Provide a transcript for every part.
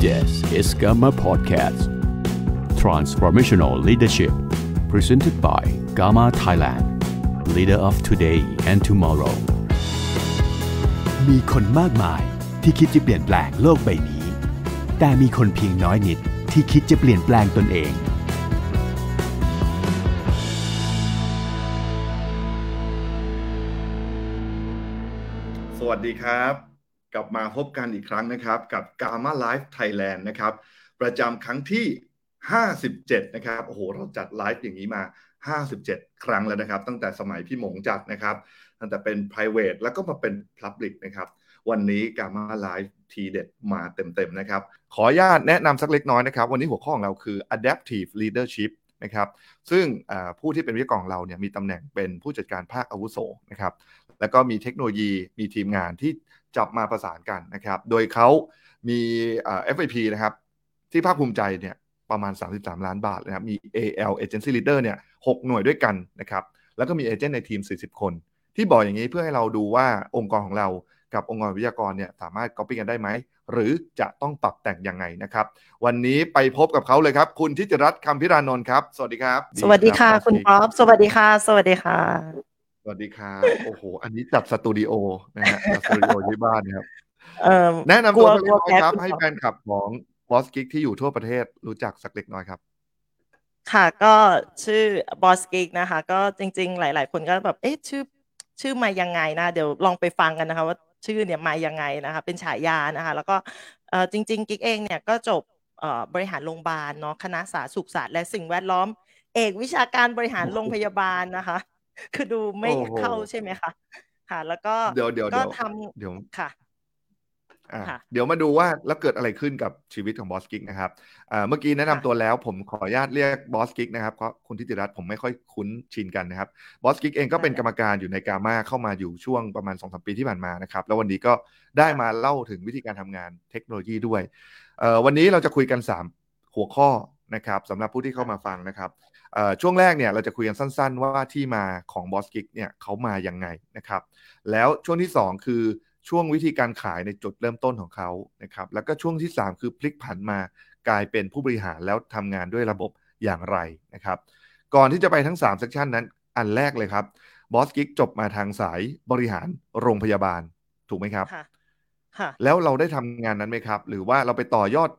This is Gamma Podcast Transformational Leadership Presented by Gamma Thailand Leader of today and tomorrow มีคนมากมายที่คิดจะเปลี่ยนแปลงโลกใบนี้ แต่มีคนเพียงน้อยนิดที่คิดจะเปลี่ยนแปลงตนเอง สวัสดีครับ กลับมาพบกันอีกครั้งนะครับ กับ Gamma Live Thailand นะครับ ประจำครั้งที่ 57 นะครับโอ้โหเราจัดไลฟ์อย่างนี้มา 57 ครั้งแล้วนะครับ ตั้งแต่สมัยพี่หมงจัดนะครับ ตั้งแต่เป็น private แล้วก็มาเป็น public นะครับ วันนี้ Gamma Live ทีเด็ดมาเต็มๆนะครับ ขออนุญาตแนะนำสักเล็กน้อยนะครับ วันนี้หัวข้อของเราคือ adaptive leadership นะครับซึ่งผู้ที่เป็นวิทยากรของเราเนี่ยมีตำแหน่งเป็นผู้จัดการภาคอาวุโสนะครับแล้วก็มีเทคโนโลยีมีทีมงานที่ จับมาประสานกันนะครับ โดยเขามีเอ่อ FIP นะครับ ที่ภาคภูมิใจเนี่ยประมาณ 33 ล้านบาทนะครับ มี AL Agency Leader เนี่ย6หน่วยด้วยกันนะครับ แล้วก็มีเอเจนต์ในทีม 40 คน ที่บอกอย่างนี้เพื่อให้เราดูว่าองค์กรของเรากับองค์กรวิทยากรเนี่ยสามารถ copy กันได้ไหม หรือจะต้องปรับแต่งยังไงนะครับ วันนี้ไปพบกับเขาเลยครับ คุณทิติรัตน์คำพิรานนท์ครับ สวัสดีครับ สวัสดีค่ะรับคุณป๊อปสวัสดีค่ะ สวัสดีค่ะส วัสดีครับโอ้โห อันนี้จัดสตูดิโอนะฮะจัดสตูดิโอที่บ้านนะครับเอ่อแนะนำกลัตัววสักเล็กน้อยแพ้คุณป๊อปแฟนคลับของบอสกิกที่อยู่ทั่วประเทศรู้จักสักเล็กน้อยครับค่ะก็ชื่อบอสกิกนะคะ ก็จริง ๆ หลาย ๆ คนก็แบบเอ๊ะชื่อชื่อมายังไงนะ เดี๋ยวลองไปฟังกันนะคะ ว่าชื่อเนี่ยมายังไงนะคะ เป็นฉายานะคะ แล้วก็เอ่อจริง ๆ กิ๊กเองเนี่ยก็จบเอ่อบริหารโรงพยาบาลเนาะคณะสาธารณสุขศาสตร์และสิ่งแวดล้อม เอกวิชาการบริหารโรงพยาบาลนะคะ คือดูไม่โอ้โห เข้าใช่ไหมคะค่ะแล้วก็เดี๋ยวเดี๋ยวก็เดี๋ยวทำเดี๋ยวค่ะ อ่าค่ะ เดี๋ยวมาดูว่าแล้วเกิดอะไรขึ้นกับชีวิตของบอสกิกนะครับอ่าเมื่อกี้แนะนำค่ะ ตัวแล้วผมขออนุญาตเรียกบอสกิกนะครับเพราะคุณทิติรัตน์ผมไม่ค่อยคุ้นชินกันนะครับบอสกิกเองก็เป็นกรรมการอยู่ใน GAMA เข้ามาอยู่ช่วงประมาณ2อสปีที่ผ่านมานะครับแล้ววันนี้ก็ได้มาเล่าถึงวิธีการทำงานเทคโนโลยีด้วยเอ่อวันนี้เราจะคุยกัน 3 หัวข้อนะครับสำหรับผู้ที่เข้ามาฟังนะครับเอ่อ ช่วงแรกเนี่ยเราจะคุยกันสั้นๆ ว่าที่มาของบอสกิกเนี่ยเขามายังไงนะครับ แล้วช่วงที่ 2 คือช่วงวิธีการขายในจุดเริ่มต้นของเขานะครับ แล้วก็ช่วงที่ 3 คือพลิกผันมากลายเป็นผู้บริหารแล้วทำงานด้วยระบบอย่างไรนะครับ ก่อนที่จะไปทั้ง3 session นั้นอันแรกเลยครับบอสกิกจบมาทางสายบริหารโรงพยาบาลถูกไหมครับค่ะค่ะแล้วเราได้ทำงานนั้นไหมครับ หรือว่าเราไปต่อยอด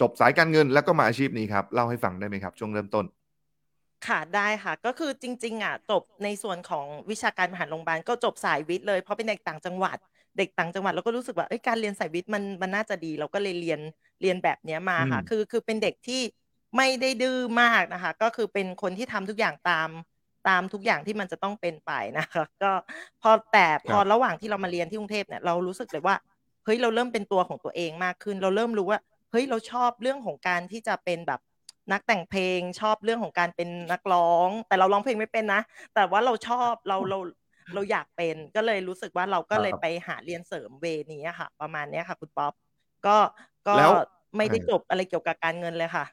จบสายการเงินแล้วก็มาอาชีพนี้ครับเล่าให้ฟังได้ไหมครับ ช่วงเริ่มต้น ค่ะ ได้ค่ะ ก็คือจริง ๆอะจบในส่วนของวิชาการบริหารโรงพยาบาล ก็จบสายวิทย์เลย เพราะเป็นเด็กต่างจังหวัด เด็กต่างจังหวัด เราก็รู้สึกว่าเอ้ย การเรียนสายวิทย์มัน มันน่าจะดี เราก็เลยเรียน เรียนแบบเนี้ยมาค่ะอืมคือ คือเป็นเด็กที่ไม่ได้ดื้อมากนะคะ ก็คือเป็นคนที่ทำทุกอย่างตาม ตามทุกอย่างที่มันจะต้องเป็นไป นะคะ ก็ พอ แต่พอระหว่างที่เรามาเรียนที่กรุงเทพเนี่ย เรารู้สึกเลยว่า เฮ้ย เราเริ่มเป็นตัวของตัวเองมากขึ้น เราเริ่มรู้ว่า เฮ้ย เราชอบเรื่องของการที่จะเป็นแบบ นักแต่งเพลงชอบเรื่องของการเป็นนักร้อง แต่เราร้องเพลงไม่เป็นนะ แต่ว่าเราชอบเราเราเราอยากเป็นก็เลยรู้สึกว่าเราก็เลยครับไปหาเรียนเสริมเวนี้อะค่ะ ประมาณเนี้ยค่ะ คุณป๊อปก็ก็แล้วไม่ได้เออจบอะไรเกี่ยวกับการเงินเลยค่ะ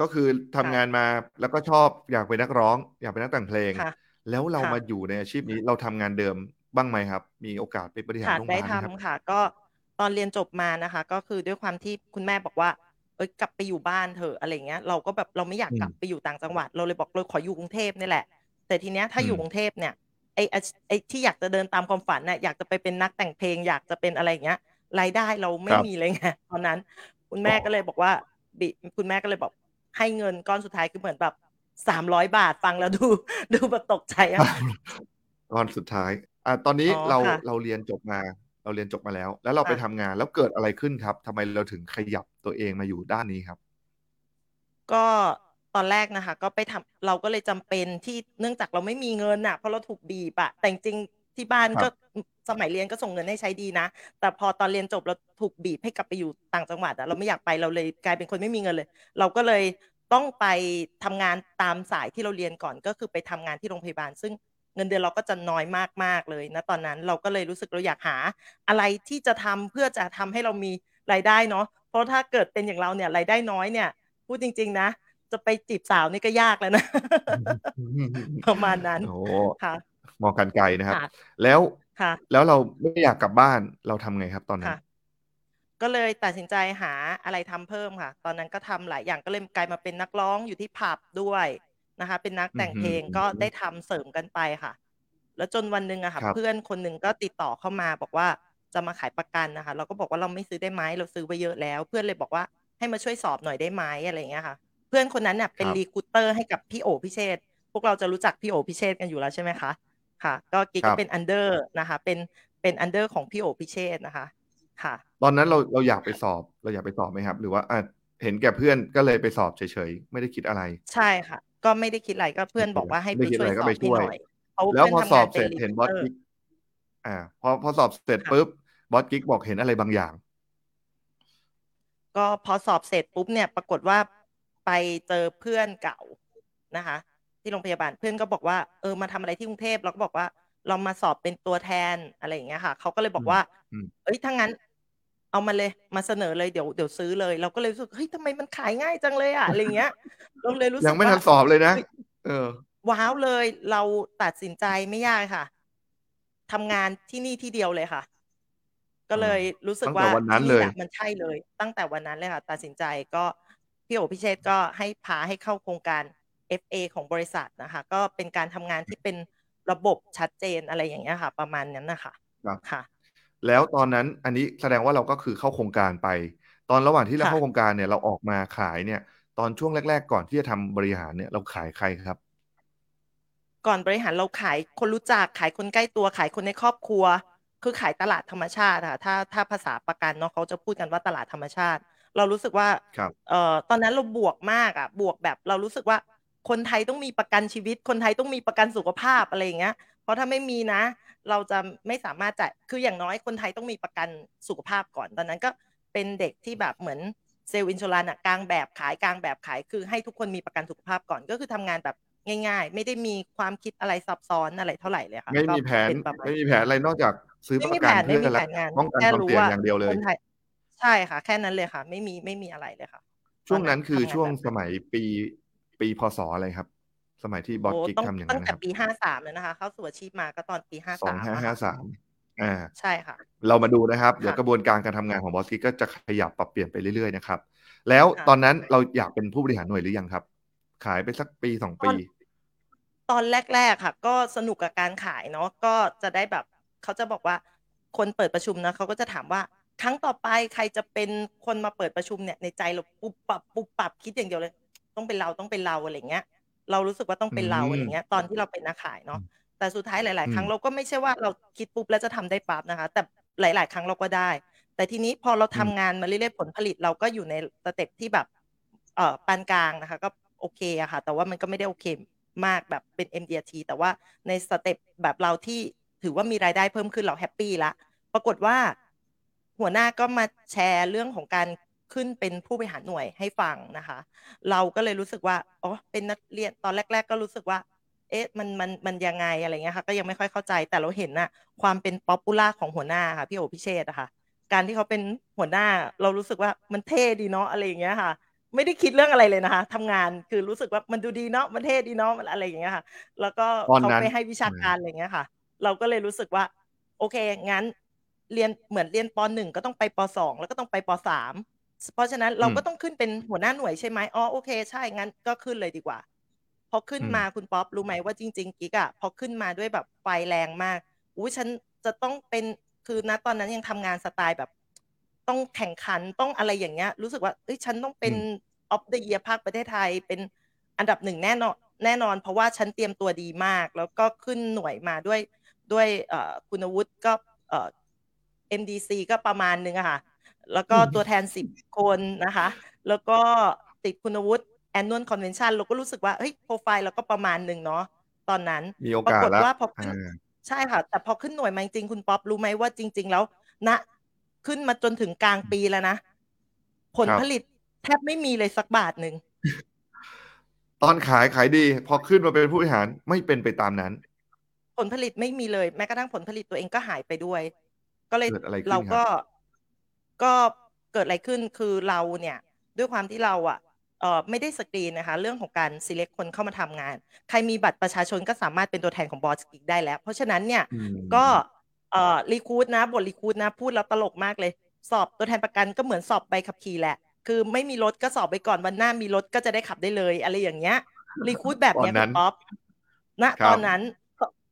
ก็คือทำงานมาแล้วก็ชอบอยากเป็นนักร้อง อยากเป็นนักแต่งเพลงค่ะแล้วเราค่ะมาอยู่ในอาชีพนี้เราทำงานเดิมบ้างไหมครับ มีโอกาสไปบริหารค่ะโรงพได้ยาบาลไหมทำครับค่ะ ก็ตอนเรียนจบมานะคะ ก็คือด้วยความที่คุณแม่บอกว่า เอ้ยกลับไปอยู่บ้านเถอะอะไรเงี้ยเราก็แบบเราไม่อยากอืมกลับไปอยู่ต่างจังหวัด เราเลยบอกเราขออยู่กรุงเทพนี่แหละ แต่ทีเนี้ยถ้าอืมอยู่กรุงเทพเนี่ยไอ้อาชไอ้ที่อยากจะเดินตามความฝันน่ะอยากจะไปเป็นนักแต่งเพลง อยากจะเป็นอะไรอย่างเงี้ยรายได้เราไม่ครับมีเลยไงตอนนั้น คุณแม่อ๋อก็เลยบอกว่าบิคุณแม่ก็เลยบอกให้เงินก้อนสุดท้ายคือเหมือนแบบสามร้อยบาทฟังแล้วดู ดูแบบตกใจอะตอนสุดท้ายอะตอนนี้อ๋อเราค่ะเราเรียนจบมา เราเรียนจบมาแล้ว แล้วเราไปค่ะทำงานแล้วเกิดอะไรขึ้นครับทำไมเราถึงขยับตัวเองมาอยู่ด้านนี้ครับ ก็ตอนแรกนะคะ ก็ไปทำเราก็เลยจำเป็นที่เนื่องจากเราไม่มีเงินอะเพราะเราถูกบีบอะแต่จริงๆที่บ้านครัก็บสมัยเรียนก็ส่งเงินให้ใช้ดีนะ แต่พอตอนเรียนจบเราถูกบีบให้กลับไปอยู่ต่างจังหวัดอะเราไม่อยากไปเราเลยกลายเป็นคนไม่มีเงินเลย เราก็เลยต้องไปทำงานตามสายที่เราเรียนก่อนก็คือไปทำงานที่โรงพยาบาล ซึ่ง เงินเดือนเราก็จะน้อยมากๆเลยนะตอนนั้นเราก็เลยรู้สึกเราอยากหา อะไรที่จะทำเพื่อจะทำให้เรามีรายได้เนาะเพราะถ้าเกิดเป็นอย่างเราเนี่ยรายได้น้อยเนี่ยพูดจริง ๆ นะ จะไปจีบสาวนี่ก็ยากแล้วนะ ประมาณนั้นโอ้ค่ะมองกันไกลนะครับค่ะแล้วค่ะแล้วเราไม่อยากกลับบ้านเราทำไงครับตอนนั้นค่ะก็เลยตัดสินใจหาอะไรทำเพิ่มค่ะ ตอนนั้นก็ทำหลายอย่างก็เลยกลายมาเป็นนักร้องอยู่ที่ผับด้วย นะคะ เป็นนักแต่งเพลงก็ได้ทำเสริมกันไปค่ะ แล้วจนวันหนึ่งอะค่ะครับเพื่อนคนหนึ่งก็ติดต่อเข้ามาบอกว่าจะมาขายประกันนะคะ เราก็บอกว่าเราไม่ซื้อได้ไหมเราซื้อไปเยอะแล้ว เพื่อนเลยบอกว่าให้มาช่วยสอบหน่อยได้ไหมอะไรอย่างเงี้ยค่ะ เพื่อนคนนั้นเนี่ยเป็นครับรีคูเตอร์ให้กับพี่โอพิเชษฐ์พวกเราจะรู้จักพี่โอพิเชษฐ์กันอยู่แล้วใช่ไหมคะค่ะ ก็กิ๊กครัก็บเป็นอันเดอร์นะคะ เป็นเป็นอันเดอร์ของพี่โอพิเชษฐ์นะคะ ค่ะ ตอนนั้นเราเราอยากไปสอบเราอยากไปสอบไหมครับ หรือว่าอะเห็นแก่เพื่อนก็เลยไปสอบเฉยๆไม่ได้คิดอะไร ใช่ค่ะ ก็ไม่ได้คิดอะไรก็เพื่อนบอกว่าให้ไม่ไปคิดช่อะวยไรก็สอบไปให้ช่วยหน่อยเพราะว่าแล้วเพื่อนพอทำสงาอนบเป็เสนร็จรีเห็นคูบอสเตอร์กิ๊กอ่า พอพอสอบเสร็จค่ะปุ๊บบอสกิ๊กบอกเห็นอะไรบางอย่าง ก็พอสอบเสร็จปุ๊บเนี่ย ปรากฏว่าไปเจอเพื่อนเก่านะคะ ที่โรงพยาบาลเพื่อนก็บอกว่าเออมาทำอะไรที่กรุงเทพเราก็บอกว่าเรามาสอบเป็นตัวแทนอะไรอย่างเงี้ยค่ะเขาก็เลยบอกว่าอืมเอ้ยถ้างั้น เอามาเลยมาเสนอเลยเดี๋ยวเดี๋ยวซื้อเลย เราก็เลยรู้สึกเฮ้ยทำไมมันขายง่ายจังเลยอะอะไรเงี้ยเราเลยรู้สึยักงไม่ว่าทันสอบเลยนะเฮ้ยเออ ว้าวเลย เราตัดสินใจไม่ยากค่ะทำงานที่นี่ที่เดียวเลยค่ะ ก็เลยรู้สึกตั้งแต่ว่าวันนั้นที่เลยแหะมันใช่เลย ตั้งแต่วันนั้นเลยค่ะ ตัดสินใจก็พี่โอพิเชษฐ์ก็ให้พาให้เข้าโครงการ FA ของบริษัทนะคะ ก็เป็นการทำงานที่เป็นระบบชัดเจนอะไรอย่างเงี้ยค่ะ ประมาณนั้นนะคะครับค่ะ แล้วตอนนั้นอันนี้แสดงว่าเราก็คือเข้าโครงการไป ตอนระหว่างที่เราค่ะเข้าโครงการเนี่ยเราออกมาขายเนี่ย ตอนช่วงแรก ๆ ก่อนที่จะทำบริหารเนี่ยเราขายใครครับ ก่อนบริหารเราขายคนรู้จักขายคนใกล้ตัวขายคนในครอบครัว คือขายตลาดธรรมชาติค่ะถ้าถ้าภาษาประกันเนาะเขาจะพูดกันว่าตลาดธรรมชาติ เรารู้สึกว่าครับเอ่อตอนนั้นเราบวกมากอะบวกแบบเรารู้สึกว่าคนไทยต้องมีประกันชีวิต คนไทยต้องมีประกันสุขภาพอะไรอย่างเงี้ย เพราะถ้าไม่มีนะ เราจะไม่สามารถจ่ายคืออย่างน้อยคนไทยต้องมีประกันสุขภาพก่อน ตอนนั้นก็เป็นเด็กที่แบบเหมือนเซลล์อินช r รันอะกลางแบบขายกลางแบบขาย คือให้ทุกคนมีประกันสุขภาพก่อนก็คือทำงานแบบง่าย ๆ ไม่ได้มีความคิดอะไรซับซ้อนอะไรเท่าไหร่เลยค่ะไม่ก็มีแผนเป็นประมาณไม่มีแผนอะไรนอกจากซื้อไม่ปมีระแผกันนไม่เพื่อมีแผละนงานป้องกันแค่ความรู้เสี่ยงว่าอย่างเดียวเลคยนไทยใช่ค่ะ แค่นั้นเลยค่ะ ไม่มีไม่มีอะไรเลยค่ะ ช่วงนั้นคือทำงานช่วงแบบสมัยปีปีพศอะไรครับ สมัยที่บอสโอ้กิ๊กต้องทำอย่างตั้นั้งนแต่ครับปีห้าสามเลยนะคะ เข้าสู่อาชีพมาก็ตอนปีห้าสองสามห้าห้าสามอ่าใช่ค่ะ เรามาดูนะครับ เดี๋ยวค่ะกระบวนการการทำงานของบอสกิ๊กก็จะขยับปรับเปลี่ยนไปเรื่อยๆนะครับ แล้วค่ะตอนนั้นเราอยากเป็นผู้บริหารหน่วยหรือยังครับ ขายไปสักปีสองตปีอนตอนแรก ๆ ค่ะ ก็สนุกกับการขายเนาะก็จะได้แบบเขาจะบอกว่าคนเปิดประชุมนะเขาก็จะถามว่าครั้งต่อไปใครจะเป็นคนมาเปิดประชุมเนี่ยในใจเราปุบปับปุบปับคิดอย่างเดียวเลย ต้องเป็นเราต้องเป็นเราอะไรเงี้ย เรารู้สึกว่าต้องเป็นเราอืมอะไรเงี้ยตอนที่เราเป็นนักขายเนาะแต่สุดท้ายหลายอืๆมครั้งเราก็ไม่ใช่ว่าเราคิดปุ๊บแล้วจะทำได้ปั๊บนะคะ แต่หลาย ๆ ครั้งเราก็ได้ แต่ทีนี้พอเราทำงานมาเรื่อยๆผลผลิตเราก็อยู่ในสเต็ปที่แบบเอ่อปานกลางนะคะ ก็โอเคอะค่ะ แต่ว่ามันก็ไม่ได้โอเคมากแบบเป็น MDRT แต่ว่าใน step แบบเราที่ถือว่ามีรายได้เพิ่มขึ้นเรา happy ละ ปรากฏว่า หัวหน้าก็มาแชร์เรื่องของการ ขึ้นเป็นผู้บริหารหน่วยให้ฟังนะคะ เราก็เลยรู้สึกว่าอ๋อเป็นนักเรียนตอนแรก ๆ ก็รู้สึกว่า เอ๊ะมันมันมันยังไงอะไรเงี้ยค่ะ ก็ยังไม่ค่อยเข้าใจแต่เราเห็นน่ะความเป็น popular ของหัวหน้าค่ะพี่โอพิเชษอะค่ะ การที่เขาเป็นหัวหน้าเรารู้สึกว่ามันเท่ดีเนาะอะไรอย่างเงี้ยค่ะ ไม่ได้คิดเรื่องอะไรเลยนะคะทำงานคือรู้สึกว่ามันดูดีเนาะมันเท่ดีเนาะมันอะไรอย่างเงี้ยค่ะ แล้วก็ตอนเขานั้นไปให้วิชาการอะไรอย่างเงี้ยค่ะ เราก็เลยรู้สึกว่า โอเคงั้นเรียนเหมือนเรียนปหนึ่งก็ต้องไปปสองแล้วก็ต้องไปปสาม เพราะฉะนั้นเราอืมก็ต้องขึ้นเป็นหัวหน้าหน่วยใช่ไหมอ๋อโอเค ใช่งั้นก็ขึ้นเลยดีกว่า พอขึ้นอืมมาคุณป๊อปรู้ไหมว่าจริง ๆ กิ๊กอะพอขึ้นมาด้วยแบบไฟแรงมากอุ้ยฉันจะต้องเป็นคือณตอนนั้นยังทำงานสไตล์แบบ ต้องแข่งขันต้องอะไรอย่างเงี้ย รู้สึกว่าเอ้ยฉันต้องเป็นออฟเดอะเยียภาคประเทศไทยเป็นอันดับหนึ่งแน่นอนแน่นอน เพราะว่าฉันเตรียมตัวดีมาก แล้วก็ขึ้นหน่วยมาด้วยด้วยเอ่อคุณวุฒิก็เอ่อ MDC ก็ประมาณนึงอะค่ะ แล้วก็ตัวแทนสิบคนนะคะ แล้วก็ติดคุณวุฒิ annual convention เราก็รู้สึกว่าเฮ้ยโปรไฟล์เราก็ประมาณหนึ่งเนาะตอนนั้นมีโอปรากาสฏแล้วว่าพอขึ้นอ่าใช่ค่ะ แต่พอขึ้นหน่วยมาจริงๆคุณป๊อปรู้ไหมว่าจริง ๆ แล้วณขึ้นมาจนถึงกลางปีแล้วนะ ผลครับผลิตแทบไม่มีเลยสักบาทหนึ่ง ตอนขายขายดี พอขึ้นมาเป็นผู้บริหารไม่เป็นไปตามนั้น ผลผลิตไม่มีเลย แม้กระทั่งผลผลิตตัวเองก็หายไปด้วย ก็เลยเกิดอะไรขึ้นเราครับก็ ก็เกิดอะไรขึ้นคือเราเนี่ยด้วยความที่เราอะเอ่อไม่ได้สกรีนนะคะ เรื่องของการ select คนเข้ามาทำงาน ใครมีบัตรประชาชนก็สามารถเป็นตัวแทนของบอสกิกได้แล้ว เพราะฉะนั้นเนี่ยอืมก็เอ่อ recruit นะบท recruit นะพูดแล้วตลกมากเลย สอบตัวแทนประกันก็เหมือนสอบใบขับขี่แหละ คือไม่มีรถก็สอบไปก่อนวันหน้ามีรถก็จะได้ขับได้เลย อะไรอย่างเงี้ย recruit แบบเนี้ยคุณป๊อปณตอนนั้น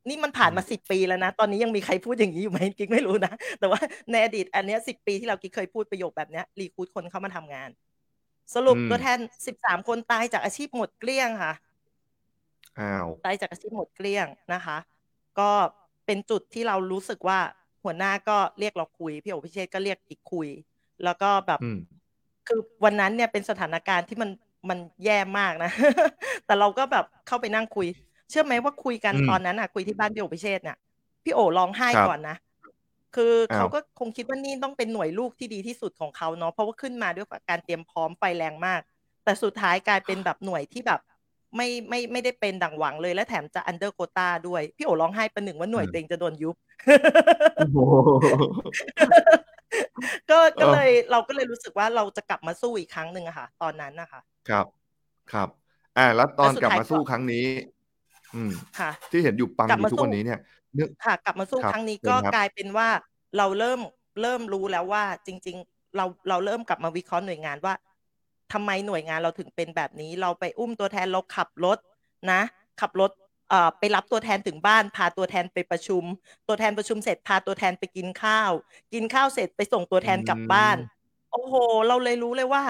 นี่มันผ่านมาสิบปีแล้วนะ ตอนนี้ยังมีใครพูดอย่างนี้อยู่ไหมกิ๊กไม่รู้นะ แต่ว่าในอดีตอันเนี้ยสิบปีที่เรากิ๊กเคยพูดประโยคแบบเนี้ย recruit คนเข้ามาทำงาน สรุปตัวแทนสิบสามคนตายจากอาชีพหมดเกลี้ยงค่ะอ้าวตายจากอาชีพหมดเกลี้ยงนะคะ ก็เป็นจุดที่เรารู้สึกว่าหัวหน้าก็เรียกเราคุย พี่โอพิเชษก็เรียกอีกคุย แล้วก็แบบคือวันนั้นเนี่ยเป็นสถานการณ์ที่มันมันแย่มากนะ แต่เราก็แบบเข้าไปนั่งคุย เชื่อไหมว่าคุยกันตอนนั้นอะ คุยที่บ้านพี่โอพิเชษเนี่ยพี่โอร้องไห้ก่อนนะคือเขาก็คงคิดว่านี่ต้องเป็นหน่วยลูกที่ดีที่สุดของเขาเนาะเพราะว่าขึ้นมาด้วยการเตรียมพร้อมไฟแรงมาก แต่สุดท้ายกลายเป็นแบบหน่วยที่แบบไม่ไม่ไม่ได้เป็นดังหวังเลยและแถมจะอันเดอร์โคตาด้วย พี่โอร้องไห้ประหนึ่งว่าหน่วยเต็งจะโดนยุบก็ก็เลยเราก็เลยรู้สึกว่าเราจะกลับมาสู้อีกครั้งหนึ่งอะค่ะ ตอนนั้นนะคะ ครับครับ อ่าแล้วตอนกลับมาสู้ครั้งนี้อืม ค่ะ ที่เห็นอยู่ปังอยู่ทุกวันนี้เนี่ยนึกค่ะ กลับมาสู้ครั้งนี้ก็กลายเป็นว่าเราเริ่มเริ่มรู้แล้วว่าจริง ๆ เราเราเริ่มกลับมาวิเคราะห์หน่วยงานว่าทำไมหน่วยงานเราถึงเป็นแบบนี้ เราไปอุ้มตัวแทนเราขับรถนะ ขับรถเอ่อไปรับตัวแทนถึงบ้าน พาตัวแทนไปประชุม ตัวแทนประชุมเสร็จพาตัวแทนไปกินข้าว กินข้าวเสร็จไปส่งตัวแทนกลับบ้าน โอ้โห เราเลยรู้เลยว่า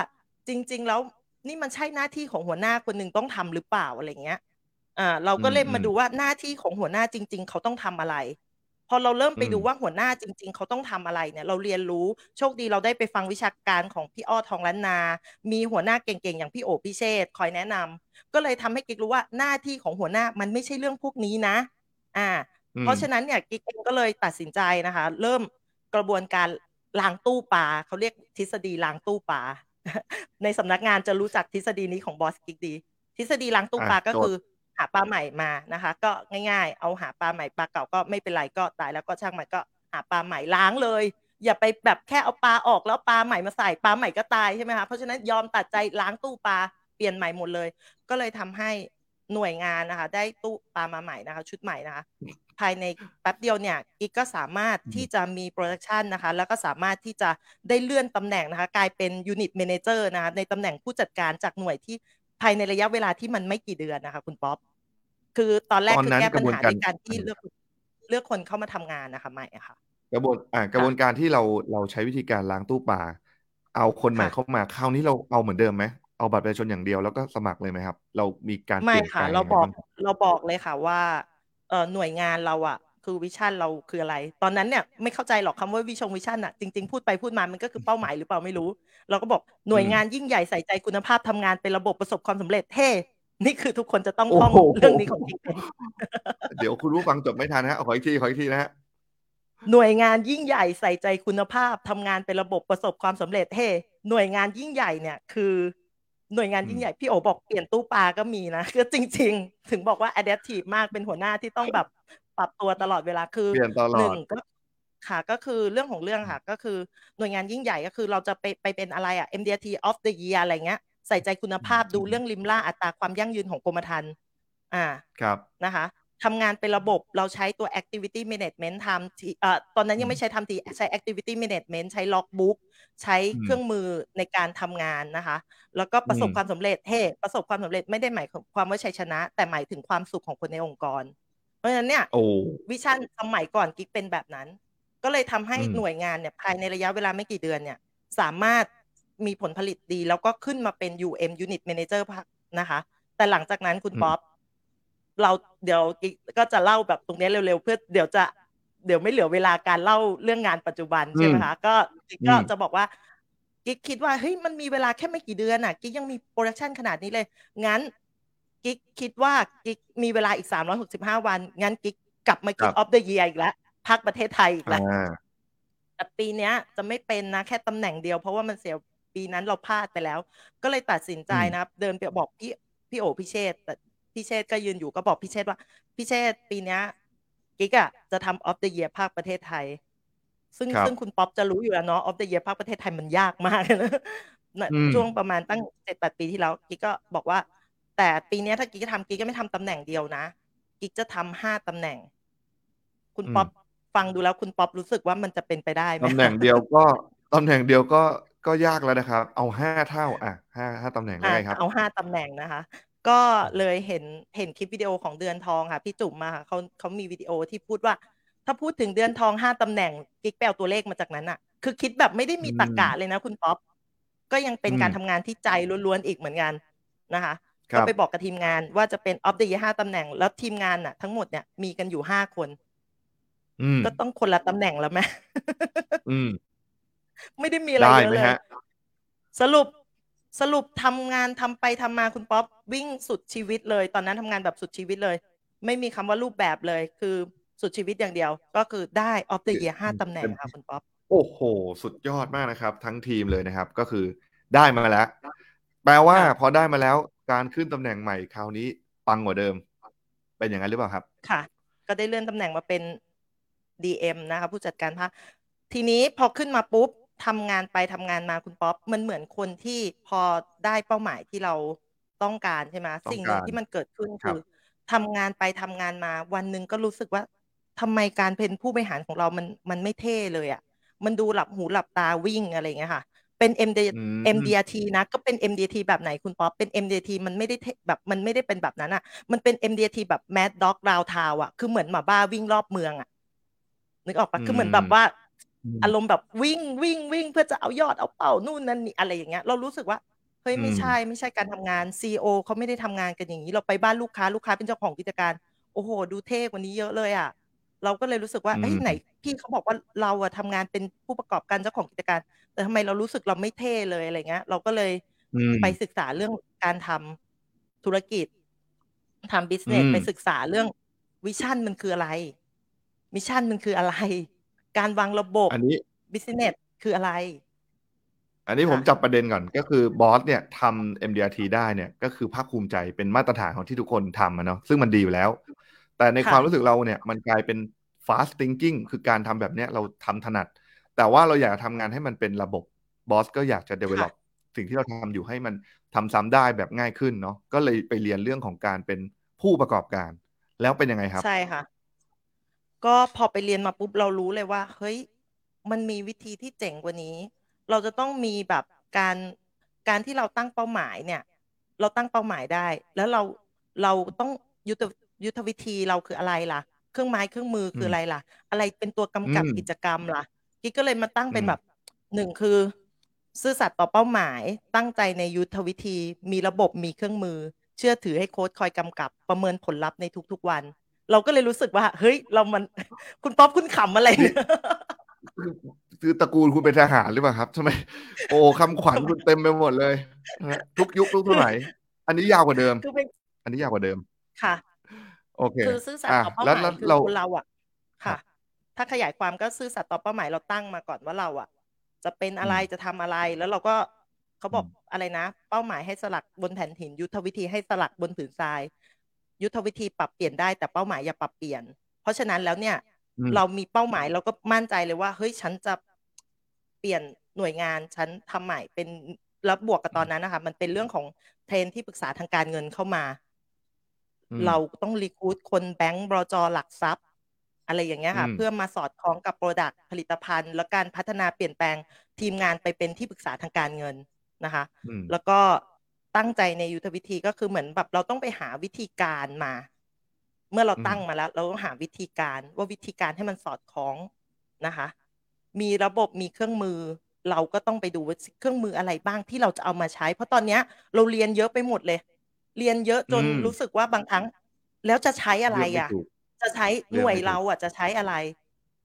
จริง ๆ แล้วนี่มันใช่หน้าที่ของหัวหน้าคนหนึ่งต้องทำหรือเปล่าอะไรเงี้ย อ่าเราก็เล่นมาดูว่าหน้าที่ของหัวหน้าจริง ๆ เขาต้องทำอะไร พอเราเริ่มไปดูว่าหัวหน้าจริง ๆ เขาต้องทำอะไรเนี่ย เราเรียนรู้โชคดีเราได้ไปฟังวิชาการของพี่อ้อทองล้านนา มีหัวหน้าเก่งๆอย่างพี่โอพิเชษคอยแนะนำก็เลยทำให้กิ๊กรู้ว่าหน้าที่ของหัวหน้ามันไม่ใช่เรื่องพวกนี้นะ อ่า เพราะฉะนั้นเนี่ยกิ๊กเองก็เลยตัดสินใจนะคะ เริ่มกระบวนการล้างตู้ปลาเขาเรียกทฤษฎีล้างตู้ปลาในสำนักงานจะรู้จักทฤษฎีนี้ของบอสกิ๊กดี ทฤษฎีล้างตู้ปลาก็คือ หาปลาใหม่มานะคะ ก็ง่ายๆ เอาหาปลาใหม่ปลาเก่าก็ไม่เป็นไรก็ตายแล้วก็ช่างมันก็หาปลาใหม่ล้างเลย อย่าไปแบบแค่เอาปลาออกแล้วปลาใหม่มาใส่ปลาใหม่ก็ตายใช่ไหมคะเพราะฉะนั้นยอมตัดใจล้างตู้ปลาเปลี่ยนใหม่หมดเลย ก็เลยทำให้หน่วยงานนะคะ ได้ตู้ปลามาใหม่นะคะ ชุดใหม่นะคะภายในแป๊บเดียวเนี่ยอีกก็สามารถที่จะมี production นะคะ แล้วก็สามารถที่จะได้เลื่อนตำแหน่งนะคะ กลายเป็น unit manager นะคะในตำแหน่งผู้จัดการจากหน่วยที่ ภายในระยะเวลาที่มันไม่กี่เดือนนะคะ คุณป๊อปคือตอนแรกคือแก้ปัญหาในการที่เลือกเลือกคนเข้ามาทำงานนะคะไม่อะค่ะ กระบวนอ่ากระบวนการที่เราเราใช้วิธีการล้างตู้ปลาเอาคนใหม่เข้ามาคราวนี้เราเอาเหมือนเดิมไหมเอาบัตรประชาชนอย่างเดียวแล้วก็สมัครเลยไหมครับ เรามีการไม่ค่ะ เราบอกเราบอกเลยค่ะว่าเออหน่วยงานเราอะ คือ vision เราคืออะไร ตอนนั้นเนี่ยไม่เข้าใจหรอกคำว่าวิชง vision อะจริง ๆ พูดไปพูดมามันก็คือเป้าหมายหรือเปล่าไม่รู้ เราก็บอกหน่วยงานยิ่งใหญ่ใส่ใจคุณภาพทำงานเป็นระบบประสบความสำเร็จเท่นี่คือทุกคนจะต้องท่องเรื่องนี้ของจริงเดี๋ยวคุณผู้ฟังจบไม่ทันนะขออีกทีขออีกทีนะฮะหน่วยงานยิ่งใหญ่ใส่ใจคุณภาพทำงานเป็นระบบประสบความสำเร็จเฮ้หน่วยงานยิ่งใหญ่เนี่ยคือ หน่วยงานยิ่งใหญ่พี่โอบอกเปลี่ยนตู้ปลาก็มีนะก็จริง ๆ ถึงบอกว่า adaptive มากเป็นหัวหน้าที่ต้องแบบ ปรับตัวตลอดเวลาคือหนึ่งก็ค่ะก็คือเรื่องของเรื่องค่ะ ก็คือหน่วยงานยิ่งใหญ่ก็คือเราจะไปไปเป็นอะไรอะ MDRT of the year อะไรเงี้ย ใส่ใจคุณภาพดูเรื่องริมล่าอัตราความยั่งยืนของกรมธรรม์อ่าครับนะคะทำงานเป็นระบบเราใช้ตัว activity management ทำที่เอ่อตอนนั้นยังไม่ใช้ทำทีใช้ activity management ใช้ logbook ใช้เครื่องมือในการทำงานนะคะ แล้วก็ประสบความสำเร็จเฮ้ประสบความสำเร็จไม่ได้หมายความว่าชัยชนะ แต่หมายถึงความสุขของคนในองค์กรเพ ราะฉะนั้นเนี่ยวิชั่นสมัยก่อนกิ๊กเป็นแบบนั้น ก็เลยทำให้หน่วยงานเนี่ยภายในระยะเวลาไม่กี่เดือนเนี่ยสามารถมีผลผลิตดีแล้วก็ขึ้นมาเป็น UM Unit Manager นะคะ แต่หลังจากนั้นคุณป๊อปเราเดี๋ยวก็จะเล่าแบบตรงนี้เร็วๆ เพื่อเดี๋ยวจะเดี๋ยวไม่เหลือเวลาการเล่าเรื่องงานปัจจุบันใช่ไหมคะก็ก็จะบอกว่ากิ๊กคิดว่าเฮ้ยมันมีเวลาแค่ไม่กี่เดือนอะกิ๊กยังมี production ขนาดนี้เลย งั้น กิ๊กคิดว่ากิ๊กมีเวลาอีกสามร้อยหกสิบห้าวัน งั้นกิ๊กกลับมากิ๊ก of the year อีกแล้วภาคประเทศไทยอีกแล้วแต่ปีเนี้ยจะไม่เป็นนะแค่ตำแหน่งเดียวเพราะว่ามันเสียปีนั้นเราพลาดไปแล้ว ก็เลยตัดสินใจนะครับเดินไปบอกพี่พี่โอพี่เชษแต่พี่เชษก็ยืนอยู่ก็บอกพี่เชษว่า พี่เชษปีนี้กิ๊กอะจะทำ of the year ภาคประเทศไทย ซึ่งซึ่งคุณป๊อปจะรู้อยู่แล้วเนาะ of the year ภาคประเทศไทยมันยากมากนะช่วงประมาณตั้งเจ็ดแปดปีที่แล้วกิ๊กก็บอกว่า แต่ปีนี้ถ้ากิ๊กจะทำกิ๊กก็ไม่ทำตำแหน่งเดียวนะ กิ๊กจะทำห้าตำแหน่ง คุณป๊อปฟังดูแล้วคุณป๊อปรู้สึกว่ามันจะเป็นไปได้ไหมตำแหน่งเดียวก็ตำแหน่งเดียวก็ก็ยากแล้วนะครับ เอาห้าเท่า อะห้าห้าตำแหน่งได้ครับ เอาห้าตำแหน่งนะคะ ก็เลยเห็นเห็นคลิปวิดีโอของเดือนทองค่ะ พี่จุ๋มมาค่ะเขาเขามีวิดีโอที่พูดว่า ถ้าพูดถึงเดือนทองห้าตำแหน่งกิ๊กแปลตัวเลขมาจากนั้นอะคือคิดแบบไม่ได้มีตรรกะเลยนะคุณป๊อปก็ยังเป็นการทำงานที่ใจล้วนๆอีกเหมือนกันนะคะ ก็ไปบอกกับทีมงานว่าจะเป็น of the year ห้าตำแหน่ง แล้วทีมงานน่ะ ทั้งหมดเนี่ยมีกันอยู่ห้าคนก็ต้องคนละตำแหน่งแล้วไหมไม่ได้มีอะไรเยอะเลยสรุปสรุปทำงานทำไปทำมาคุณป๊อปวิ่งสุดชีวิตเลย ตอนนั้นทำงานแบบสุดชีวิตเลย ไม่มีคำว่ารูปแบบเลย คือสุดชีวิตอย่างเดียว ก็คือได้ of the year ห้าตำแหน่งค่ะคุณป๊อปโอ้โห สุดยอดมากนะครับ ทั้งทีมเลยนะครับ ก็คือได้มาแล้ว แปลว่าพอได้มาแล้ว การขึ้นตำแหน่งใหม่คราวนี้ปังกว่าเดิม เป็นอย่างนั้นหรือเปล่าครับ ค่ะ ก็ได้เลื่อนตำแหน่งมาเป็น DM นะคะผู้จัดการภาคทีนี้พอขึ้นมาปุ๊บทำงานไปทำงานมาคุณป๊อปมันเหมือนคนที่พอได้เป้าหมายที่เราต้องการใช่ไหมสิ่งหนึ่งที่มันเกิดขึ้นคือทำงานไปทำงานมา วันหนึ่งก็รู้สึกว่าทำไมการเป็นผู้บริหารของเรามันมันไม่เท่เลยอะ่ะ มันดูหลับหูหลับตาวิ่งอะไรเงี้ยค่ะ เป็น MD MDRT นะก็เป็น MDT แบบไหนคุณป๊อปเป็น MDT มันไม่ได้แบบมันไม่ได้เป็นแบบนั้นอะ่ะ มันเป็น MDT แบบ Mad Dog Round Town อะคือเหมือนหมาบ้าวิ่งรอบเมืองอะ่ะนึกออกปะคือเหมือนแบบว่า อารมณ์แบบวิ่งวิ่งวิ่งเพื่อจะเอายอดเอาเป่านู่นนั่นนี่อะไรอย่างเงี้ยเรารู้สึกว่าเฮ้ยไม่ใช่ไม่ใช่การทำงานซีอเขาไม่ได้ทำงานกันอย่างนี้ เราไปบ้านลูกค้าลูกค้าเป็นเจ้าของกิจการ โอ้โห ดูเท่กว่านี้เยอะเลยอะ เราก็เลยรู้สึกว่าเอ้ยไหนพี่เขาบอกว่าเราอะทำงานเป็นผู้ประกอบการเจ้าของกิจการ แต่ทำไมเรารู้สึกเราไม่เท่เลยอะไรเงี้ย เราก็เลยไปศึกษาเรื่องการทำธุรกิจทำ business ไปศึกษาเรื่อง vision มันคืออะไร mission มันคืออะไร การวางระบบอันนี้ business คืออะไร อันนี้ผมจับประเด็นก่อนก็คือบอสเนี่ยทำ MDRT ได้เนี่ย ก็คือภาคภูมิใจเป็นมาตรฐานของที่ทุกคนทำนะเนาะซึ่งมันดีอยู่แล้ว แต่ในความรู้สึกเราเนี่ยมันกลายเป็น fast thinking คือการทำแบบเนี้ยเราทำถนัด แต่ว่าเราอยากทำงานให้มันเป็นระบบบอสก็อยากจะ develop สิ่งที่เราทำอยู่ให้มันทำซ้ำได้แบบง่ายขึ้นเนาะก็เลยไปเรียนเรื่องของการเป็นผู้ประกอบการ แล้วเป็นยังไงครับ ใช่ค่ะ ก็พอไปเรียนมาปุ๊บเรารู้เลยว่า เฮ้ย มันมีวิธีที่เจ๋งกว่านี้ เราจะต้องมีแบบการการที่เราตั้งเป้าหมายเนี่ย เราตั้งเป้าหมายได้ แล้วเราเราต้องยุทธ ยุทธวิธีเราคืออะไรล่ะ เครื่องไม้เครื่องมือคืออะไรล่ะ อะไรเป็นตัวกำกับกิจกรรมล่ะกิ๊กก็เลยมาตั้งเป็นแบบหนึ่งคือ ซื่อสัตย์ต่อเป้าหมายตั้งใจในยุทธวิธี มีระบบมีเครื่องมือ เชื่อถือให้โค้ดคอยกำกับ ประเมินผลลัพธ์ในทุกๆวัน เราก็เลยรู้สึกว่า เฮ้ย เรามันคุณป๊อปคุณขำอะไรเนี่ยคือตระกูลคุณเป็นทหารหรือเปล่าครับทำไมโอ้คำขวัญคุณเต็มไปหมดเลย ทุกยุคทุกสมัยอันนี้ยาวกว่าเดิม อันนี้ยาวกว่าเดิมค่ะ โอเคคือซื่อสัตย์ต่อเป้าหมายคือเราอะค่ะ ถ้าขยายความก็ซื่อสัตย์ต่อเป้าหมายเราตั้งมาก่อนว่าเราอะ จะเป็นอะไรจะทำอะไรแล้วเราก็เขาบอกอะไรนะ เป้าหมายให้สลักบนแผ่นหิน ยุทธวิธีให้สลักบนผืนทราย ยุทธวิธีปรับเปลี่ยนได้แต่เป้าหมายอย่าปรับเปลี่ยน เพราะฉะนั้นแล้วเนี่ย เรามีเป้าหมายเราก็มั่นใจเลยว่า เฮ้ยฉันจะเปลี่ยนหน่วยงานฉันทำใหม่เป็นแล้วบวกกับตอนนั้นนะคะ มันเป็นเรื่องของเทรนที่ปรึกษาทางการเงินเข้ามา เราต้อง recruit คนแบงก์บลจ. หลักทรัพย์ อะไรอย่างเงี้ยค่ะเพื่อมาสอดคล้องกับ product ผลิตภัณฑ์ และการพัฒนาเปลี่ยนแปลงทีมงานไปเป็นที่ปรึกษาทางการเงินนะคะ แล้วก็ตั้งใจในยุทธวิธีก็คือเหมือนแบบเราต้องไปหาวิธีการมา เมื่อเราตั้งมาแล้ว เราต้องหาวิธีการว่าวิธีการให้มันสอดคล้องนะคะ มีระบบมีเครื่องมือ เราก็ต้องไปดูว่าเครื่องมืออะไรบ้างที่เราจะเอามาใช้ เพราะตอนเนี้ยเราเรียนเยอะไปหมดเลย เรียนเยอะจนรู้สึกว่าบางครั้ง แล้วจะใช้อะไรอะ จะใช้หน่วยเราอะจะใช้อะไร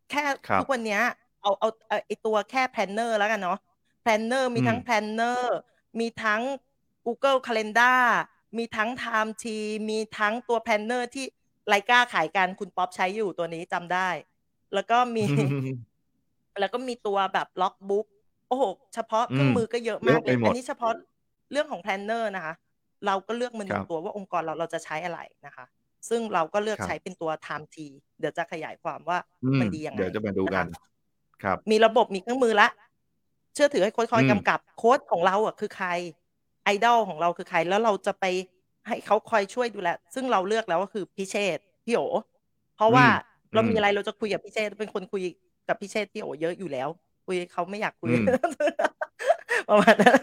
แค่ทุกวันนี้เอาเอาไอตัวแค่ planner แล้วกันเนาะ planner มีทั้ง planner มีทั้ง Google Calendar มีทั้ง Time T มีทั้งตัว planner ที่ไลกาขายกันคุณป๊อปใช้อยู่ตัวนี้จำได้ แล้วก็มี แล้วก็มีตัวแบบ logbook โอ้โห เฉพาะเครื่องมือก็เยอะมากเลย อันนี้เฉพาะเรื่องของ planner นะคะ เราก็เลือกมันหนึ่งตัวว่าองค์กรเราเราจะใช้อะไรนะคะ ซึ่งเราก็เลือกใช้เป็นตัว Time T เดี๋ยวจะขยายความว่ามันดียังไงเดี๋ยวจะมาดูกัน ครับ มีระบบมีเครื่องมือละ เชื่อถือให้โค้ชคอยกำกับโค้ชของเราอะคือใครไอดอลของเราคือใครแล้วเราจะไปให้เขาคอยช่วยดูแลซึ่งเราเลือกแล้วก็คือพี่เชษฐ์พี่โอเพราะว่าเรามีอะไรเราจะคุยกับพี่เชษฐ์เป็นคนคุยกับพี่เชษฐ์พี่โอเยอะอยู่แล้ว คุคุยเขาไม่อยากคุยอืมประมาณนั้น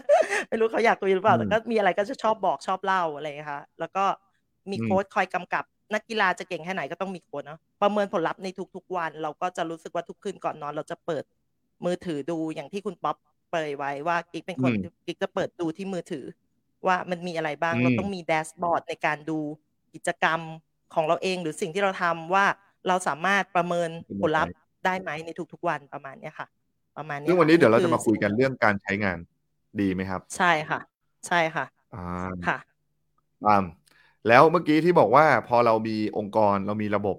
ไม่รู้เขาอยากคุยหรือเปล่าอืมแต่ก็มีอะไรก็จะชอบบอกชอบเล่าอะไรอย่างเงี้ยค่ะแล้วก็มีอืมโค้ชคอยกำกับนักกีฬาจะเก่งแค่ไหนก็ต้องมีโค้ชเนาะประเมินผลลัพธ์ในทุกๆวัน เราก็จะรู้สึกว่าทุกคืนก่อนนอน เราจะเปิดมือถือดูอย่างที่คุณป๊อปเปรยไว้ว่ากิ๊กเป็นคนอืมกิ๊กจะเปิดดูที่มือถือ ว่ามันมีอะไรบ้างอืมเราต้องมีแดชบอร์ดในการดูกิจกรรมของเราเองหรือสิ่งที่เราทำว่าเราสามารถประเมินผลลัพธ์ได้ไหมในทุกๆวันประมาณเนี้ยค่ะ ประมาณเนี้ยซึ่งวันนี้ค่ะเดี๋ยวเราคืจะอมาคุยกันเรื่องการใช้งาน ดีไหมครับ ใช่ค่ะ ใช่ค่ะอ่าค่ะตามแล้วเมื่อกี้ที่บอกว่า พอเรามีองค์กร เรามีระบบ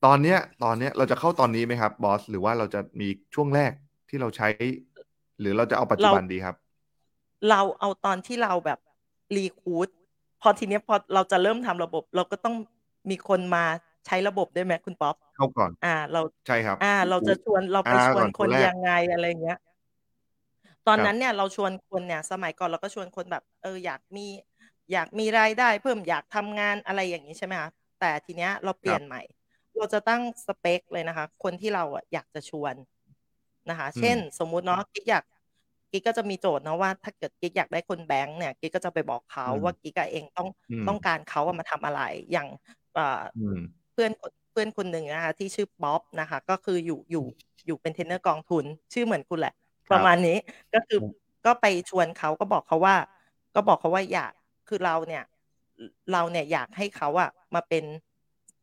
ตอนเนี้ย ตอนเนี้ย เราจะเข้าตอนนี้ไหมครับบอส หรือว่าเราจะมีช่วงแรกที่เราใช้ หรือเราจะเอาปัจจุบันดีครับ เราเอาตอนที่เราแบบรีคูดพอทีเนี้ย พอเราจะเริ่มทำระบบ เราก็ต้องมีคนมาใช้ระบบด้วยไหมคุณป๊อป เข้าก่อน อ่า เรา ใช่ครับ อ่า เราจะชวน เราไปอ่าชวนก่อนคนคนแรกยังไง อะไรเงี้ย ตอนครับนั้นเนี่ยเราชวนคนเนี่ยสมัยก่อนเราก็ชวนคนแบบ เอออยากมี อยากมีรายได้เพิ่มอยากทำงานอะไรอย่างนี้ใช่ไหมคะแต่ทีเนี้ยเราเปลี่ยนใหม่ เราจะตั้งสเปคเลยนะคะ คนที่เราอะอยากจะชวนนะคะ อืมเช่นสมมุติเนาะกิ๊กอยากกิ๊กก็จะมีโจทย์เนาะว่า ถ้าเกิดกิ๊กอยากได้คนแบงค์เนี่ยกิ๊กก็จะไปบอกเขาอืมว่ากิ๊กอะเองต้องอืมต้องการเขาอะมาทำอะไรอย่างเอ่ออืมเพื่อนเพื่อนคนหนึ่งนะคะที่ชื่อป๊อปนะคะ ก็คืออยู่อยู่อยู่เป็นเทรนเนอร์กองทุน ชื่อเหมือนคุณแหละ ประมาณนี้ก็คือก็ไปชวนเขาก็บอกเขาว่า ก็บอกเขาว่าอยากคือเราเนี่ย เราเนี่ยอยากให้เขาอะมาเป็น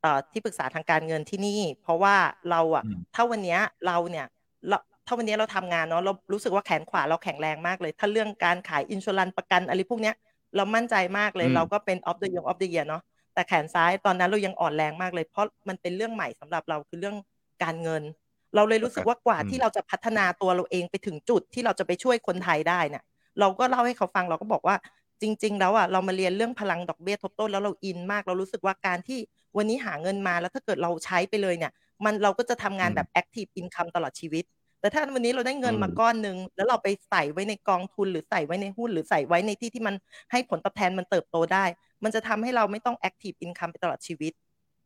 เอ่อที่ปรึกษาทางการเงินที่นี่ เพราะว่าเราอะอืมถ้าวันเนี้ยเราเนี่ยเราถ้าวันเนี้ยเราทำงานเนาะเรารู้สึกว่าแขนขวาเราแข็งแรงมากเลย ถ้าเรื่องการขายอินช r รันประกันอะไรพวกเนี้ย เรามั่นใจมากเลยอืมเราก็เป็น of the year of the year เนาะแต่แขนซ้ายตอนนั้นเรายังอ่อนแรงมากเลย เพราะมันเป็นเรื่องใหม่สำหรับเราคือเรื่องการเงิน เราเลยรู้สึกว่ากว่าอืมที่เราจะพัฒนาตัวเราเองไปถึงจุดที่เราจะไปช่วยคนไทยได้เนี่ยเราก็เล่าให้เขาฟังเราก็บอกว่าจริง ๆ แล้วอะเรามาเรียนเรื่องพลังดอกเบี้ยทบต้นแล้วเราอินมาก เรารู้สึกว่าการที่วันนี้หาเงินมาแล้วถ้าเกิดเราใช้ไปเลยเนี่ย มันเราก็จะทำงานอืมแบบ active income ตลอดชีวิต แต่ถ้าวันนี้เราได้เงินอืมมาก้อนหนึ่งแล้วเราไปใส่ไว้ในกองทุนหรือใส่ไว้ในหุ้นหรือใส่ไว้ในที่ที่มันให้ผลตอบแทนมันเติบโตได้ มันจะทำให้เราไม่ต้อง active income ไปตลอดชีวิต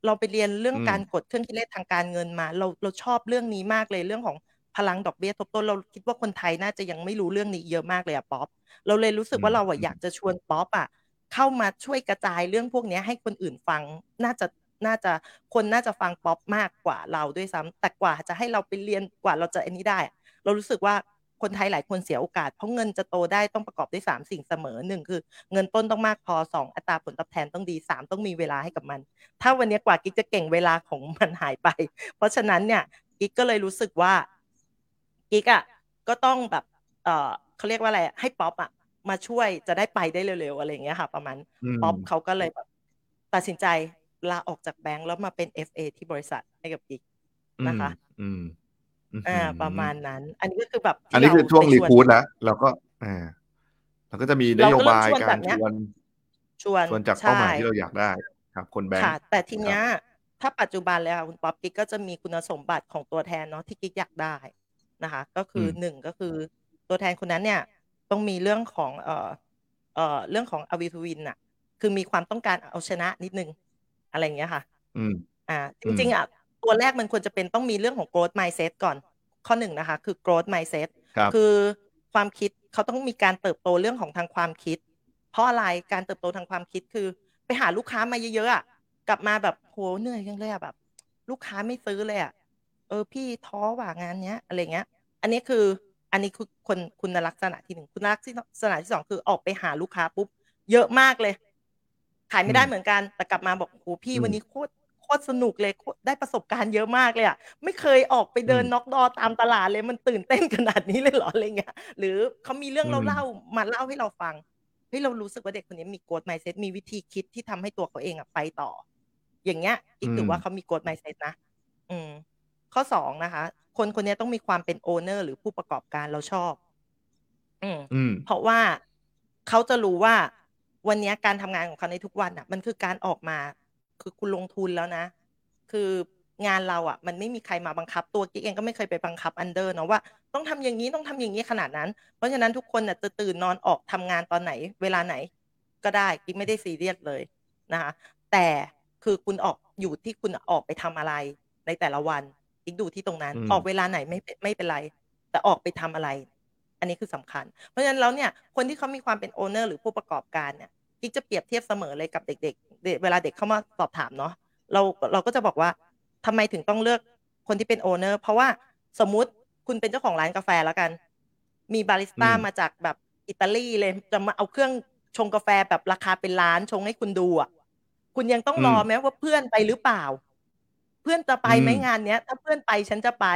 เราไปเรียนเรื่องอืมการกดเครื่องคิดเลขทางการเงินมา เราเราชอบเรื่องนี้มากเลยเรื่องของพลังดอกเบี้ยทบต้นเราคิดว่าคนไทยน่าจะยังไม่รู้เรื่องนี้เยอะมากเลยอะป๊อปเราเลยรู้สึกว่าเราอะอยากจะชวนป๊อปอะเข้ามาช่วยกระจายเรื่องพวกเนี้ยให้คนอื่นฟังน่าจะน่าจะคนน่าจะฟังป๊อปมากกว่าเราด้วยซ้ำแต่กว่าจะให้เราไปเรียนกว่าเราจะอันนี้ได้อะเรารู้สึกว่า คนไทยหลายคนเสียโอกาส เพราะเงินจะโตได้ต้องประกอบด้วยสามสิ่งเสมอหนึ่งคือ เงินต้นต้องมากพอสองอัตราผลตอบแทนต้องดีสามต้องมีเวลาให้กับมัน ถ้าวันนี้กว่ากิ๊กจะเก่งเวลาของมันหายไป เพราะฉะนั้นเนี่ยกิ๊กก็เลยรู้สึกว่ากิ๊กอะก็ต้องแบบเออเขาเรียกว่าอะไรอะให้ป๊อปอะมาช่วยจะได้ไปได้เร็วๆอะไรอย่างเงี้ยค่ะ ประมาณอืมป๊อปเขาก็เลยแบบตัดสินใจลาออกจากแบงก์แล้วมาเป็น FA ที่บริษัทให้กับกิ๊กนะคะ อืม อืมอ่า ประมาณนั้น อันนี้ก็คือแบบที่อันนี้คือเาช่วงไปรีชนคูดแล้วเราก็อ่าเราก็จะมีนเราโยก็เริ่มบายชวนการแบบเนี้ชยวนชวนชวนจากเป้าหมายใช่ที่เราอยากได้ครับ คนแบงค์ค่ะแต่ทีเนี้ยถ้าปัจจุบันเลยค่ะคุณป๊อปกิ๊กก็จะมีคุณสมบัติของตัวแทนเนาะที่กิ๊กอยากได้นะคะ ก็คืออมหนึ่งก็คือตัวแทนคนนั้นเนี่ย ต้องมีเรื่องของเอ่อเอ่อเรื่องของอวิทวินน่ะคือมีความต้องการเอาชนะนิดนึง อะไรอย่างเงี้ยค่ะ อืมอ่าจอืมริงๆอะ ตัวแรกมันควรจะเป็นต้องมีเรื่องของ growth mindset ก่อน ข้อหนึ่งนะคะ คือ growth mindset ครับคือความคิดเขาต้องมีการเติบโตเรื่องของทางความคิด เพราะอะไรการเติบโตทางความคิดคือ ไปหาลูกค้ามาเยอะๆอะกลับมาแบบโหเหนื่อยจังเลยอะแบบ ลูกค้าไม่ซื้อเลยอะเออพี่ท้อว่างานเนี้ยอะไรเงี้ย อันนี้คืออันนี้คือคนคุณลักษณะที่หนึ่งคุณลักษณะที่สองคือออกไปหาลูกค้าปุ๊บเยอะมากเลย ขายไม่ได้อืมเหมือนกันแต่กลับมาบอกโหพี่อืมวันนี้โคตรโคตรสนุกเลยโคตรได้ประสบการณ์เยอะมากเลยอะไม่เคยออกไปเดินอืม knock door ตามตลาดเลยมันตื่นเต้นขนาดนี้เลยเหรออะไรเงี้ยหรือเขามีเรื่องอืเรามเล่ามาเล่าให้เราฟังเฮ้ยเรารู้สึกว่าเด็กคนนี้มี growth mindset มีวิธีคิดที่ทำให้ตัวเขาเองอะไปต่อ อย่างเงี้ยอีกถือว่าเขามี growth mindset นะอืม ข้อสองนะคะ คนคนนี้ต้องมีความเป็น owner หรือผู้ประกอบการเราชอบ อืมอืมเพราะว่าเขาจะรู้ว่าวันนี้การทำงานของเขาในทุกวันอะ มันคือการออกมา คือคุณลงทุนแล้วนะ คืองานเราอะ มันไม่มีใครมาบังคับ ตัวกิ๊กเองก็ไม่เคยไปบังคับ under เนาะว่าต้องทำอย่างนี้ต้องทำอย่างนี้ขนาดนั้น เพราะฉะนั้นทุกคนน่ะจะตื่นนอนออกทำงานตอนไหน เวลาไหน ก็ได้กิ๊กไม่ได้ซีเรียสเลยนะคะแต่คือคุณออกอยู่ที่คุณออกไปทำอะไรในแต่ละวันกิ๊กดูที่ตรงนั้นอืมออกเวลาไหนไม่เป็นไม่เป็นไรแต่ออกไปทำอะไร อันนี้คือสำคัญ เพราะฉะนั้นแล้วเนี่ยคนที่เขามีความเป็น owner หรือผู้ประกอบการเนี่ยกิ๊กจะเปรียบเทียบเสมอเลยกับเด็กๆ เวลาเด็กเข้ามาสอบถามเนาะเราเราก็จะบอกว่าทำไมถึงต้องเลือกคนที่เป็นโอเนอร์เพราะว่าสมมุติคุณเป็นเจ้าของร้านกาแฟแล้วกัน มีบาริสต้ามาจากแบบอิตาลีเลยจะมาเอาเครื่องชงกาแฟแบบราคาเป็นล้านชงให้คุณดูอะคุณยังต้องรอแม้ว่าเพื่อนไปหรือเปล่า เพื่อนจะไปไหมงานเนี้ย ถ้าเพื่อนไปฉันจะไป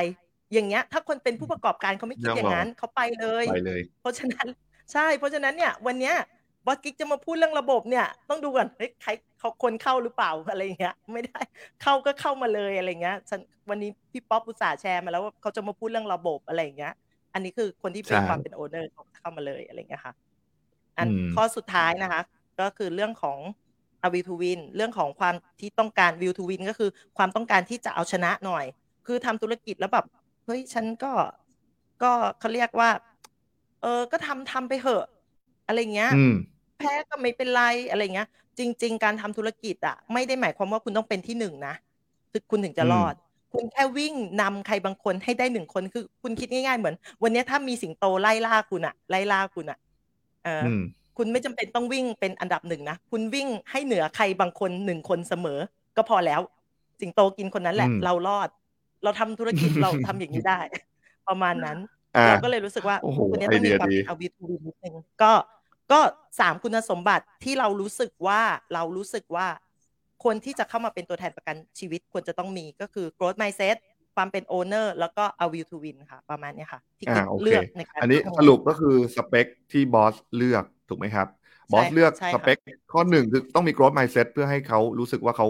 อย่างเงี้ย ถ้าคนเป็นผู้ประกอบการเขาไม่คิดอย่างนั้นเขาไปเลยไปเลยเพราะฉะนั้นใช่ เพราะฉะนั้นเนี่ย วันเนี้ย บอสกิ๊กจะมาพูดเรื่องระบบเนี่ย ต้องดูก่อนเฮ้ยใครเขาคนเข้าหรือเปล่าอะไรเงี้ย ไม่ได้เข้าก็เข้ามาเลยอะไรเงี้ยฉันวันนี้พี่ป๊อปอุตส่าห์แชร์มาแล้วว่าเขาจะมาพูดเรื่องระบบอะไรเงี้ย อันนี้คือคนที่เป็นความเป็น owner เข้ามาเลยอะไรเงี้ยค่ะ อันข้อสุดท้ายนะคะ ก็คือเรื่องของ will to win เรื่องของความที่ต้องการ will to win ก็คือ ความต้องการที่จะเอาชนะหน่อย คือทำธุรกิจแล้วแบบเฮ้ยฉันก็ก็เขาเรียกว่า เออก็ทำทำไปเหอะ อะไรเงี้ย แพ้ก็ไม่เป็นไรอะไรเงี้ย จริง ๆ การทำธุรกิจอะไม่ได้หมายความว่าคุณต้องเป็นที่หนึ่งนะคือคุณถึงจะรอด คุณแค่วิ่งนำใครบางคนให้ได้หนึ่งคนคือ คุณคิดง่ายๆเหมือน วันนี้ถ้ามีสิงโตไล่ล่าคุณอะไล่ล่าคุณอะเออคุณไม่จำเป็นต้องวิ่งเป็นอันดับหนึ่งนะคุณวิ่งให้เหนือใครบางคนหนึ่งคนเสมอ ก็พอแล้ว สิงโตกินคนนั้นแหละ เรารอด เราทำธุรกิจเราทำอย่างนี้ได้ ประมาณนั้นเราก็เลยรู้สึกว่าคนนี้ต้องมีความเอาวิทูนิดนึงก็ ก็สามคุณสมบัติที่เรารู้สึกว่าเรารู้สึกว่าคนที่จะเข้ามาเป็นตัวแทนประกันชีวิตควรจะต้องมีก็คือ growth mindset ความเป็น owner แล้วก็ a will to win ค่ะ ประมาณนี้ค่ะที่เลือกในการอันนี้สรุปก็คือสเปคที่บอสเลือกถูกไหมครับบอสเลือกสเปคข้อหนึ่งคือต้องมี growth mindset เพื่อให้เขารู้สึกว่าเขา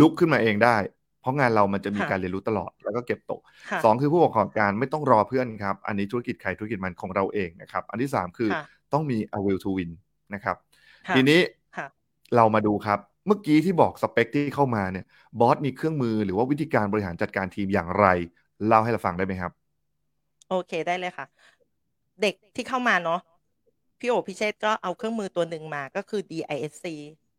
ลุกขึ้นมาเองได้ เพราะงานเรามันจะมีการเรียนรู้ตลอดแล้วก็เก็บตกสองคือผู้ประกอบการไม่ต้องรอเพื่อนครับ อันนี้ธุรกิจใครธุรกิจมันของเราเองนะครับ อันที่สามคือ ต้องมี a will to win นะครับ ทีนี้เรามาดูครับ เมื่อกี้ที่บอกสเปคที่เข้ามาเนี่ยบอสมีเครื่องมือหรือว่าวิธีการบริหารจัดการทีมอย่างไรเล่าให้เราฟังได้ไหมครับ โอเคได้เลยค่ะ เด็กที่เข้ามาเนาะพี่โอพี่เชษก็เอาเครื่องมือตัวหนึ่งมาก็คือ DISC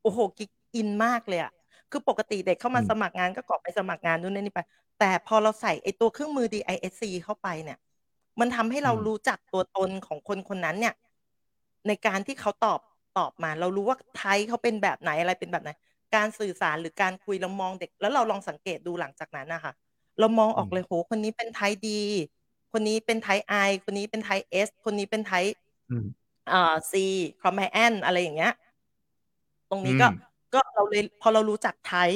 โอ้โหกิ๊กอินมากเลยอะคือปกติเด็กเข้ามาสมัครงานก็กรอกไปสมัครงานนู่นนี่ไป แต่พอเราใส่ไอตัวเครื่องมือ DISC เข้าไปเนี่ย มันทำให้เรารู้จักตัวตนของคนคนนั้นเนี่ย ในการที่เขาตอบตอบมา เรารู้ว่าไทยเขาเป็นแบบไหนอะไรเป็นแบบไหน การสื่อสารหรือการคุยเรามองเด็ก แล้วเราลองสังเกตดูหลังจากนั้นนะคะเรามองออกเลยโหคนนี้เป็นไทยดี คนนี้เป็น type I คนนี้เป็น type S คนนี้เป็น type อ่า C compliance อะไรอย่างเงี้ย ตรงนี้ก็ก็เราเลยพอเรารู้จัก type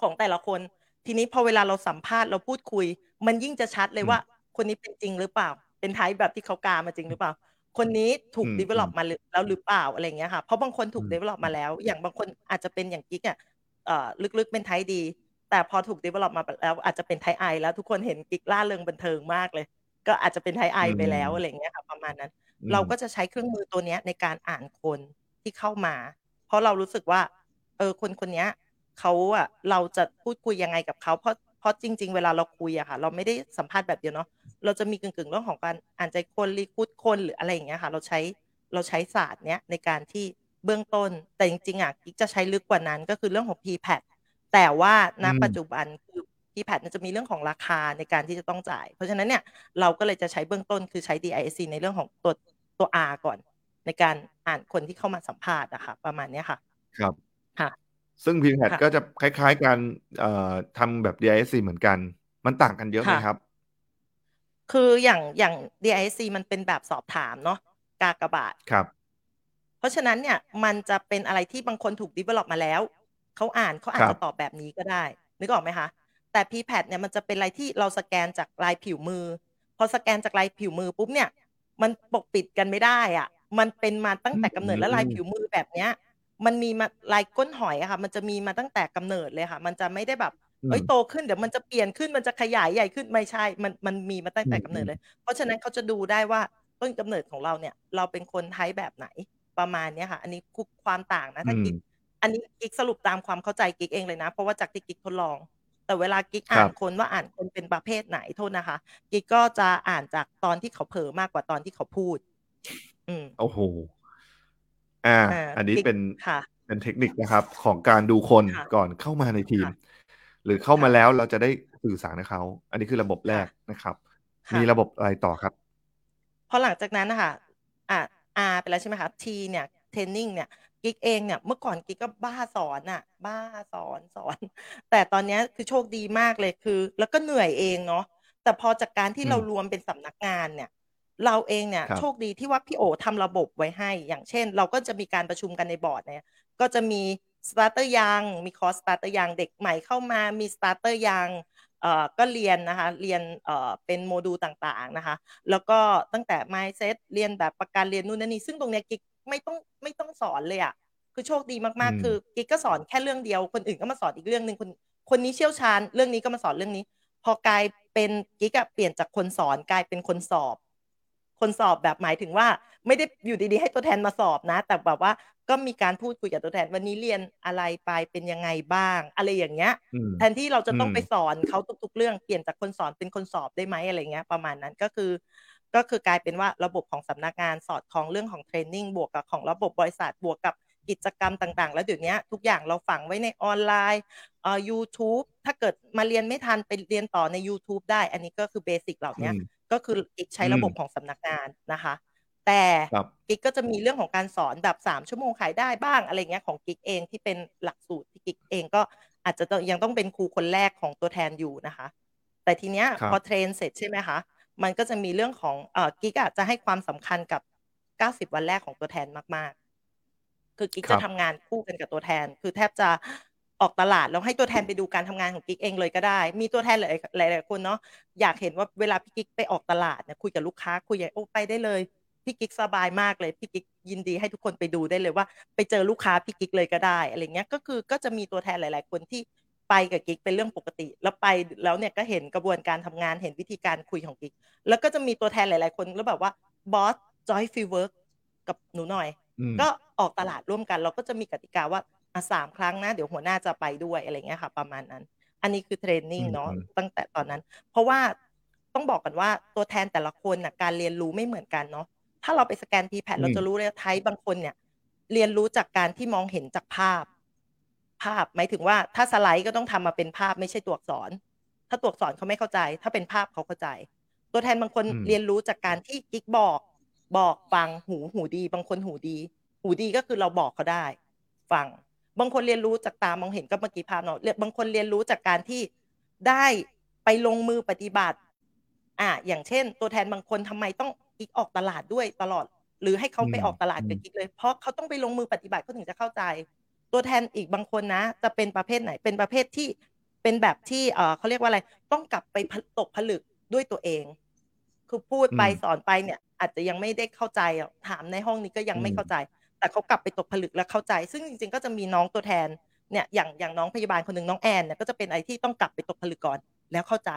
ของแต่ละคน ทีนี้พอเวลาเราสัมภาษณ์เราพูดคุย มันยิ่งจะชัดเลยว่า คนนี้เป็นจริงหรือเปล่า เป็น type แบบที่เขากามาจริงหรือเปล่า คนนี้ถูก develop มาแล้วหรือเปล่าอะไรเงี้ยค่ะ เพราะบางคนถูก develop มาแล้ว อย่างบางคนอาจจะเป็นอย่างกิ๊กอะเอ่อลึกๆเป็นไทยดี แต่พอถูกดีเวล็อปมาแล้วอาจจะเป็นไทยไอแล้วทุกคนเห็นกิ๊กล่าเริงบันเทิงมากเลย ก็อาจจะเป็นไทยไอไปแล้วอะไรเงี้ยค่ะประมาณนั้น เราก็จะใช้เครื่องมือตัวนี้ในการอ่านคนที่เข้ามา เพราะเรารู้สึกว่า เออคนคนนี้เขาอะเราจะพูดคุยยังไงกับเขาเพราะเพ ราะจริง ๆ เวลาเราคุยอะค่ะ เราไม่ได้สัมภาษณ์แบบเดียวเนาะเราจะมีกึ่งๆเรื่องของการอ่านใจคนรีคูดคนหรืออะไรอย่างเงี้ยค่ะ เราใช้เราใช้ศาสตร์เนี้ยในการที่เบื้องต้น แต่จริงๆอะกิ๊กจะใช้ลึกกว่านั้นก็คือเรื่องของ p p a d แต่ว่าณปัจจุบันคือ p p a d จะมีเรื่องของราคาในการที่จะต้องจ่าย เพราะฉะนั้นเนี่ยเราก็เลยจะใช้เบื้องต้นคือใช้ DISC ในเรื่องของตัวตัว R ก่อน ในการอ่านคนที่เข้ามาสัมภาษณ์อะค่ะประมาณนี้ค่ะ ครับค่ะ ซึ่ง p p a d ก็จะคล้ายๆกันทำแบบ DISC เหมือนกัน มันต่างกันเยอะไหมครับ คืออย่างอย่าง DISC มันเป็นแบบสอบถามเนาะกากบาทครับ เพราะฉะนั้นเนี่ยมันจะเป็นอะไรที่บางคนถูก develop มาแล้ว เขาอ่านเขาอาจจะตอบแบบนี้ก็ได้ นึกออกไหมคะ แต่ p p a d เนี่ยมันจะเป็นอะไรที่เราสแกนจากลายผิวมือ พอสแกนจากลายผิวมือปุ๊บเนี่ย มันปกปิดกันไม่ได้อะ มันเป็นมาตั้งแต่กำเนิดแล้วลายผิวมือแบบเนี้ย มันมีมาลายก้นหอยอะค่ะ มันจะมีมาตั้งแต่กำเนิดเลยค่ะ มันจะไม่ได้แบบเอ้ยโตขึ้นเดี๋ยวมันจะเปลี่ยนขึ้นมันจะขยายใหญ่ขึ้นไม่ใช่ มันมันมีมาตั้งแต่กำเนิดเลย เพราะฉะนั้นเขาจะดูได้ว่าต้นกำเนิดของเราเนี่ย เราเป็นคนไทยแบบไหนประมาณเนี้ยค่ะ อันนี้คุกความต่างนะถ้ากิ๊กอันนี้กิ๊กสรุปตามความเข้าใจกิ๊กเองเลยนะ เพราะว่าจากที่กิ๊กทดลอง แต่เวลากิ๊กอ่านคนว่าอ่านคนเป็นประเภทไหนโทษนะคะ กิ๊กก็จะอ่านจากตอนที่เขาเผลอมากกว่าตอนที่เขาพูด อืมโอ้โห อ่า อันนี้เป็นเป็นเทคนิคนะครับ ของการดูคนก่อนเข้ามาในทีม หรือเข้ามาแล้วเราจะได้สื่อสารกับเขาอันนี้คือระบบแรกนะครับ มีระบบอะไรต่อครับ พอหลังจากนั้นนะคะอะ R ไปแล้วใช่ไหมคะ T เนี่ยเทรนนิ่งเนี่ยกิ๊กเองเนี่ยเมื่อก่อนกิ๊กก็บ้าสอนอะบ้าสอนสอน แต่ตอนนี้คือโชคดีมากเลยคือ แล้วก็เหนื่อยเองเนาะแต่พอจากการที่เรารวมเป็นสำนักงานเนี่ย เราเองเนี่ยโชคดีที่ว่าพี่โอทำระบบไว้ให้ อย่างเช่น เราก็จะมีการประชุมกันในบอร์ดเนี่ยก็จะมีstarter ยังมีคอร์ส starter ยังเด็กใหม่เข้ามามี starter ยังเอ่อก็เรียนนะคะเรียนเอ่อเป็นโมดูลต่างๆนะคะ แล้วก็ตั้งแต่ mindset เรียนแบบประการเรียนนู่นนั่นนี่ซึ่งตรงเนี้ยกิ๊กไม่ต้องไม่ต้องสอนเลยอะคือโชคดีมากๆ คือกิ๊กก็สอนแค่เรื่องเดียว คนอื่นก็มาสอนอีกเรื่องหนึ่งคนคนนี้เชี่ยวชาญ เรื่องนี้ก็มาสอนเรื่องนี้ พอกลายเป็นกิ๊กอะเปลี่ยนจากคนสอนกลายเป็นคนสอบ คนสอบแบบหมายถึงว่า ไม่ได้อยู่ดีๆ ให้ตัวแทนมาสอบนะ แต่แบบว่าก็มีการพูดคุยกับตัวแทนวันนี้เรียนอะไรไปเป็นยังไงบ้าง อะไรอย่างเงี้ย แทนที่เราจะต้องไปสอนเขาทุก ๆ เรื่องเปลี่ยนจากคนสอนเป็นคนสอบได้ไหมอะไรเงี้ย ประมาณนั้นก็คือ ก็คือกลายเป็นว่าระบบของสำนักงานสอดคล้องเรื่องของ training บวกกับของระบบบริษัทบวกกับกิจกรรมต่าง ๆ แล้วเดี๋ยวนี้ทุกอย่างเราฝังไว้ในออนไลน์เอ่อ YouTube ถ้าเกิดมาเรียนไม่ทันไปเรียนต่อใน YouTube ได้ อันนี้ก็คือ basic เหล่านี้ ก็คือใช้ระบบของสำนักงานนะคะ แต่กิ๊กก็จะมีเรื่องของการสอนแบบสามชั่วโมงขายได้บ้างอะไรเงี้ยของกิ๊กเองที่เป็นหลักสูตรที่กิ๊กเองก็อาจจะยังต้องเป็นครูคนแรกของตัวแทนอยู่นะคะ แต่ทีเนี้ยพอ train เสร็จใช่ไหมคะมันก็จะมีเรื่องของเอ่อกิ๊กอาจจะให้ความสำคัญกับเก้าสิบวันแรกของตัวแทนมาก ๆ คือกิ๊กจะทำงานคู่กันกับตัวแทน คือแทบจะ ออกตลาดแล้วให้ตัวแทนไปดูการทำงานของกิ๊กเองเลยก็ได้ มีตัวแทนหลายหลายคนเนาะอยากเห็นว่าเวลาพี่กิ๊กไปออกตลาดเนี่ยคุยกับลูกค้าคุยยังไงโอ้ไปได้เลยพี่กิ๊กสบายมากเลยพี่กิ๊กยินดีให้ทุกคนไปดูได้เลยว่า ไปเจอลูกค้าพี่กิ๊กเลยก็ได้อะไรเงี้ยก็คือก็จะมีตัวแทนหลาย ๆ คนที่ไปกับกิ๊กเป็นเรื่องปกติ แล้วไปแล้วเนี่ยก็เห็นกระบวนการทำงานเห็นวิธีการคุยของกิ๊กแล้วก็จะมีตัวแทนหลาย ๆ คนแล้วแบบว่าบอส joint field work กับหนูหน่อย ก็ออกตลาดร่วมกัน เราก็จะมีกติกาว่าอะ สามครั้งนะ เดี๋ยวหัวหน้าจะไปด้วยอะไรเงี้ยค่ะ ประมาณนั้น อันนี้คือเทรนนิ่งเนาะตั้งแต่ตอนนั้น เพราะว่าต้องบอกกันว่าตัวแทนแต่ละคนนะการเรียนรู้ไม่เหมือนกันเนาะถ้าเราไปสแกน t p a d เราจะรู้เลยไทป์บางคนเนี่ย เรียนรู้จากการที่มองเห็นจากภาพ ภาพหมายถึงว่าถ้าสไลด์ก็ต้องทำมาเป็นภาพไม่ใช่ตัวอักษร ถ้าตัวอักษรเขาไม่เข้าใจ ถ้าเป็นภาพเขาเข้าใจ ตัวแทนบางคนเรียนรู้จากการที่กิ๊กบอกบอกฟังหูหูดี บางคนหูดี หูดีก็คือเราบอกเขาได้ ฟัง บางคนเรียนรู้จากตามองเห็นก็เมื่อกี้ภาพเนาะบางคนเรียนรู้จากการที่ได้ไปลงมือปฏิบัติอ่าอย่างเช่น ตัวแทนบางคนทำไมต้องกิ๊กออกตลาดด้วยตลอด หรือให้เขาไปออกตลาดกับกิ๊กเลยเพราะเขาต้องไปลงมือปฏิบัติเขาถึงจะเข้าใจ ตัวแทนอีกบางคนนะ จะเป็นประเภทไหนเป็นประเภทที่เป็นแบบที่เออเขาเรียกว่าอะไร ต้องกลับไปตกผลึกด้วยตัวเอง คือพูดไปสอนไปเนี่ย อาจจะยังไม่ได้เข้าใจถามในห้องนี้ก็ยังไม่เข้าใจ แต่เขากลับไปตกผลึกแล้วเข้าใจ ซึ่งจริงๆ ก็จะมีน้องตัวแทนเนี่ยอย่างอย่างน้องพยาบาลคนหนึ่งน้องแอนเนี่ยก็จะเป็นไอที่ต้องกลับไปตกผลึกก่อนแล้วเข้เข้าใจ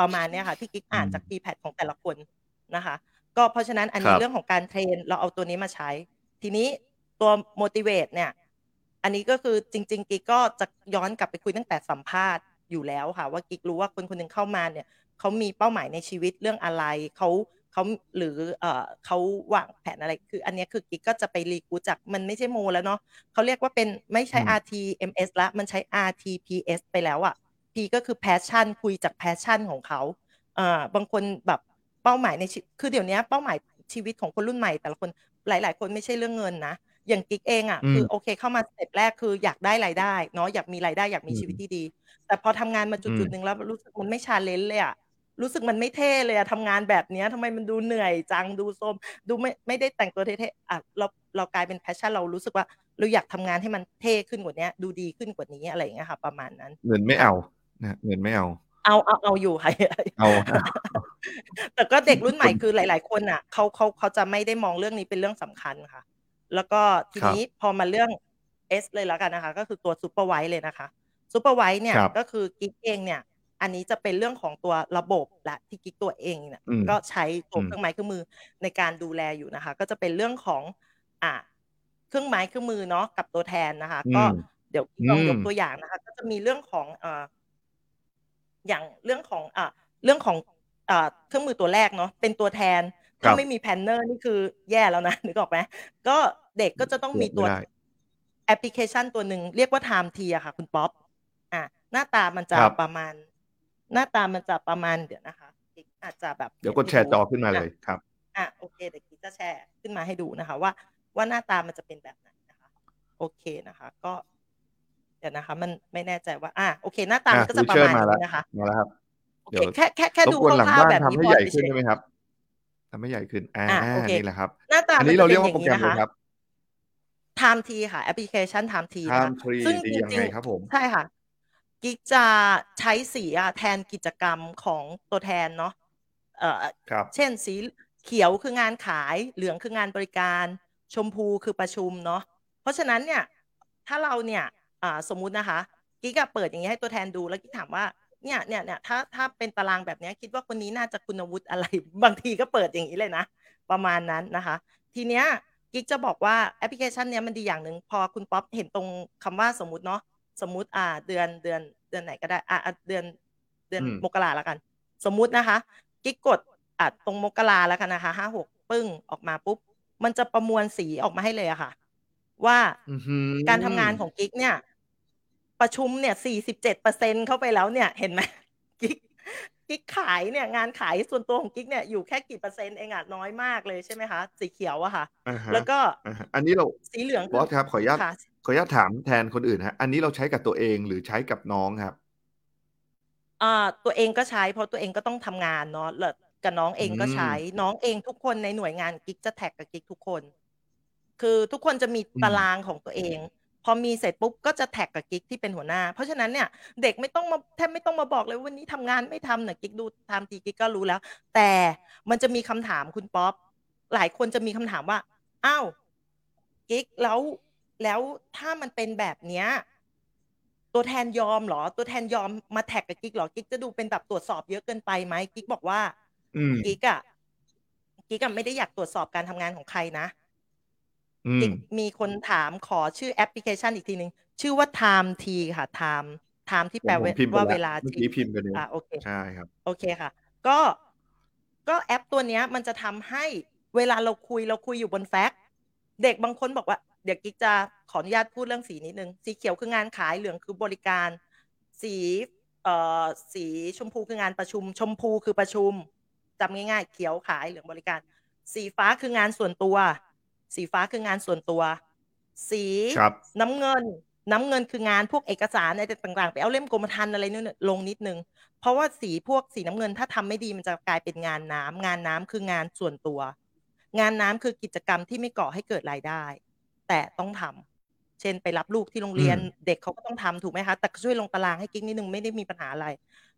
ประมาณเนี้ยค่ะที่กิ๊กอ่านจาก t p a d ของแต่ละคนนะคะ ก็เพราะฉะนั้นอันนี้เรื่องของการเทรนเราเอาตัวนี้มาใช้ ทีนี้ตัว motivate เนี่ย อันนี้ก็คือจริง ๆ กิ๊กก็จะย้อนกลับไปคุยตั้งแต่สัมภาษณ์อยู่แล้วค่ะ ว่ากิ๊กรู้ว่าคนคนหนึ่งเข้ามาเนี่ยเขามีเป้าหมายในชีวิตเรื่องอะไรเขา เขาหรือเอ่อเขาวางแผนอะไรคือ อันนี้คือกิ๊กก็จะไปรีกูจากมันไม่ใช่โมแล้วเนาะเขาเรียกว่าเป็นไม่ใช่ RTMS ละมันใช้ RTPS ไปแล้วอะ P ก็คือ passion คุยจาก passion ของเขาอ่าบางคนแบบเป้าหมายในคือเดี๋ยวนี้เป้าหมายชีวิตของคนรุ่นใหม่ แต่ละคนหลาย ๆ คนไม่ใช่เรื่องเงินนะอย่างกิ๊กเองอะคือโอเคเข้ามา step แรกคืออยากได้รายได้เนาะอยากมีรายได้อยากมีชีวิตที่ดี แต่พอทำงานมาจุดจุดหนึ่งแล้วรู้สึกมันไม่ challenge เลยอะ รู้สึกมันไม่เท่เลยอะทำงานแบบนี้ทำไมมันดูเหนื่อยจังดูโซมดูไม่ไม่ได้แต่งตัวเท่ๆอะเราเรากลายเป็น passion เรารู้สึกว่าเราอยากทำงานให้มันเท่ขึ้นกว่านี้ดูดีขึ้นกว่านี้อะไรอย่างเงี้ยค่ะ ประมาณนั้นเงินไม่เอานะเงินไม่เอา เอาเอาเอาอยู่ค่ะเอาแต่ก็เด็กรุ่นใหม่คือหลาย ๆ คนอะเขาเขาเขาจะไม่ได้มองเรื่องนี้เป็นเรื่องสำคัญค่ะ แล้วก็ทีนี้พอมาเรื่อง S เลยแล้วกันนะคะ ก็คือตัว supervise เลยนะคะ supervise เนี่ยก็คือกิ๊กเองเนี่ย อันนี้จะเป็นเรื่องของตัวระบบและที่กิ๊กตัวเองเนี่ยก็ใช้ตัวเครื่องไม้เครื่องมือในการดูแลอยู่นะคะ ก็จะเป็นเรื่องของอ่าเครื่องไม้เครื่องมือเนาะกับตัวแทนนะคะ ก็เดี๋ยวลองยกตัวอย่างนะคะ ก็จะมีเรื่องของอ่าอย่างเรื่องของอ่าเรื่องของอ่าเครื่องมือตัวแรกเนาะเป็นตัวแทนถ้าไม่มี planner นี่คือแย่แล้วนะนึกออกไหมก็เด็กก็จะต้องมีตัวแอปพลิเคชันตัวหนึ่งเรียกว่า Time T อะค่ะ คุณป๊อปอ่าหน้าตามันจะประมาณ หน้าตามันจะประมาณเดี๋ยวนะคะอ่อาจจะแบบ เดี๋ยวกดแชร์จอขึ้นมาเลยครับอะโอเคเดี๋ยวกิ๊กจะแชร์ขึ้นมาให้ดูนะคะ ว่าว่าหน้าตามันจะเป็นแบบไหนนะคะ โอเคนะคะ ก็ เดี๋ยวนะคะ มันไม่แน่ใจว่า อะโอเค หน้าตามันก็จะประมาณนี้นะคะมาแล้วครับโอเคแค่แค่แค่รบดูกวนหลังคร่าวบ้านๆแบบทำนี้ให้พอใหญ่เฉขึ้นยได้ไหมครับทำให้ใหญ่ขึ้นอ่าอะโอเคนี่แหละครับๆหน้าตาอันมันี้จะเราเป็เรียนกอว่าโปรย่างแกรนี้มนะเลยคะครับ Time T ค่ะแอปพลิเคชัน Time T นะคะ Time Tree ซึ่งดีจยังริไงงครับผมๆใช่ค่ะ กิ๊กจะใช้สีอะแทนกิจกรรมของตัวแทนเนาะเอ่อครับเช่นสีเขียวคืองานขายเหลืองคืองานบริการ ชมพูคือประชุมเนาะเพราะฉะนั้นเนี่ยถ้าเราเนี่ยอ่าสมมุตินะคะกิ๊กอะเปิดอย่างนี้ให้ตัวแทนดูแล้วกิ๊กถามว่าเนี่ยเนี่ยเนี่ยถ้าถ้าเป็นตารางแบบเนี้ยคิดว่าคนนี้น่าจะคุณวุฒิอะไร บางทีก็เปิดอย่างนี้เลยนะ ประมาณนั้นนะคะ ทีเนี้ยกิ๊กจะบอกว่าแอปพลิเคชันเนี้ยมันดีอย่างหนึ่งพอคุณป๊อปเห็นตรงคำว่าสมมติเนาะสมมติอ่าเดือนเดือน เดือนไหนก็ได้อ่าอะเดือนเดือนอืมมกราแล้วกัน สมมุตินะคะ กิ๊กกดอะตรงมกราแล้วกันนะคะห้าหกปึ้งออกมาปุ๊บ มันจะประมวลสีออกมาให้เลยอะค่ะ ว่าอื้อหือการทำงานของกิ๊กเนี่ย ประชุมเนี่ยสี่สิบเจ็ดเปอร์เซ็นเข้าไปแล้วเนี่ย เห็นไหมกิ๊กกิ๊กขายเนี่ยงานขายส่วนตัวของกิ๊กเนี่ยอยู่แค่กี่เปอร์เซ็นต์เองอะน้อยมากเลยใช่ไหมคะ สีเขียวอะค่ะอ่าฮะแล้วก็อ่าฮะอันนี้เราสีเหลืองบอสครับขออนุญาตค่ะ ขออนุญาตถามแทนคนอื่นฮะ อันนี้เราใช้กับตัวเองหรือใช้กับน้องครับอ่าตัวเองก็ใช้เพราะตัวเองก็ต้องทำงานเนาะแล้วกับน้องเองก็ใช้ น้องเองทุกคนในหน่วยงานกิ๊กจะ tag กับกิ๊กทุกคน คือทุกคนจะมีอืมตารางของตัวเอง พอมีเสร็จปุ๊บก็จะ tag กับกิ๊กที่เป็นหัวหน้า เพราะฉะนั้นเนี่ยเด็กไม่ต้องมาแทบไม่ต้องมาบอกเลยวันนี้ทำงานไม่ทำเนี่ยกิ๊กดู TimeTree กิ๊กก็รู้แล้ว แต่มันจะมีคำถามคุณป๊อปหลายคนจะมีคำถามว่าอ้าวกิ๊กแล้ว แล้วถ้ามันเป็นแบบเนี้ย ตัวแทนยอมเหรอ ตัวแทนยอมมา tag กับกิ๊กเหรอกิ๊กจะดูเป็นแบบตรวจสอบเยอะเกินไปไหมกิ๊กบอกว่าอืมกิ๊กอะกิ๊กอะไม่ได้อยากตรวจสอบการทำงานของใครนะอืมกิ๊กมีคนถามขอชื่อแอปพลิเคชันอีกทีหนึ่งชื่อว่า TimeTree ค่ะ Time Time ที่แปลผมพิมพ์ไปว่าแล้วเวลาเมื่อที่กี้พิมพ์ไปเลยอะโอเคใช่ครับ โอเคค่ะ ก็ก็แอปตัวเนี้ยมันจะทำให้เวลาเราคุยเราคุยอยู่บน fact เด็กบางคนบอกว่า เดี๋ยวกิ๊กจะขออนุญาตพูดเรื่องสีนิดนึง สีเขียวคืองานขายเหลืองคือบริการ สีเอ่อสีชมพูคืองานประชุม ชมพูคือประชุมจำง่ายๆ เขียวขายเหลืองบริการ สีฟ้าคืองานส่วนตัว สีฟ้าคืองานส่วนตัว สีครับน้ำเงินน้ำเงินคืองานพวกเอกสารอะไรต่างๆ ไปเอาเล่มกรมธรรม์อะไรนู่นลงนิดนึง เพราะว่าสีพวกสีน้ำเงินถ้าทำไม่ดีมันจะกลายเป็นงานน้ำงานน้ำคืองานส่วนตัว งานน้ำคือกิจกรรมที่ไม่ก่อให้เกิดรายได้ แต่ต้องทำเช่นไปรับลูกที่โรงเรียนอืมเด็กเขาก็ต้องทำถูกไหมคะ แต่ช่วยลงตารางให้กิ๊กนิดนึงไม่ได้มีปัญหาอะไร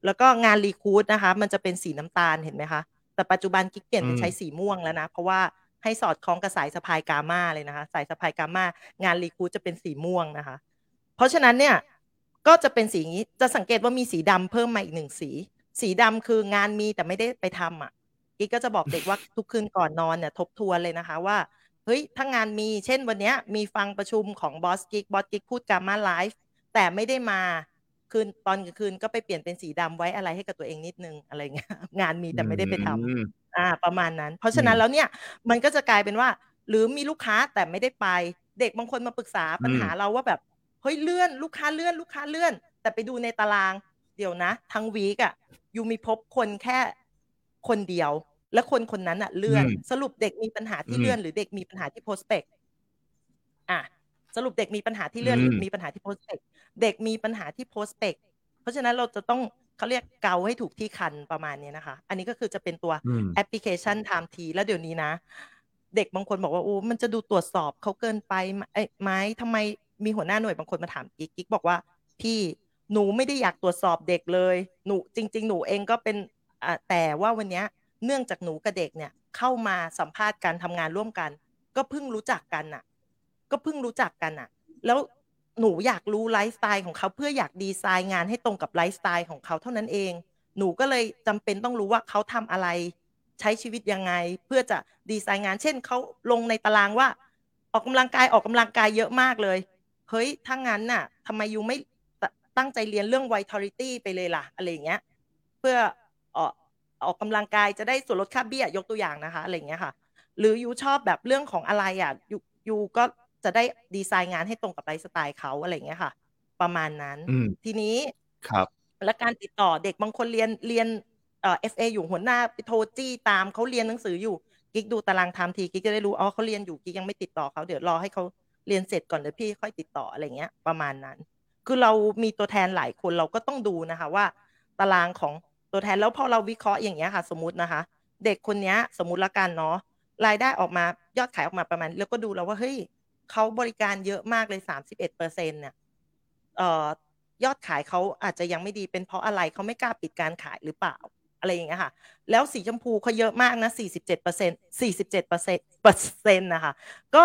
แล้วก็งานรีคูดนะคะ มันจะเป็นสีน้ำตาลเห็นไหมคะแต่ปัจจุบันกิ๊กเปลี่ยนเป็นอืมใช้สีม่วงแล้วนะ เพราะว่าให้สอดคล้องกับสายสะพายกามาเลยนะคะ สายสะพายกามางานรีคูดจะเป็นสีม่วงนะคะ เพราะฉะนั้นเนี่ยก็จะเป็นสีนี้จะสังเกตว่ามีสีดำเพิ่มมาอีกหนึ่งสี สีดำคืองานมีแต่ไม่ได้ไปทำอะกิ๊กก็จะบอกเด็กว่าทุกคืนก่อนนอนเนี่ยทบทวนเลยนะคะว่า เฮ้ยถ้างานมี เช่นวันเนี้ยมีฟังประชุมของบอสกิ๊กบอสกิ๊กพูดกามาไว้แต่ไม่ได้มาคืนตอนกลางคืนก็ไปเปลี่ยนเป็นสีดำไว้อะไรให้กับตัวเองนิดนึงอะไรเงี้ยงานมีแต่ไม่ได้ไปทำอืมอ่าประมาณนั้น เพราะฉะนั้นอืมแล้วเนี่ยมันก็จะกลายเป็นว่า หรือมีลูกค้าแต่ไม่ได้ไป เด็กบางคนมาปรึกษาปัญหาเราว่าแบบเฮ้ยเลื่อนลูกค้าเลื่อนลูกค้าเลื่อน แต่ไปดูในตารางเดี๋ยวนะ ทั้ง week อะ you มีพบคนแค่คนเดียว และคนคนนั้นอะเลื่อนอืมสรุปเด็กมีปัญหาที่อืมเลื่อน หรือเด็กมีปัญหาที่ prospect อะสรุปเด็กมีปัญหาที่เลื่อนหรืออืมมีปัญหาที่ prospect เด็กมีปัญหาที่ prospect เพราะฉะนั้นเราจะต้องเขาเรียกเกาให้ถูกที่คันประมาณนี้นะคะ อันนี้ก็คือจะเป็นตัวอืมแอปพลิเคชัน TimeTree แล้วเดี๋ยวนี้นะ เด็กบางคนบอกว่าโอ้มันจะดูตรวจสอบเขาเกินไปไหมเอ้ยไหมทำไมมีหัวหน้าหน่วยบางคนมาถามกิ๊กกิ๊กบอกว่าพี่หนูไม่ได้อยากตรวจสอบเด็กเลย หนูจริง ๆ หนูเองก็เป็นอ่าแต่ว่าวันเนี้ย เนื่องจากหนูกับเด็กเนี่ยเข้ามาสัมภาษณ์การทำงานร่วมกัน ก็เพิ่งรู้จักกันน่ะ ก็เพิ่งรู้จักกันน่ะ แล้วหนูอยากรู้ไลฟ์สไตล์ของเขาเพื่ออยากดีไซน์งานให้ตรงกับไลฟ์สไตล์ของเขาเท่านั้นเอง หนูก็เลยจำเป็นต้องรู้ว่าเขาทำอะไร ใช้ชีวิตยังไง เพื่อจะดีไซน์งาน เช่นเขาลงในตารางว่า ออกกำลังกายออกกำลังกายเยอะมากเลยเฮ้ยถ้างั้นน่ะทำไม you ไม่ตั้งใจเรียนเรื่อง vitality ไปเลยล่ะ อะไรอย่างเงี้ย เพื่อ ออกออกกำลังกายจะได้ส่วนลดค่าเบี้ยยกตัวอย่างนะคะอะไรอย่างเงี้ยค่ะ หรือ you ชอบแบบเรื่องของอะไรอะ you you ก็จะได้ดีไซน์งานให้ตรงกับไลฟ์สไตล์เขาอะไรอย่างเงี้ยค่ะ ประมาณนั้นอืมทีนี้ครับ และการติดต่อเด็กบางคนเรียนเรียนเออเอฟเออยู่หัวหน้าไปโทรจี้ตามเขาเรียนหนังสืออยู่กิ๊กดูตาราง TimeTree กิ๊กจะได้รู้อ๋อเขาเรียนอยู่กิ๊กยังไม่ติดต่อเขาเดี๋ยวรอให้เขาเรียนเสร็จก่อนเดี๋ยวพี่ค่อยติดต่ออะไรเงี้ย ประมาณนั้น คือเรามีตัวแทนหลายคนเราก็ต้องดูนะคะว่า ตารางของ ตัวแทนแล้วพอเราวิเคราะห์อย่างเงี้ยค่ะ สมมตินะคะ เด็กคนนี้สมมติละกันเนาะรายได้ออกมายอดขายออกมาประมาณ แล้วก็ดูแล้วว่าเฮ้ยเขาบริการเยอะมากเลยสามสิบเอ็ดเปอร์เซ็นเนี่ยยอดขายเขาอาจจะยังไม่ดีเป็นเพราะอะไรเขาไม่กล้าปิดการขายหรือเปล่าอะไรอย่างเงี้ยค่ะ แล้วสีชมพูเขาเยอะมากนะสี่สิบเจ็ดเปอร์เซ็นสี่สิบเจ็ดเปอร์เซ็นเปอร์เซ็นต์นะคะก็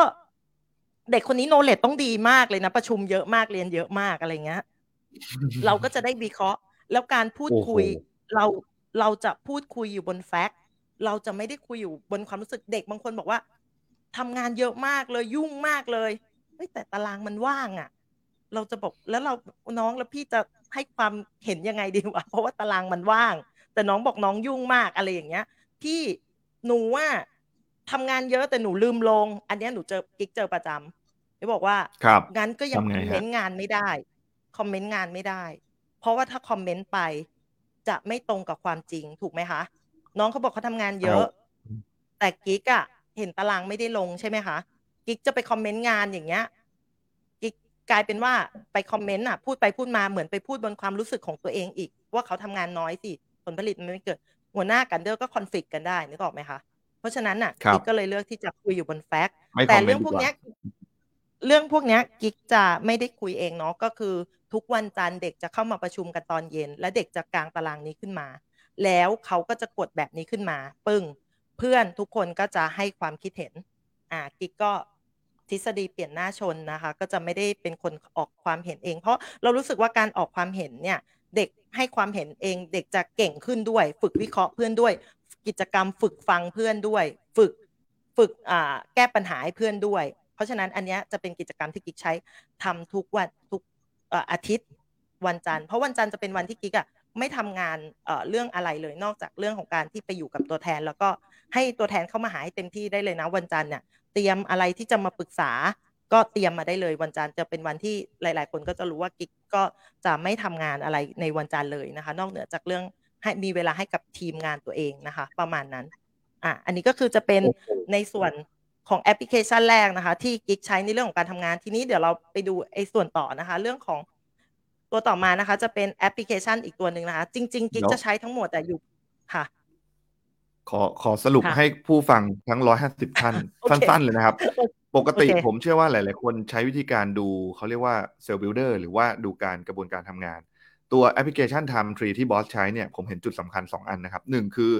เด็กคนนี้โนเลตต้องดีมากเลยนะ ประชุมเยอะมากเรียนเยอะมากอะไรเงี้ย เราก็จะได้วิเคราะห์ แล้วการพูดคุย เราเราจะพูดคุยอยู่บนแฟกต์เราจะไม่ได้คุยอยู่บนความรู้สึกเด็กบางคนบอกว่าทำงานเยอะมากเลยยุ่งมากเลยเฮ้ยแต่ตารางมันว่างอะ่ะ เราจะบอกแล้วเราน้องแล้วพี่จะให้ความเห็นยังไงดีวะเพราะว่าตารางมันว่าง แต่น้องบอกน้องยุ่งมากอะไรอย่างเงี้ย พี่หนูว่าทำงานเยอะแต่หนูลืมลง อันนี้หนูเจอกิ๊กเจอประจำเขาบอกว่าครับงั้นก็ยังทำไงฮะคอมเมนต์งานไม่ได้ คอมเมนต์งานไม่ได้ เพราะว่าถ้าคอมเมนต์ไป จะไม่ตรงกับความจริงถูกไหมคะ น้องเขาบอกเขาทำงานเยอะ แต่กิ๊กอะเห็นตารางไม่ได้ลงใช่ไหมคะ กิ๊กจะไปคอมเมนต์งานอย่างเงี้ย กิ๊กกลายเป็นว่าไปคอมเมนต์อะพูดไปพูดมาเหมือนไปพูดบนความรู้สึกของตัวเองอีก ว่าเขาทำงานน้อยสิผลผลิตมันไม่เกิด หัวหน้ากันเดอร์ก็คอนฟ lict กันได้นึกออกไหมคะ เพราะฉะนั้นน่ะครับกิ๊กก็เลยเลือกที่จะคุยอยู่บน fact ไม่แต่คอมเมนต์เรื่องพวกดีกว่าเนี้ยเรื่องพวกเนี้ยกิ๊กจะไม่ได้คุยเองเนาะก็คือ ทุกวันจันทร์เด็กจะเข้ามาประชุมกันตอนเย็น และเด็กจะกลางตารางนี้ขึ้นมา แล้วเขาก็จะกดแบบนี้ขึ้นมา ปึ้ง เพื่อนทุกคนก็จะให้ความคิดเห็นอ่ากิ๊กก็ทฤษฎีเปลี่ยนหน้าชนนะคะ ก็จะไม่ได้เป็นคนออกความเห็นเอง เพราะเรารู้สึกว่าการออกความเห็นเนี่ยเด็กให้ความเห็นเอง เด็กจะเก่งขึ้นด้วย ฝึกวิเคราะห์เพื่อนด้วย กิจกรรมฝึกฟังเพื่อนด้วย ฝึกฝึกอ่าแก้ปัญหาให้เพื่อนด้วย เพราะฉะนั้นอันนี้จะเป็นกิจกรรมที่กิ๊กใช้ทำทุกวันทุก อ่ออาทิตย์วันจันทร์เพราะวันจันทร์จะเป็นวันที่กิ๊กอะไม่ทำงานเอ่อเรื่องอะไรเลยนอกจากเรื่องของการที่ไปอยู่กับตัวแทน แล้วก็ให้ตัวแทนเข้ามาหาให้เต็มที่ได้เลยนะ วันจันทร์เนี่ยเตรียมอะไรที่จะมาปรึกษา ก็เตรียมมาได้เลยวันจันทร์จะเป็นวันที่หลาย ๆ คนก็จะรู้ว่ากิ๊กก็จะไม่ทำงานอะไรในวันจันทร์เลยนะคะ นอกเหนือจากเรื่องให้มีเวลาให้กับทีมงานตัวเองนะคะ ประมาณนั้นอะอันนี้ก็คือจะเป็นในส่วน ของแอปพลิเคชันแรกนะคะ ที่กิ๊กใช้ในเรื่องของการทำงาน ทีนี้เดี๋ยวเราไปดูไอ้ส่วนต่อนะคะ เรื่องของตัวต่อมานะคะ จะเป็นแอปพลิเคชันอีกตัวหนึ่งนะคะ จริง ๆ กิ๊กเดี๋ยวจะใช้ทั้งหมดแต่อยู่ค่ะขอขอสรุปค่ะให้ผู้ฟังทั้งร้อยห้าสิบท่านโอเคสั้น ๆ เลยนะครับ ปกติโอเคผมเชื่อว่าหลาย ๆ คนใช้วิธีการดูเขาเรียกว่าเซลล์บิ i เดอร์หรือว่าดูการกระบวนการทำงาน ตัวแอปพลิเคชัน TimeTree ที่บอสใช้เนี่ย ผมเห็นจุดสำคัญ 2 อันนะครับหนึ่งคือ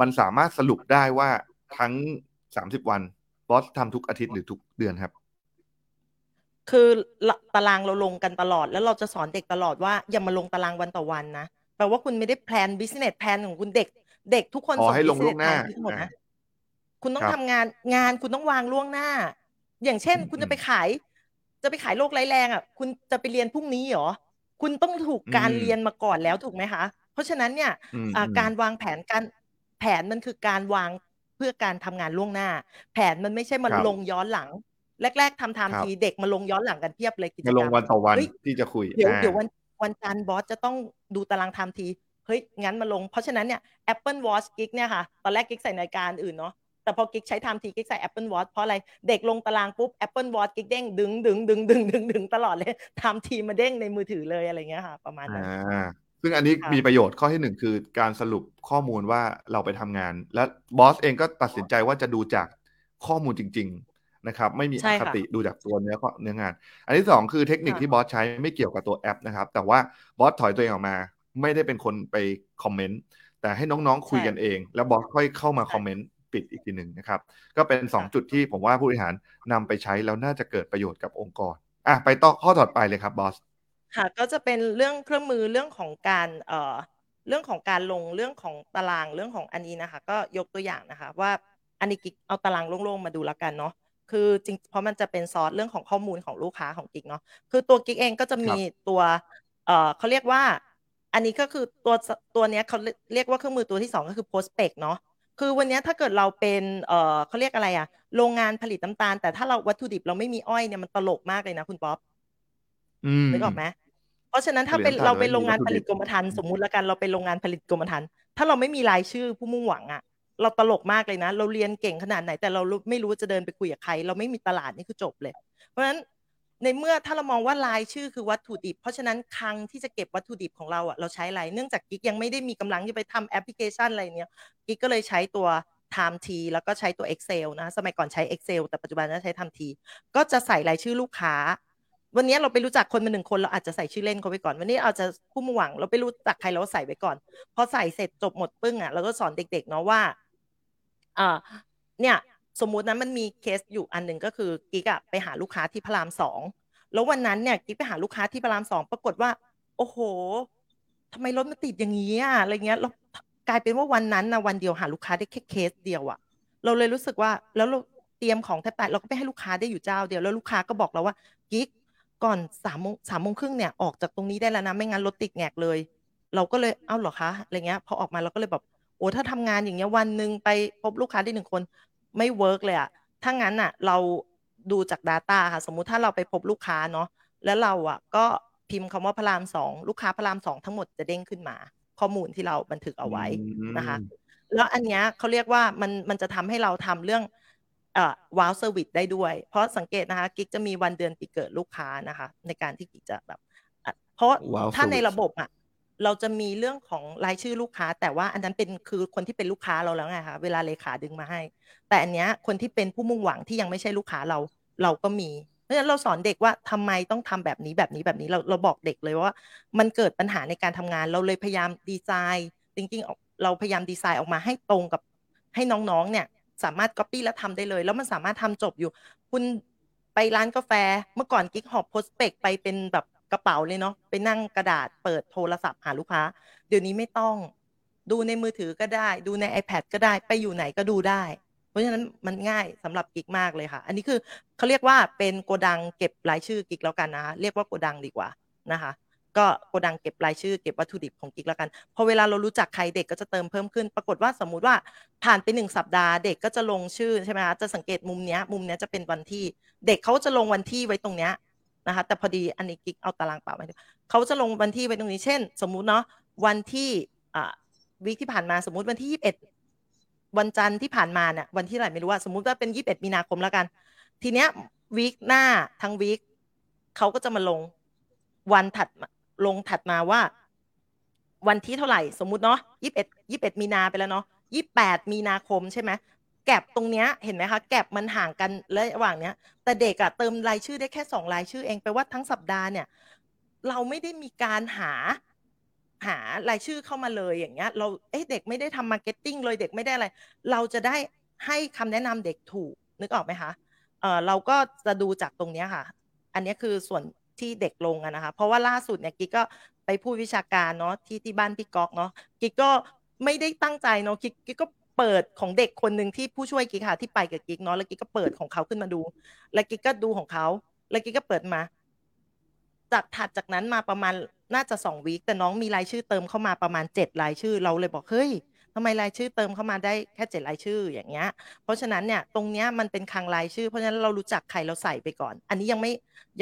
มันสามารถสรุปได้ว่าทั้ง 30 วัน บอสทำทุกอาทิตย์หรือทุกเดือนครับ คือละตารางเราลงกันตลอด แล้วเราจะสอนเด็กตลอดว่าอย่ามาลงตารางวันต่อวันนะแปลว่าคุณไม่ได้ plan business plan ของคุณเด็ก เด็กทุกคนอ๋อส่งให้ลง business ล่วงหน้า plan ที่หมดอ่านะคุณต้องครับทำงานงานคุณต้องวางล่วงหน้า อย่างเช่นอืมคุณจะไปขาย จะไปขายโรคไร้แรงอะ คุณจะไปเรียนพรุ่งนี้เหรอคุณต้องถูกการอืมเรียนมาก่อนแล้วถูกไหมคะ เพราะฉะนั้นเนี่ยอืมอ่าอืมการวางแผนการแผนมันคือการวาง เพื่อการทำงานล่วงหน้า แผนมันไม่ใช่มาครับลงย้อนหลัง แรก ๆทำไทม์ครับทีเด็กมาลงย้อนหลังกันเพียบเลยกิจกรมารลงมวันต่อวันเฮ้ยที่จะคุยเดี๋ยวอ่าเดี๋ยววันวันจันทร์บอสจะต้องดูตาราง TimeTree เฮ้ยงั้นมาลง เพราะฉะนั้นเนี่ย Apple Watch กิ๊กเนี่ยค่ะตอนแรกกิ๊กใส่นาฬิกาอื่นเนาะแต่พอกิ๊กใช้ TimeTree กิ๊กใส่ Apple Watch เพราะอะไรเด็กลงตารางปุ๊บ Apple Watch กิ๊กเด้งดึงดึงดึงดึงดึงดึงตลอดเลย TimeTree มาเด้งในมือถือเลยอะไรเงี้ยค่ะ ประมาณนั้นอ่า ซึ่งอันนี้ค่ะมีประโยชน์ข้อที่หนึ่งคือการสรุปข้อมูลว่าเราไปทำงาน และบอสเองก็ตัดสินใจว่าจะดูจากข้อมูลจริง ๆนะครับ ไม่มีอใช่ค่ะดูจากตัวเนื้อข้อเนื้องาน อันที่สองคือเทคนิคค่ะที่บอสใช้ไม่เกี่ยวกับตัวแอปนะครับ แต่ว่าบอสถอยตัวเองออกมา ไม่ได้เป็นคนไปคอมเมนต์แต่ให้น้องๆคุยกันเอง แล้วบอสค่อยเข้ามาคอมเมนต์ปิดอีกทีหนึ่งนะครับ ก็เป็นสองจุดที่ผมว่าผู้บริหารนำไปใช้แล้วน่าจะเกิดประโยชน์กับองค์กรอะไปต่อข้อต่อไปเลยครับบอส ค่ะ ก็จะเป็นเรื่องเครื่องมือเรื่องของการเอ่อเรื่องของการลงเรื่องของตารางเรื่องของอันนี้นะคะ ก็ยกตัวอย่างนะคะ ว่าอันนี้กิ๊กเอาตารางโล่งๆมาดูแล้วกันเนาะคือจริงเพราะมันจะเป็นซอสเรื่องของข้อมูลของลูกค้าของกิ๊กเนาะคือตัวกิ๊กเองก็จะมีตัวเอ่อเขาเรียกว่า อันนี้ก็คือตัวตัวเนี้ยเขาเรียกว่าเครื่องมือตัวที่สองก็คือ prospect เนาะคือวันเนี้ยถ้าเกิดเราเป็นเอ่อเขาเรียกอะไรอะโรงงานผลิตน้ำตาล แต่ถ้าเราวัตถุดิบเราไม่มีอ้อยเนี่ยมันตลกมากเลยนะคุณป๊อปอืม นึกออกไหมเพราะฉะนั้นถ้าเป็นเราเป็นโรงงานผลิตกรมธรรม์สมมุติแล้วกันเราเป็นโรงงานผลิตกรมธรรม์ถ้าเราไม่มีรายชื่อผู้มุ่งหวังอะ เราตลกมากเลยนะ เราเรียนเก่งขนาดไหน แต่เราไม่รู้จะเดินไปคุยกับใคร เราไม่มีตลาดนี่คือจบเลย เพราะฉะนั้นในเมื่อถ้าเรามองว่ารายชื่อคือวัตถุดิบ เพราะฉะนั้นคลังที่จะเก็บวัตถุดิบของเราอะเราใช้อะไร เนื่องจากกิ๊กยังไม่ได้มีกำลังที่ไปทำแอปพลิเคชันอะไรเนี้ยกิ๊กก็เลยใช้ตัว Time T แล้วก็ใช้ตัว Excel นะ สมัยก่อนใช้ Excel แต่ปัจจุบันจะใช้ Time T ก็จะใส่รายชื่อลูกค้า วันนี้เราไปรู้จักคนมาหนึ่งคนเราอาจจะใส่ชื่อเล่นเขาไปก่อน วันนี้เอาจะผู้มุ่งหวังเราไปรู้จักใครเราใส่ไว้ก่อน พอใส่เสร็จจบหมดปึ้งอะเราก็สอนเด็ก ๆ เนาะว่าอ่าเนี่ย สมมุตินะมันมีเคสอยู่อันหนึ่งก็คือกิ๊กอะไปหาลูกค้าที่พระรามสองแล้ววันนั้นเนี่ยกิ๊กไปหาลูกค้าที่พระรามสองปรากฏว่า โอ้โหทำไมรถมันติดอย่างนี้อะอะไรเงี้ยแล้วกลายเป็นว่าวันนั้นนะวันเดียวหาลูกค้าได้แค่เคสเดียวอะเราเลยรู้สึกว่าแล้วเราเตรียมของแทบตายเราก็ไปให้ลูกค้าได้อยู่เจ้าเดียวแล้วลูกค้าก็บอกเราว่ากิ๊ก ก่อนสามโมงสามโมงครึ่งเนี่ยออกจากตรงนี้ได้แล้วนะไม่งั้นรถติดแงกเลย เราก็เลยเอ้าเหรอคะอะไรเงี้ยพอออกมาเราก็เลยแบบโอ้ถ้าทำงานอย่างเงี้ยวันหนึ่งไปพบลูกค้าได้หนึ่งคนไม่ work เลยอะถ้างั้นอะเราดูจาก Data ค่ะ สมมุติถ้าเราไปพบลูกค้าเนาะแล้วเราอะก็พิมพ์คำว่าพระรามสองลูกค้าพระรามสองทั้งหมดจะเด้งขึ้นมา ข้อมูลที่เราบันทึกเอาไว้นะคะ แล้วอันเนี้ยเขาเรียกว่ามันมันจะทำให้เราทำเรื่องเอ่อ wow service ได้ด้วย เพราะสังเกตนะคะกิ๊กจะมีวันเดือนปีเกิดลูกค้านะคะ ในการที่กิ๊กจะแบบ เพราะถ้าในระบบอะเราจะมีเรื่องของรายชื่อลูกค้า แต่ว่าอันนั้นเป็นคือคนที่เป็นลูกค้าเราแล้วไงคะเวลาเลขาดึงมาให้ แต่อันเนี้ยคนที่เป็นผู้มุ่งหวังที่ยังไม่ใช่ลูกค้าเราเราก็มีเพราะฉะนั้นเราสอนเด็กว่าทำไมต้องทำแบบนี้แบบนี้แบบนี้เราเราบอกเด็กเลยว่า มันเกิดปัญหาในการทำงาน เราเลยพยายามดีไซน์จริงๆเราพยายามดีไซน์ออกมาให้ตรงกับให้น้องๆเนี่ย สามารถก๊อปปี้แล้วทำได้เลย แล้วมันสามารถทำจบอยู่ คุณไปร้านกาแฟเมื่อก่อนกิ๊กหอบโพสเปกไปเป็นแบบกระเป๋าเลยเนาะไปนั่งกระดาษเปิดโทรศัพท์หาลูกค้า เดี๋ยวนี้ไม่ต้อง ดูในมือถือก็ได้ ดูใน iPad ก็ได้ไปอยู่ไหนก็ดูได้ เพราะฉะนั้นมันง่ายสำหรับกิ๊กมากเลยค่ะ อันนี้คือเขาเรียกว่าเป็นโกดังเก็บรายชื่อกิ๊กแล้วกันนะคะเรียกว่าโกดังดีกว่านะคะ ก็โกดังเก็บรายชื่อเก็บวัตถุดิบของกิกแล้วกัน พอเวลาเรารู้จักใครเด็กก็จะเติมเพิ่มขึ้น ปรากฏว่าสมมุติว่าผ่านไปหนึ่งสัปดาห์เด็กก็จะลงชื่อใช่ไหมคะจะสังเกตมุมเนี้ยมุมเนี้ยจะเป็นวันที่ เด็กเขาจะลงวันที่ไว้ตรงเนี้ยนะคะแต่พอดีอันนี้กิกเอาตารางเปล่าไว้เขาจะลงวันที่ไว้ตรงนี้เช่น สมมุติเนาะวันที่อ่าวิกที่ผ่านมาสมมุติวันที่ยี่สิบเอ็ดวันจันทร์ที่ผ่านมาเนี่ยวันที่ไหนไม่รู้ว่าสมมุติว่าเป็นยี่สิบเอ็ดมีนาคมแล้วกัน ทีเนี้ยวีคหน้าทั้งวีคเขาก็จะมาลงวันถัด ลงถัดมาว่า วันที่เท่าไหร่สมมุติเนาะยี่สิบเอ็ดยี่สิบเอ็ดมีนาไปแล้วเนาะยี่แปดมีนาคมใช่ไหม gap ตรงเนี้ยเห็นไหมคะ gap มันห่างกันระหว่างเนี้ย แต่เด็กอะเติมรายชื่อได้แค่สองรายชื่อเองแปลว่าทั้งสัปดาห์เนี่ย เราไม่ได้มีการหาหารายชื่อเข้ามาเลยอย่างเงี้ย เราเอ๊ะเด็กไม่ได้ทำ marketing เลยเด็กไม่ได้อะไร เราจะได้ให้คำแนะนำเด็กถูกนึกออกไหมคะเออเราก็จะดูจากตรงเนี้ยค่ะ อันนี้คือส่วน ที่เด็กลงอะนะคะ เพราะว่าล่าสุดเนี่ยกิ๊กก็ไปพูดวิชาการเนาะที่ที่บ้านพี่ก๊อกเนาะกิ๊กก็ไม่ได้ตั้งใจเนาะกิ๊กกิ๊กก็เปิดของเด็กคนหนึ่งที่ผู้ช่วยกิ๊กค่ะที่ไปกับกิ๊กเนาะแล้วกิ๊กก็เปิดของเขาขึ้นมาดู แล้วกิ๊กก็ดูของเขาแล้วกิ๊กก็เปิดมา จากถัดจากนั้นมาประมาณน่าจะสอง week แต่น้องมีรายชื่อเติมเข้ามาประมาณเจ็ดรายชื่อเราเลยบอกเฮ้ย ทำไมรายชื่อเติมเข้ามาได้แค่เจ็ดรายชื่ออย่างเงี้ย เพราะฉะนั้นเนี่ยตรงเนี้ยมันเป็นคลังรายชื่อ เพราะฉะนั้นเรารู้จักใครเราใส่ไปก่อน อันนี้ยังไม่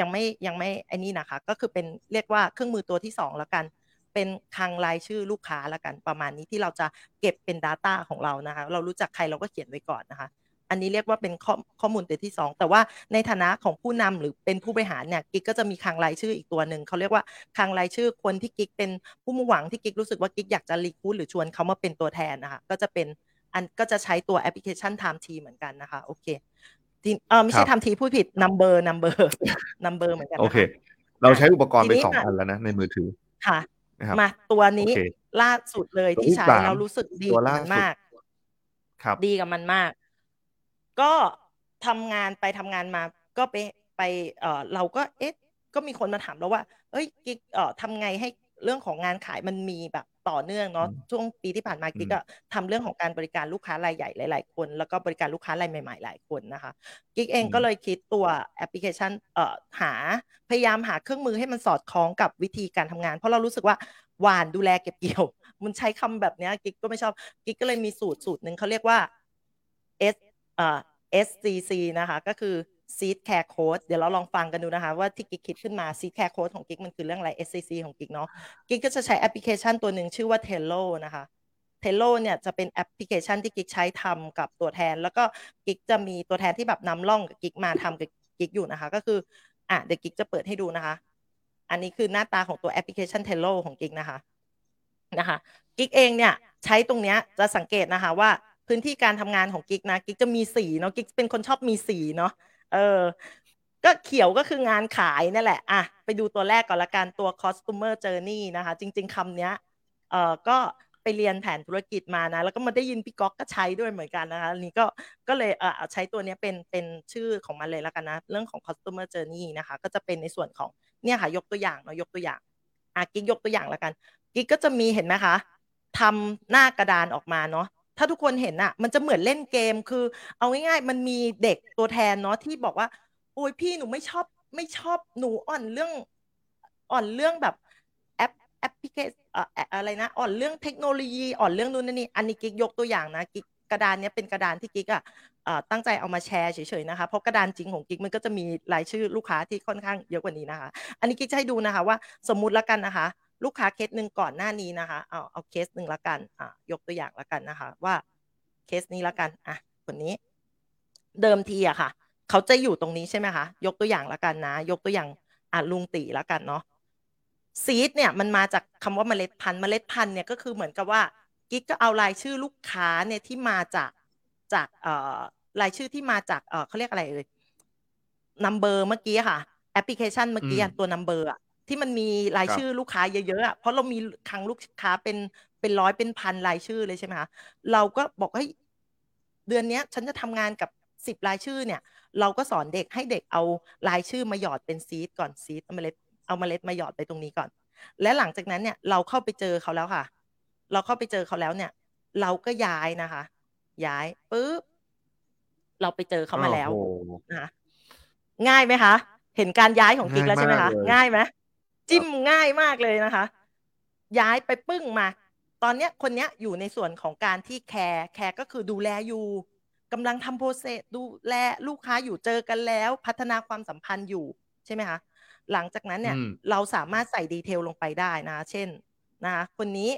ยังไม่ยังไม่ไอ้นี่นะคะ ก็คือเป็นเรียกว่าเครื่องมือตัวที่สองแล้วกัน เป็นคลังรายชื่อลูกค้าแล้วกันประมาณนี้ที่เราจะเก็บเป็น Data ของเรานะคะ เรารู้จักใครเราก็เขียนไว้ก่อนนะคะ อันนี้เรียกว่าเป็นข้อข้อมูลตัวที่สองแต่ว่าในฐานะของผู้นำหรือเป็นผู้บริหารเนี่ยกิ๊กก็จะมีคลังรายชื่ออีกตัวหนึ่งเขาเรียกว่าคลังรายชื่อคนที่กิ๊กเป็นผู้มุ่งหวังที่กิ๊กรู้สึกว่ากิ๊กอยากจะรีคูดหรือชวนเขามาเป็นตัวแทนนะคะก็จะเป็นอันก็จะใช้ตัวแอปพลิเคชัน Time T เหมือนกันนะคะโอเคเออไม่ใช่ทำทีพูดผิด number number number เหมือนกันโอเคเราใช้อุปกรณ์ไปสองอันแล้วนะในมือถือค่ะมาตัวนี้ล่าสุดเลยที่ใช้เรารู้สึกดีมากดีกับมันมาก ก็ทำงานไปทำงานมาก็ไปไปเออเราก็เอ๊ะก็มีคนมาถามเราว่า เอ้ยกิ๊กเอ่อทำไงให้เรื่องของงานขายมันมีแบบต่อเนื่องเนาะช่วงปีที่ผ่านมากิ๊กก็ทำเรื่องของการบริการลูกค้ารายใหญ่หลาย ๆ คน แล้วก็บริการลูกค้ารายใหม่ ๆ หลายคนนะคะกิ๊กเองก็เลยคิดตัวแอปพลิเคชันเอ่อหาพยายามหาเครื่องมือให้มันสอดคล้องกับวิธีการทำงาน เพราะเรารู้สึกว่าหวานดูแลเก็บเกี่ยว มันใช้คำแบบนี้กิ๊กก็ไม่ชอบกิ๊กก็เลยมีสูตรสูตรหนึ่งเขาเรียกว่า S เอ่อ SCC นะคะก็คือ seed care code เดี๋ยวเราลองฟังกันดูนะคะ ว่าที่กิ๊กคิดขึ้นมา seed care code ของกิ๊กมันคือเรื่องอะไร SCC ของกิ๊กเนาะกิ๊กก็จะใช้แอปพลิเคชันตัวหนึ่งชื่อว่า Tello นะคะ Tello เนี่ยจะเป็นแอปพลิเคชันที่กิ๊กใช้ทำกับตัวแทน แล้วก็กิ๊กจะมีตัวแทนที่แบบนำร่องกับกิ๊กมาทำกับกิ๊กอยู่นะคะ ก็คืออะเดี๋ยวกิ๊กจะเปิดให้ดูนะคะ อันนี้คือหน้าตาของตัวแอปพลิเคชัน Tello ของกิ๊กนะคะนะคะกิ๊กเองเนี่ยใช้ตรงเนี้ยจะสังเกตนะคะว่า พื้นที่การทำงานของกิ๊กนะกิ๊กจะมีสีเนาะกิ๊กเป็นคนชอบมีสีเนาะเออ ก็เขียวก็คืองานขายนั่นแหละอะไปดูตัวแรกก่อนละกันตัว customer journey นะคะ จริง ๆคำเนี้ยเออก็ไปเรียนแผนธุรกิจมานะ แล้วก็มาได้ยินพี่ก๊อกก็ใช้ด้วยเหมือนกันนะคะอันนี้ก็ก็เลยเออใช้ตัวนี้เป็นเป็นชื่อของมันเลยละกันนะ เรื่องของ customer journey นะคะ ก็จะเป็นในส่วนของเนี่ยค่ะ ยกตัวอย่างเนาะยกตัวอย่างอะกิ๊กยกตัวอย่างละกัน กิ๊กก็จะมีเห็นไหมคะทำหน้ากระดานออกมาเนาะ ถ้าทุกคนเห็นอะมันจะเหมือนเล่นเกมคือ เอาง่ายๆ มันมีเด็กตัวแทนเนาะที่บอกว่า โอ้ยพี่หนูไม่ชอบไม่ชอบหนูอ่อนเรื่องอ่อนเรื่องแบบแอปแอปพลิเคชันอะไรนะ อ่อนเรื่องเทคโนโลยีอ่อนเรื่องนู้นนี่อันนี้กิ๊กยกตัวอย่างนะกิ๊กกระดานนี้เป็นกระดานที่กิ๊กอะตั้งใจเอามาแชร์เฉยๆนะคะเพราะกระดานจริงของกิ๊กมันก็จะมีรายชื่อลูกค้าที่ค่อนข้างเยอะกว่านี้นะคะ อันนี้กิ๊กจะให้ดูนะคะว่าสมมุติแล้วกันนะคะ ลูกค้าเคสหนึ่งก่อนหน้านี้นะคะเอาเอาเคสหนึ่งละกันอ่ายกตัวอย่างละกันนะคะ ว่าเคสนี้ละกันอะคนนี้ เดิมทีอะค่ะ เขาจะอยู่ตรงนี้ใช่ไหมคะยกตัวอย่างละกันนะ ยกตัวอย่างอะลุงตีละกันเนาะ seed เนี่ยมันมาจากคำว่าเมล็ดพันธุ์เมล็ดพันธุ์เนี่ยก็คือเหมือนกับว่ากิ๊กก็เอารายชื่อลูกค้าเนี่ยที่มาจากจากเอ่อรายชื่อที่มาจากเอ่อเขาเรียกอะไรเอ่ย number เมื่อกี้ค่ะแอปพลิเคชันเมื่อกี้ตัว number อะ ที่มันมีรายชื่อลูกค้าเยอะๆอะเพราะเรามีคลังลูกค้าเป็นเป็นร้อยเป็นพันรายชื่อเลยใช่ไหมคะเราก็บอกเฮ้ยเดือนนี้ฉันจะทำงานกับสิบรายชื่อเนี่ย เราก็สอนเด็กให้เด็กเอารายชื่อมาหยอดเป็น seed ก่อน seed เอาเมล็ดเอาเมล็ดมาหยอดไปตรงนี้ก่อน และหลังจากนั้นเนี่ยเราเข้าไปเจอเขาแล้วค่ะ เราเข้าไปเจอเขาแล้วเนี่ย เราก็ย้ายนะคะ ย้ายปุ๊บเราไปเจอเขามาแล้วนะคะง่ายไหมคะ เห็นการย้ายของกิ๊กแล้วใช่ไหมคะ ง่ายไหม จิ้มง่ายมากเลยนะคะ ย้ายไปปึ้งมา ตอนเนี้ยคนเนี้ยอยู่ในส่วนของการที่ care care ก็คือดูแลอยู่กำลังทำ process ดูแลลูกค้าอยู่เจอกันแล้ว พัฒนาความสัมพันธ์อยู่ใช่ไหมคะหลังจากนั้นเนี่ยเราสามารถใส่ดีเทลลงไปได้นะ เช่นนะคะคนนี้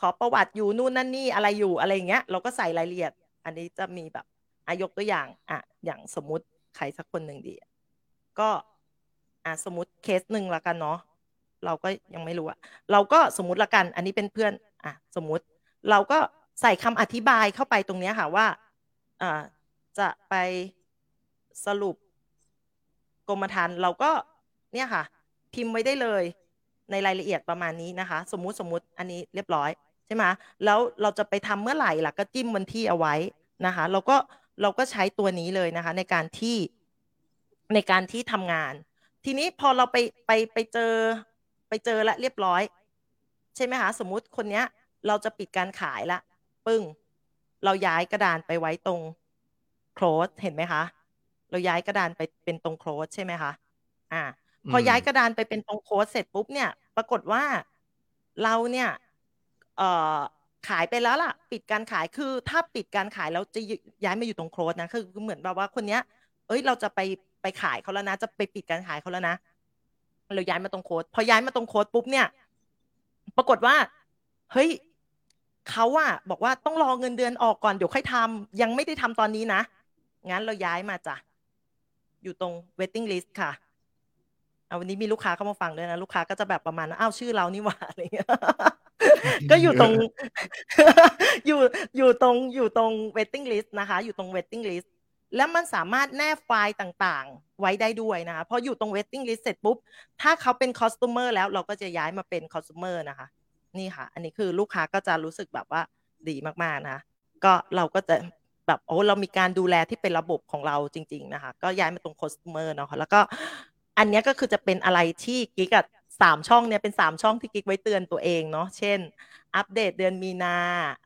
ขอประวัติอยู่นู่นนั่นนี่อะไรอยู่อะไรเงี้ย เราก็ใส่รายละเอียด อันนี้จะมีแบบอายกตัวอย่างอะอย่างสมมุติใครสักคนหนึ่งดี ก็ อะสมมติเคสหนึ่งละกันเนาะเราก็ยังไม่รู้อะเราก็สมมติละกัน อันนี้เป็นเพื่อนอะสมมติ เราก็ใส่คำอธิบายเข้าไปตรงนี้ค่ะว่าอ่าจะไปสรุปกรมธรรม์เราก็เนี่ยค่ะ พิมพ์ไว้ได้เลยในรายละเอียดประมาณนี้นะคะ สมมุติสมมุติอันนี้เรียบร้อยใช่ไหมแล้วเราจะไปทำเมื่อไหร่ล่ะก็จิ้มวันที่เอาไว้นะคะ เราก็เราก็ใช้ตัวนี้เลยนะคะ ในการที่ในการที่ทำงาน ทีนี้พอเราไปไปไปเจอไปเจอและเรียบร้อย ใช่ไหมคะ สมมุติคนเนี้ย เราจะปิดการขายละ ปึ้ง เราย้ายกระดานไปไว้ตรงโคลสเห็นไหมคะ เราย้ายกระดานไปเป็นตรงโคลสใช่ไหมคะ อ่า พอย้ายกระดานไปเป็นตรงโคสเสร็จปุ๊บเนี่ย ปรากฏว่าเราเนี่ย เอ่อ ขายไปแล้วล่ะ ปิดการขาย คือถ้าปิดการขายแล้วจะย้ายมาอยู่ตรงโคลสนะ คือเหมือนแบบว่าคนเนี้ย เอ้ย เราจะไป ไปขายเขาแล้วนะจะไปปิดการขายเขาแล้วนะเราย้ายมาตรงโค้ดพอย้ายมาตรงโค้ดปุ๊บเนี่ย ปรากฏว่า เฮ้ยเขาอะบอกว่าต้องรอเงินเดือนออกก่อนเดี๋ยวค่อยทำยังไม่ได้ทำตอนนี้นะงั้นเราย้ายมาจ้ะอยู่ตรง waiting list ค่ะเอาวันนี้มีลูกค้าเข้ามาฟังด้วยนะลูกค้าก็จะแบบประมาณอ้าวชื่อเรานี่หว่าอะไรเงี้ยก็อยู่ตรงอยู่อยู่ตรงอยู่ตรง waiting list นะคะ อยู่ตรง waiting list แล้วมันสามารถแนบไฟล์ต่างๆ ไว้ได้ด้วยนะคะพออยู่ตรง waiting list เสร็จปุ๊บ ถ้าเขาเป็น customer แล้วเราก็จะย้ายมาเป็น customer นะคะ นี่ค่ะ อันนี้คือลูกค้าก็จะรู้สึกแบบว่าดีมากๆนะก็เราก็จะแบบโอ้เรามีการดูแลที่เป็นระบบของเราจริง ๆ นะคะ ก็ย้ายมาตรง customer เนาะแล้วก็อันนี้ก็คือจะเป็นอะไรที่กิ๊กอะ สามช่องเนี่ยเป็นสามช่องที่กิ๊กไว้เตือนตัวเองเนาะเช่น อัปเดตเดือนมีนา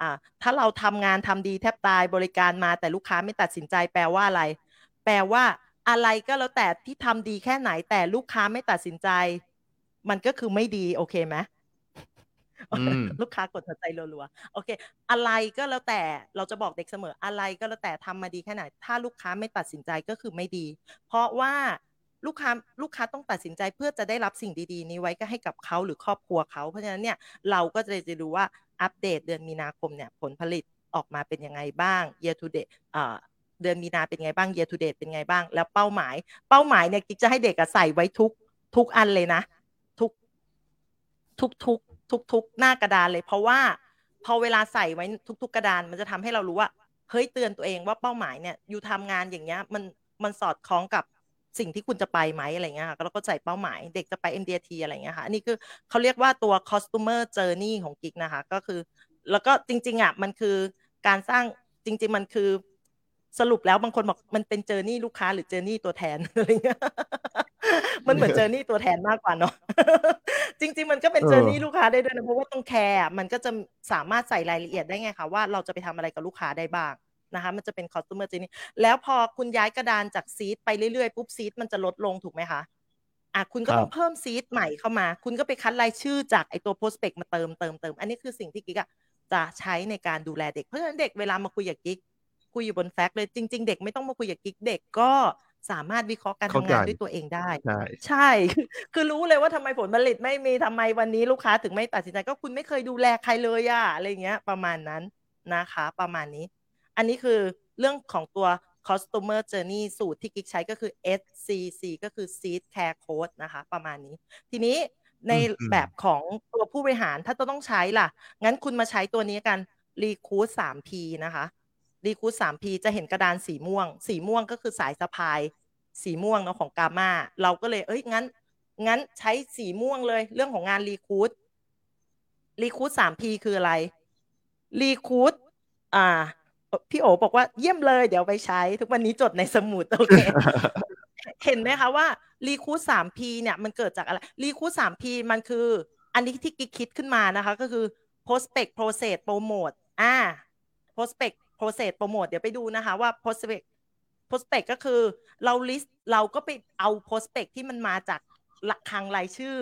อ่าถ้าเราทำงานทำดีแทบตายบริการมาแต่ลูกค้าไม่ตัดสินใจแปลว่าอะไร แปลว่าอะไรก็แล้วแต่ที่ทำดีแค่ไหนแต่ลูกค้าไม่ตัดสินใจ มันก็คือไม่ดี โอเคไหมลูกค้ากดหัวใจรัวๆโอเค อะไรก็แล้วแต่เราจะบอกเด็กเสมออะไรก็แล้วแต่ทำมาดีแค่ไหน ถ้าลูกค้าไม่ตัดสินใจก็คือไม่ดี เพราะว่า ลูกค้าลูกค้าต้องตัดสินใจเพื่อจะได้รับสิ่งดีๆ นี้ไว้ก็ให้กับเขาหรือครอบครัวเขา เพราะฉะนั้นเนี่ยเราก็จะจะดูว่าอัปเดตเดือนมีนาคมเนี่ยผลผลิตออกมาเป็นยังไงบ้าง year to date เดือนมีนาเป็นไงบ้าง year to date เป็นไงบ้าง แล้วเป้าหมาย เป้าหมายเนี่ยกิ๊กจะให้เด็กใส่ไว้ทุกทุกอันเลยนะ ทุกทุกทุกทุกทุกหน้ากระดานเลย เพราะว่าพอเวลาใส่ไว้ทุก ๆ กระดาน มันจะทำให้เรารู้ว่าเฮ้ยเตือนตัวเองว่าเป้าหมายเนี่ยอยู่ทำงานอย่างเงี้ยมันมันสอดคล้องกับ สิ่งที่คุณจะไปไหมอะไรเงี้ยค่ะแล้วก็ใส่เป้าหมายเด็กจะไป MDT อะไรเงี้ยค่ะอันนี้คือเขาเรียกว่าตัว customer journey ของกิ๊กนะคะก็คือ แล้วก็จริงๆอะมันคือการสร้างจริง ๆ มันคือสรุปแล้วบางคนบอกมันเป็น journey ลูกค้าหรือ journey ตัวแทนอะไรเงี้ย มันเหมือน journey ตัวแทนมากกว่าเนาะ จริง ๆ มันก็เป็น journey ลูกค้าได้ด้วยนะเพราะว่าตรง care มันก็จะสามารถใส่รายละเอียดได้ไงคะว่าเราจะไปทำอะไรกับลูกค้าได้บ้าง นะคะมันจะเป็น customer journey แล้วพอคุณย้ายกระดานจาก seed ไปเรื่อยๆ ปุ๊บ seed มันจะลดลงถูกไหมคะอะคุณก็ต้องเพิ่ม seed ใหม่เข้ามา คุณก็ไปคัดรายชื่อจากไอตัว prospect มาเติมเติมเติมอันนี้คือสิ่งที่กิ๊กอะจะใช้ในการดูแลเด็กเพราะฉะนั้นเด็กเวลามาคุยกับกิ๊กคุยอยู่บนแฟกต์เลยจริง ๆ เด็กไม่ต้องมาคุยกับกิ๊กเด็กก็สามารถวิเคราะห์การทำงานด้วยตัวเองได้ ใช่ใช่คือคือรู้เลยว่าทำไมผลผลิตไม่มีทำไมวันนี้ลูกค้าถึงไม่ตัดสินใจก็คุณไม่เคยดูแลใครเลยอะอะไรเงี้ยประมาณนั้นนะคะ ประมาณนี้ อันนี้คือเรื่องของตัว customer journey สูตรที่กิ๊กใช้ก็คือ SCC ก็คือ seed care code นะคะ ประมาณนี้ ทีนี้ในแบบของตัวผู้บริหารถ้าต้องใช้ล่ะ งั้นคุณมาใช้ตัวนี้กัน recruit 3P นะคะ recruit 3P จะเห็นกระดานสีม่วง สีม่วงก็คือสายสะพาย สีม่วงเนาะของกามาเราก็เลยเอ้ยงั้น งั้นใช้สีม่วงเลยเรื่องของงาน recruit recruit 3P คืออะไร recruit อ่า พี่โอบอกว่าเยี่ยมเลยเดี๋ยวไปใช้ ทุกวันนี้จดในสมุดโอเคเห็นไหมคะว่ารีคูดสามพีเนี่ยมันเกิดจากอะไรรีคูดสามพีมันคือ อันนี้ที่กิ๊กคิดขึ้นมานะคะ ก็คือ prospect process promote อ่า prospect process promote เดี๋ยวไปดูนะคะว่า prospect prospect ก็คือเรา list เราก็ไปเอา prospect ที่มันมาจากหลักคังรายชื่อ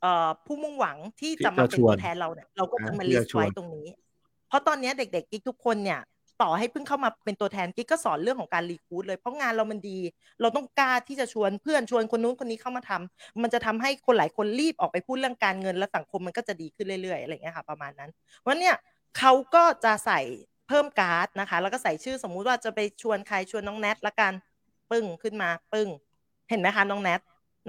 เอ่อผู้มุ่งหวังที่จะมาเป็นตัวแทนเราเนี่ยเราก็จะมา list ไว้ตรงนี้ เพราะตอนนี้เด็กๆกิ๊กทุกคนเนี่ย ต่อให้เพิ่งเข้ามาเป็นตัวแทนกิ๊กก็สอนเรื่องของการรีคูดเลยเพราะงานเรามันดี เราต้องกล้าที่จะชวนเพื่อนชวนคนนู้นคนนี้เข้ามาทำมันจะทำให้คนหลายคนรีบออกไปพูดเรื่องการเงินและสังคมมันก็จะดีขึ้นเรื่อยๆอะไรเงี้ยค่ะประมาณนั้นวันเนี้ยเขาก็จะใส่เพิ่มการ์ดนะคะ แล้วก็ใส่ชื่อสมมุติว่าจะไปชวนใครชวนน้องแนทละกันปึ้งขึ้นมาปึ้ง เห็นไหมคะน้องแนท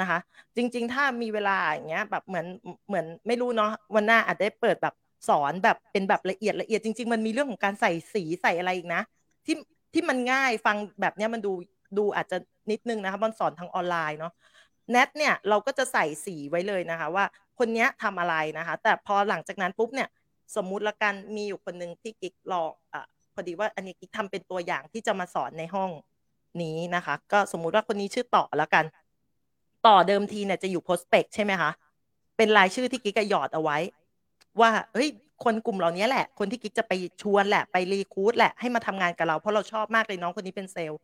นะคะ จริง ๆ ถ้ามีเวลาอย่างเงี้ยแบบเหมือนเหมือนไม่รู้เนาะวันหน้าอาจได้เปิดแบบ สอนแบบเป็นแบบละเอียดละเอียดจริง ๆ มันมีเรื่องของการใส่สีใส่อะไรอีกนะ ที่ที่มันง่ายฟังแบบเนี้ยมันดูดูอาจจะนิดนึงนะคะมันสอนทางออนไลน์เนาะแนทเนี่ยเราก็จะใส่สีไว้เลยนะคะ ว่าคนนี้ทำอะไรนะคะ แต่พอหลังจากนั้นปุ๊บเนี่ยสมมุติละกันมีอยู่คนหนึ่งที่กิ๊กลองอะพอดีว่าอันนี้กิ๊กทำเป็นตัวอย่างที่จะมาสอนในห้องนี้นะคะ ก็สมมุติว่าคนนี้ชื่อต่อล้วกัน ต่อเดิมทีเนี่ยจะอยู่โพสเปกใช่ไหมคะเป็นรายชื่อที่กิ๊กหยอดเอาไว้ ว่าเฮ้ยคนกลุ่มเหล่านี้แหละ คนที่กิ๊กจะไปชวนแหละไป recruit แหละให้มาทำงานกับเราเพราะเราชอบมากเลยน้องคนนี้เป็นเซลล์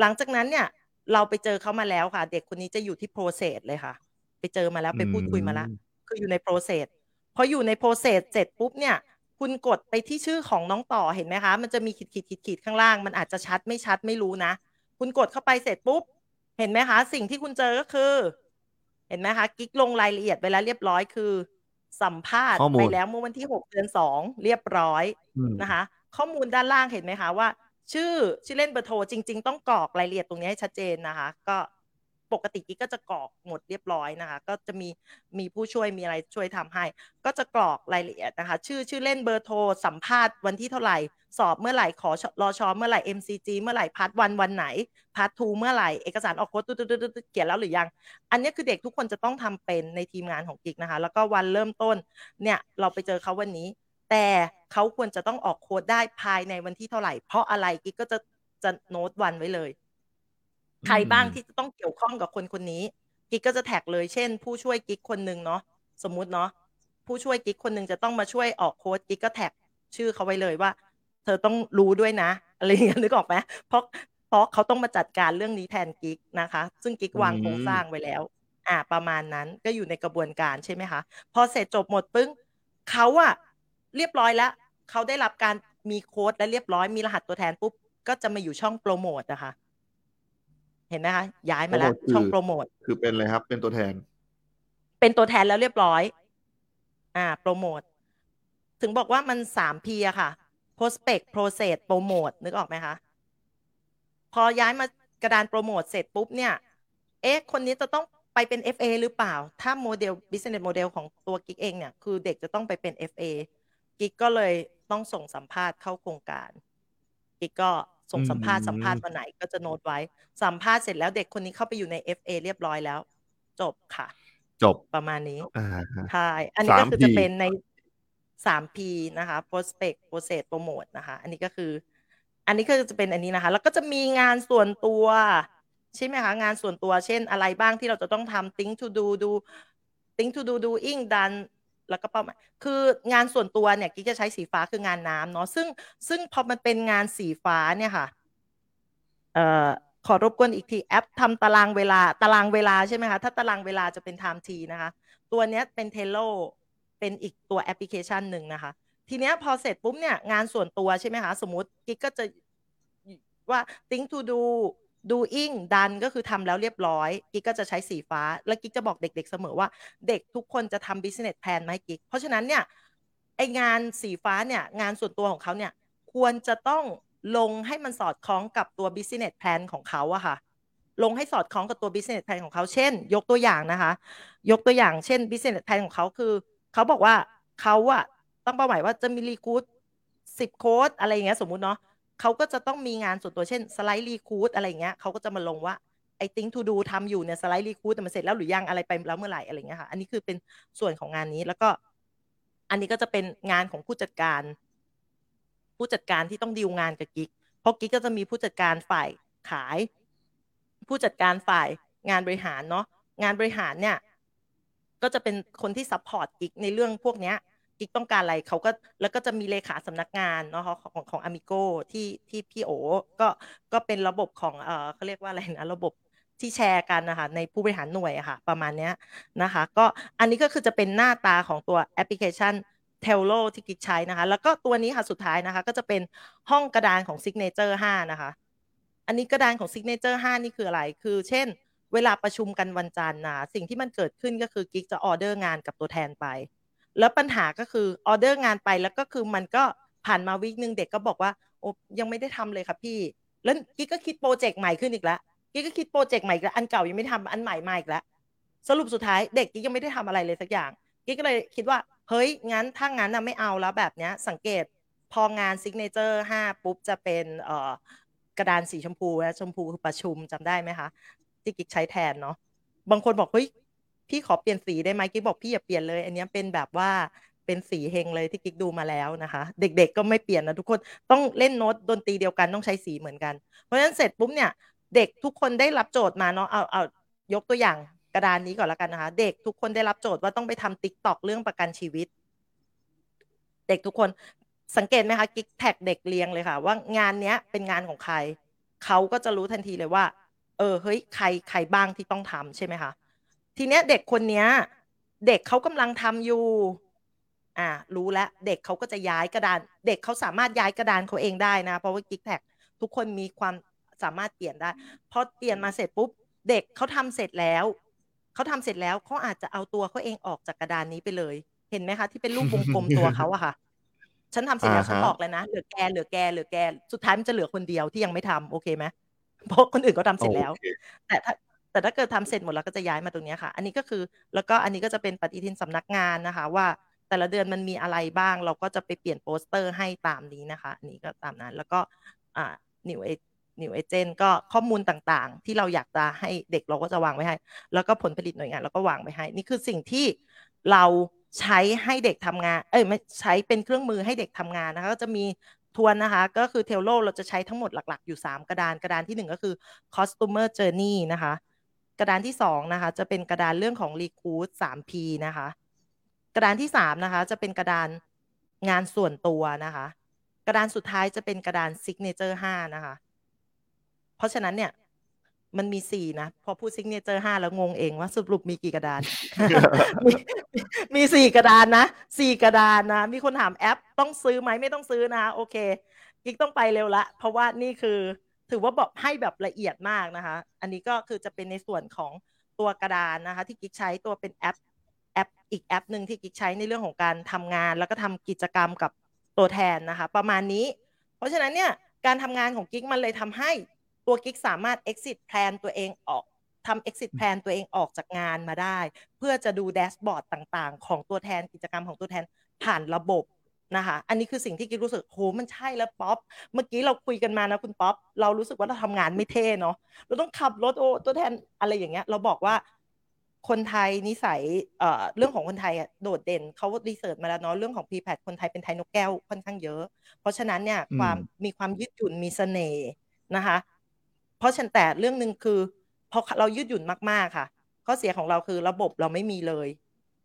หลังจากนั้นเนี่ย เราไปเจอเขามาแล้วค่ะ เด็กคนนี้จะอยู่ที่ process เลยค่ะ ไปเจอมาแล้วไปพูดคุยมาแล้วคืออยู่ใน process พออยู่ใน process เสร็จปุ๊บเนี่ย คุณกดไปที่ชื่อของน้องต่อเห็นไหมคะ มันจะมีขีดขีดขีดขีดข้างล่าง มันอาจจะชัดไม่ชัดไม่รู้นะ คุณกดเข้าไปเสร็จปุ๊บ เห็นไหมคะ สิ่งที่คุณเจอก็คือ เห็นไหมคะ กิ๊กลงรายละเอียดไปแล้วเรียบร้อยคือ สัมภาษณ์ไปแล้วเมื่อวันที่หกเดือนสองเรียบร้อยนะคะ ข้อมูลด้านล่างเห็นไหมคะว่า ชื่อชื่อเล่นเบอร์โทรจริง ๆ ต้องกรอกรายละเอียดตรงนี้ให้ชัดเจนนะคะ ก็ ปกติกิ๊กก็จะกรอกหมดเรียบร้อยนะคะ ก็จะมีมีผู้ช่วยมีอะไรช่วยทำให้ ก็จะกรอกรายละเอียดนะคะ ชื่อชื่อเล่นเบอร์โทรสัมภาษณ์วันที่เท่าไหร่ สอบเมื่อไหร่ขอรอชอเมื่อไหร่ MCG เมื่อไหร่ part one วันไหน part two เมื่อไหร่เอกสารออกโค้ดตุ๊ดๆเขียนแล้วหรือยัง อันนี้คือเด็กทุกคนจะต้องทำเป็นในทีมงานของกิ๊กนะคะ แล้วก็วันเริ่มต้นเนี่ยเราไปเจอเขาวันนี้ แต่เขาควรจะต้องออกโค้ดได้ภายในวันที่เท่าไหร่ เพราะอะไรกิ๊กก็จะจะโน้ตวันไว้เลย ใครบ้างที่จะต้องเกี่ยวข้องกับคนคนนี้ กิ๊กก็จะแท็กเลยเช่น ผู้ช่วยกิ๊กคนหนึ่งเนาะสมมุติเนาะผู้ช่วยกิ๊กคนหนึ่งจะต้องมาช่วยออกโค้ดกิ๊กก็แท็กชื่อเขาไว้เลยว่า เธอต้องรู้ด้วยนะอะไรอย่างเงี้ยนึกออกไหมเพราะเพราะเขาต้องมาจัดการเรื่องนี้แทนกิ๊กนะคะ ซึ่งกิ๊กวางโครงสร้างไว้แล้ว อ่า ประมาณนั้นก็อยู่ในกระบวนการใช่ไหมคะ พอเสร็จจบหมดปึ้งเขาอะเรียบร้อยแล้วเขาได้รับการมีโค้ดและเรียบร้อยมีรหัสตัวแทนปุ๊บก็จะมาอยู่ช่องโปรโมทนะคะ เห็นไหมคะย้ายมาแล้ว ช่องโปรโมทคือเป็นอะไรครับ เป็นตัวแทน เป็นตัวแทนแล้วเรียบร้อย อ่า โปรโมทถึงบอกว่ามันสามพีอะค่ะ prospect process โปรโมทนึกออกไหมคะ พอย้ายมากระดานโปรโมทเสร็จปุ๊บเนี่ย เอ๊ะ คนนี้จะต้องไปเป็น FA หรือเปล่า ถ้าโมเดล business model ของตัวกิ๊กเองเนี่ย คือเด็กจะต้องไปเป็น FA กิ๊กก็เลยต้องส่งสัมภาษณ์เข้าโครงการ กิ๊กก็ ส่งสัมภาษณ์สัมภาษณ์วันไหนก็จะโน้ตไว้ สัมภาษณ์เสร็จแล้วเด็กคนนี้เข้าไปอยู่ใน FA เรียบร้อยแล้ว จบค่ะ จบประมาณนี้ใช่อันนี้ก็คือจะเป็นในสาม P นะคะ prospect process promote นะคะ อันนี้ก็คือ อันนี้ก็จะเป็นอันนี้นะคะ แล้วก็จะมีงานส่วนตัวใช่ไหมคะ งานส่วนตัวเช่นอะไรบ้างที่เราจะต้องทำ think to do do think to do doing done แล้วก็เป้าหมายคืองานส่วนตัวเนี่ยกิ๊กจะใช้สีฟ้าคืองานน้ำเนาะซึ่งซึ่งพอมันเป็นงานสีฟ้าเนี่ยค่ะเอ่อขอรบกวนอีกทีแอปทำตารางเวลาตารางเวลาใช่ไหมคะถ้าตารางเวลาจะเป็น TimeTree นะคะ ตัวเนี้ยเป็น Trello เป็นอีกตัวแอปพลิเคชันหนึ่งนะคะ ทีเนี้ยพอเสร็จปุ๊บเนี่ยงานส่วนตัวใช่ไหมคะ สมมติกิ๊กก็จะว่า thing to do doing done ก็คือทำแล้วเรียบร้อย กิ๊กก็จะใช้สีฟ้า แล้วกิ๊กจะบอกเด็ก ๆ เสมอว่า เด็กทุกคนจะทำ business plan ให้กิ๊ก เพราะฉะนั้นเนี่ยไองานสีฟ้าเนี่ยงานส่วนตัวของเขาเนี่ยควรจะต้องลงให้มันสอดคล้องกับตัว business plan ของเขาอะค่ะ ลงให้สอดคล้องกับตัว business plan ของเขา เช่น ยกตัวอย่างนะคะ ยกตัวอย่างเช่น business plan ของเขาคือเขาบอกว่าเขาอะต้องเป้าหมายว่าจะมี recruit สิบโค้ดอะไรอย่างเงี้ยสมมุติเนาะ เขาก็จะต้องมีงานส่วนตัวเช่นสไลด์ recruit อะไรเงี้ยเขาก็จะมาลงว่าไอ้ thing to do ทำอยู่เนี่ยสไลด์ recruit แต่มันเสร็จแล้วหรือยังอะไรไปแล้วเมื่อไหร่อะไรเงี้ยค่ะ อันนี้คือเป็นส่วนของงานนี้แล้วก็ อันนี้ก็จะเป็นงานของผู้จัดการ ผู้จัดการที่ต้องดีลงานกับกิ๊กเพราะกิ๊กก็จะมีผู้จัดการฝ่ายขาย ผู้จัดการฝ่ายงานบริหารเนาะงานบริหารเนี่ยก็จะเป็นคนที่ support กิ๊กในเรื่องพวกเนี้ย กิ๊กต้องการอะไรเขาก็แล้วก็จะมีเลขาสำนักงานเนาะของของอามิโกที่ที่พี่โอก็ก็เป็นระบบของเออเขาเรียกว่าอะไรนะระบบที่แชร์กันนะคะในผู้บริหารหน่วยอะค่ะประมาณเนี้ยนะคะก็อันนี้ก็คือจะเป็นหน้าตาของตัวแอปพลิเคชัน Trello ที่กิ๊กใช้นะคะ แล้วก็ตัวนี้ค่ะสุดท้ายนะคะ ก็จะเป็นห้องกระดานของ Signature 5 นะคะ อันนี้กระดานของ Signature 5 นี่คืออะไร คือเช่น เวลาประชุมกันวันจันทร์นะสิ่งที่มันเกิดขึ้นก็คือกิ๊กจะออเดอร์งานกับตัวแทนไป แล้วปัญหาก็คือออเดอร์งานไปแล้วก็คือมันก็ผ่านมา week นึงเด็กก็บอกว่าโอ้ยังไม่ได้ทำเลยค่ะพี่ แล้วกิ๊กก็คิดโปรเจกต์ใหม่ขึ้นอีกแล้วกิ๊กก็คิดโปรเจกต์ใหม่อีกแล้วอันเก่ายังไม่ทำอันใหม่มาอีกแล้วสรุปสุดท้ายเด็กกิ๊กยังไม่ได้ทำอะไรเลยสักอย่างกิ๊กก็เลยคิดว่าเฮ้ยงั้นถ้างั้นนะไม่เอาแล้วแบบเนี้ยสังเกตพองาน Signature ห้าปุ๊บจะเป็นเอ่อกระดานสีชมพูนะชมพูคือประชุมจำได้ไหมคะที่กิ๊กใช้แทนเนาะบางคนบอกเฮ้ย พี่ขอเปลี่ยนสีได้ไหมกิ๊กบอกพี่อย่าเปลี่ยนเลย อันนี้เป็นแบบว่าเป็นสีเฮงเลยที่กิ๊กดูมาแล้วนะคะ เด็กๆก็ไม่เปลี่ยนนะทุกคนต้องเล่นโน้ตดนตรีเดียวกันต้องใช้สีเหมือนกัน เพราะฉะนั้นเสร็จปุ๊บเนี่ยเด็กทุกคนได้รับโจทย์มาเนาะเอาเอายกตัวอย่างกระดานนี้ก่อนล้วกันนะคะ เด็กทุกคนได้รับโจทย์ว่าต้องไปทำ TikTok เรื่องประกันชีวิต เด็กทุกคนสังเกตไหมคะกิ๊ก tag เด็กเรียงเลยค่ะ ว่างานเนี้ยเป็นงานของใคร เขาก็จะรู้ทันทีเลยว่า เออเฮ้ยใครใครบ้างที่ต้องทำใช่ไหมคะ ทีเนี้ยเด็กคนเนี้ย เด็กเขากำลังทำอยู่ อ่า รู้แล้วเด็กเขาก็จะย้ายกระดาน เด็กเขาสามารถย้ายกระดานเขาเองได้นะ เพราะว่ากิ๊กแท็กทุกคนมีความสามารถเปลี่ยนได้พอเปลี่ยนมาเสร็จปุ๊บ เด็กเขาทำเสร็จแล้วเขาทำเสร็จแล้วเขาอาจจะเอาตัวเขาเองออกจากกระดานนี้ไปเลย เห็นไหมคะที่เป็นรูปวงกลมตัวเขาอะค่ะ ฉันทำเสร็จแล้วฉันออกเลยนะเหลือแกเหลือแกเหลือแก สุดท้ายมันจะเหลือคนเดียวที่ยังไม่ทำโอเคไหมเพราะคนอื่นก็ทำเสร็จแล้ว แต่ถ้า แต่ถ้าเกิดทำเสร็จหมดแล้วก็จะย้ายมาตรงนี้ค่ะ อันนี้ก็คือแล้วก็อันนี้ก็จะเป็นปฏิทินสำนักงานนะคะ ว่าแต่ละเดือนมันมีอะไรบ้าง เราก็จะไปเปลี่ยนโปสเตอร์ให้ตามนี้นะคะอันนี้ก็ตามนั้น แล้วก็อ่า new a new agent ก็ข้อมูลต่างๆ ที่เราอยากจะให้เด็กเราก็จะวางไว้ให้ แล้วก็ผลผลิตหน่วยงานเราก็วางไว้ให้ นี่คือสิ่งที่เราใช้ให้เด็กทำงาน เอ้ยไม่ใช้เป็นเครื่องมือให้เด็กทำงานนะคะก็จะมีทวนนะคะ ก็คือ Trello เราจะใช้ทั้งหมดหลัก ๆ อยู่ 3 กระดานกระดานที่ 1 ก็คือ customer journey นะคะ กระดานที่2นะคะจะเป็นกระดานเรื่องของ recruit 3P นะคะ กระดานที่3นะคะจะเป็นกระดานงานส่วนตัวนะคะ กระดานสุดท้ายจะเป็นกระดาน signature 5นะคะ เพราะฉะนั้นเนี่ยมันมีสี่นะ พอพูด signature ห้าแล้วงงเองว่าสรุปมีกี่กระดาน มีมีสี่กระดานนะสี่กระดานนะ มีคนถามแอปต้องซื้อไหมไม่ต้องซื้อนะ โอเคกิ๊กต้องไปเร็วละ เพราะว่านี่คือ ถือว่าบอกให้แบบละเอียดมากนะคะ อันนี้ก็คือจะเป็นในส่วนของตัวกระดานนะคะ ที่กิ๊กใช้ตัวเป็นแอปแอปอีกแอปหนึ่งที่กิ๊กใช้ในเรื่องของการทำงาน แล้วก็ทำกิจกรรมกับตัวแทนนะคะ ประมาณนี้ เพราะฉะนั้นเนี่ยการทำงานของกิ๊กมันเลยทำให้ตัวกิ๊กสามารถ exit plan ตัวเองออกทำ exit plan ตัวเองออกจากงานมาได้ เพื่อจะดูแดชบอร์ดต่างๆ ของตัวแทนกิจกรรมของตัวแทนผ่านระบบ นะคะ อันนี้คือสิ่งที่กิ๊กรู้สึกโหมันใช่แล้วป๊อป เมื่อกี้เราคุยกันมานะคุณป๊อป เรารู้สึกว่าเราทำงานไม่เท่เนาะ เราต้องขับรถโอ้ตัวแทนอะไรอย่างเงี้ย เราบอกว่าคนไทยนิสัยเอ่อเรื่องของคนไทยอะโดดเด่นเขารีเสิร์ชมาแล้วเนาะเรื่องของ p p a d คนไทยเป็นไทยนกแก้วค่อนข้างเยอะ เพราะฉะนั้นเนี่ยความมีความยืดหยุ่นมีเสน่ห์นะคะ เพราะฉะนั้นแต่เรื่องหนึ่งคือพอเรายืดหยุ่นมากๆค่ะ ข้อเสียของเราคือระบบเราไม่มีเลย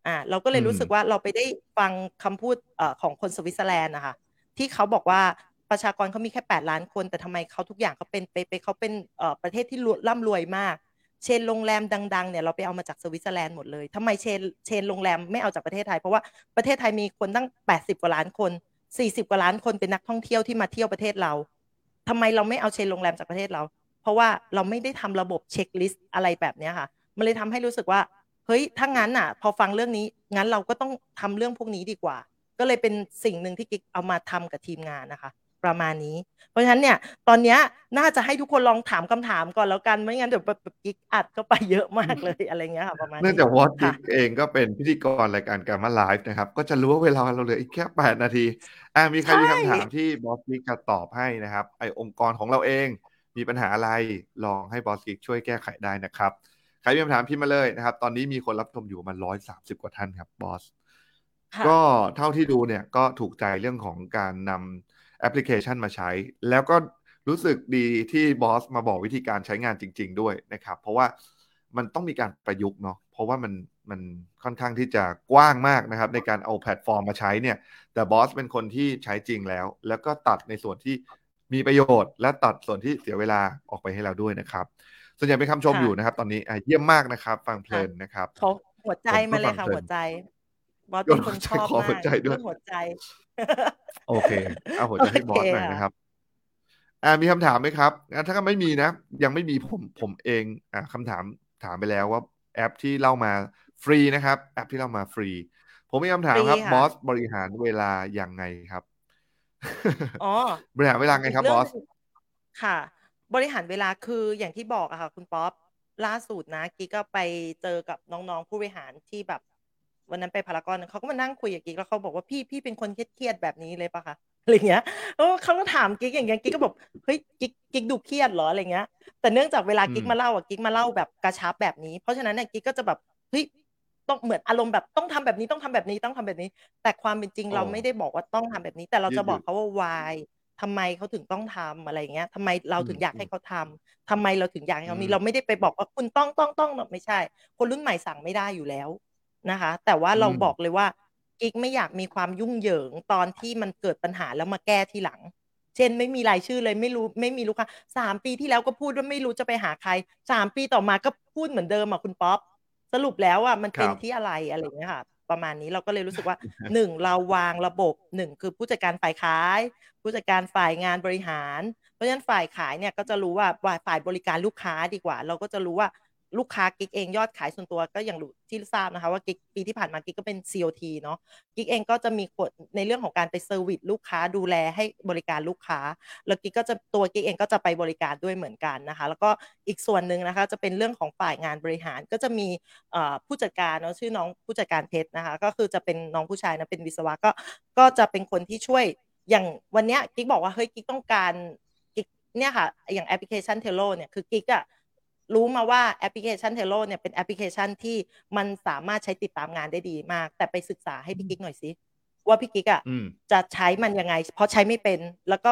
อ่าเราก็เลยรู้สึกว่าเราไปได้ฟังคำพูดเอ่อของคนสวิตเซอร์แลนด์นะคะที่เขาบอกว่าประชากรเขามีแค่แปดล้านคน แต่ทำไมเขาทุกอย่างเขาเป็นไปไปเขาเป็นเอ่อประเทศที่ร่ำรวยมาก chain โรงแรมดังๆเนี่ยเราไปเอามาจากสวิตเซอร์แลนด์หมดเลยทำไม chain chain โรงแรมไม่เอาจากประเทศไทย เพราะว่าประเทศไทยมีคนตั้งแปดสิบกว่าล้านคนสี่สิบกว่าล้านคนเป็นนักท่องเที่ยวที่มาเที่ยวประเทศเราทำไมเราไม่เอา chain โรงแรมจากประเทศเรา เพราะว่าเราไม่ได้ทำระบบ checklist อะไรแบบนี้ค่ะ มันเลยทำให้รู้สึกว่า เฮ้ยถ้างั้นอะ พอฟังเรื่องนี้งั้นเราก็ต้องทำเรื่องพวกนี้ดีกว่า ก็เลยเป็นสิ่งหนึ่งที่กิ๊กเอามาทำกับทีมงานนะคะ ประมาณนี้ เพราะฉะนั้นเนี่ยตอนนี้น่าจะให้ทุกคนลองถามคำถามก่อนแล้วกันไม่งั้นเดี๋ยวแบบกิ๊กอัดก็ไปเยอะมากเลยอะไรเงี้ยค่ะประมาณนี้เนื่องจากบอตค่ะกิ๊กเองก็เป็นพิธีกรรายการการมาไลฟ์นะครับ ก็จะรู้ว่าเวลาเราเหลืออีกแค่แปดนาทีอ่ามีใครมีคำถามที่บอสกิ๊กจะตอบให้นะครับไอองค์กรของเราเองมีปัญหาอะไรลองให้บอสกิ๊กช่วยแก้ไขได้นะครับ ใครมีคำถามพิมพ์มาเลยนะครับ ตอนนี้มีคนรับชมอยู่มาร้อยสามสิบกว่าท่านครับบอสค่ะก็เท่าที่ดูเนี่ยก็ถูกใจเรื่องของการนำแอปพลิเคชันมาใช้ แล้วก็รู้สึกดีที่บอสมาบอกวิธีการใช้งานจริง ๆ ด้วยนะครับ เพราะว่ามันต้องมีการประยุกต์เนาะเพราะว่ามันมันค่อนข้างที่จะกว้างมากนะครับ ในการเอาแพลตฟอร์มมาใช้เนี่ย แต่บอสเป็นคนที่ใช้จริงแล้ว แล้วก็ตัดในส่วนที่มีประโยชน์ และตัดส่วนที่เสียเวลาออกไปให้เราด้วยนะครับ ส่วนใหญ่เป็นคำชมค่ะ อยู่นะครับ ตอนนี้อะเยี่ยมมากนะครับ ฟังเพลินนะครับ เขาหัวใจมาเลยค่ะผมก็ฟังเพลินหัวใจบอสเป็นคนชอบขอมาหัวกใจด้วยเรื่องหัวใจ โอเค เอาหัวใจให้บอสหน่อยโอเคค่ะนะครับ อ่ามีคำถามไหมครับงั้นถ้าไม่มีนะ ยังไม่มีผมผมเองอ่าคำถามถามไปแล้วว่าแอปที่เล่ามาฟรีนะครับ แอปที่เล่ามาฟรี ผมมีคำถามครับฟรีค่ะ บอสบริหารเวลายังไงครับ อ๋อ บริหารเวลาไงครับอีกบเรื่องหนึ่งึ่งค่ะ บริหารเวลาคืออย่างที่บอกอะค่ะ คุณป๊อปล่าสุดนะกิ๊กก็ไปเจอกับน้องๆผู้บริหารที่แบบ วันนั้นไปพารากอนเขาก็มานั่งคุยกับกิ๊กแล้วเขาบอกว่าพี่พี่เป็นคนเครียดๆแบบนี้เลยปะคะอะไรเงี้ยเออเขาก็ถามกิ๊กอย่างเงี้ยกิ๊กก็บอกเฮ้ยกิ๊กกิ๊กดูเครียดเหรออะไรเงี้ย แต่เนื่องจากเวลากิ๊กอืมมาเล่าอะกิ๊กมาเล่าแบบกระชับแบบนี้ เพราะฉะนั้นเนี่ยกิ๊กก็จะแบบเฮ้ยต้องเหมือนอารมณ์แบบต้องทำแบบนี้ต้องทำแบบนี้ต้องทำแบบนี้ แต่ความเป็นจริงเราไม่ได้บอกว่าต้องทำแบบนี้ แต่เราจะบอกเขาว่า why ทำไมเขาถึงต้องทำอะไรอย่างเงี้ยทำไมเราถึงอยากให้เขาทำทำไมเราถึงอยากให้เขามีเราไม่ได้ไปบอกว่าคุณต้องต้องต้องไม่ใช่ คนรุ่นใหม่สั่งไม่ได้อยู่แล้วนะคะ แต่ว่าเราอืมบอกเลยว่ากิ๊กไม่อยากมีความยุ่งเหยิงตอนที่มันเกิดปัญหาแล้วมาแก้ทีหลัง เช่นไม่มีรายชื่อเลยไม่รู้ไม่มีลูกค้าสามปีที่แล้วก็พูดว่าไม่รู้จะไปหาใครสามปีต่อมาก็พูดเหมือนเดิมอะคุณป๊อปสรุปแล้วอะมันเป็นครับที่อะไรอะไรอย่างเงี้ยค่ะ ประมาณนี้เราก็เลยรู้สึกว่าหนึ่งเราวางระบบหนึ่งคือผู้จัดการฝ่ายขาย ผู้จัดการฝ่ายงานบริหาร เพราะฉะนั้นฝ่ายขายเนี่ยก็จะรู้ว่าฝ่ายบริการลูกค้าดีกว่า เราก็จะรู้ว่า ลูกค้ากิ๊กเองยอดขายส่วนตัวก็อย่างที่ทราบนะคะว่ากิ๊กปีที่ผ่านมากิ๊กก็เป็น COT เนาะกิ๊กเองก็จะมีกฎในเรื่องของการไป service ลูกค้าดูแลให้บริการลูกค้า แล้วกิ๊กก็จะตัวกิ๊กเองก็จะไปบริการด้วยเหมือนกันนะคะ แล้วก็อีกส่วนหนึ่งนะคะจะเป็นเรื่องของฝ่ายงานบริหารก็จะมีผู้จัดการเนาะชื่อน้องผู้จัดการเพชรนะคะ ก็คือจะเป็นน้องผู้ชายนะเป็นวิศวะก็ก็จะเป็นคนที่ช่วยอย่างวันเนี้ยกิ๊กบอกว่าเฮ้ยกิ๊กต้องการกิ๊กเนี่ยค่ะอย่างแอปพลิเคชัน Trello เนี่ยคือกิ๊กอะ รู้มาว่าแอปพลิเคชัน Trello เนี่ยเป็นแอปพลิเคชันที่มันสามารถใช้ติดตามงานได้ดีมาก แต่ไปศึกษาให้พี่กิ๊กหน่อยสิว่าพี่กิ๊กอะอืมจะใช้มันยังไง เพราะใช้ไม่เป็น แล้วก็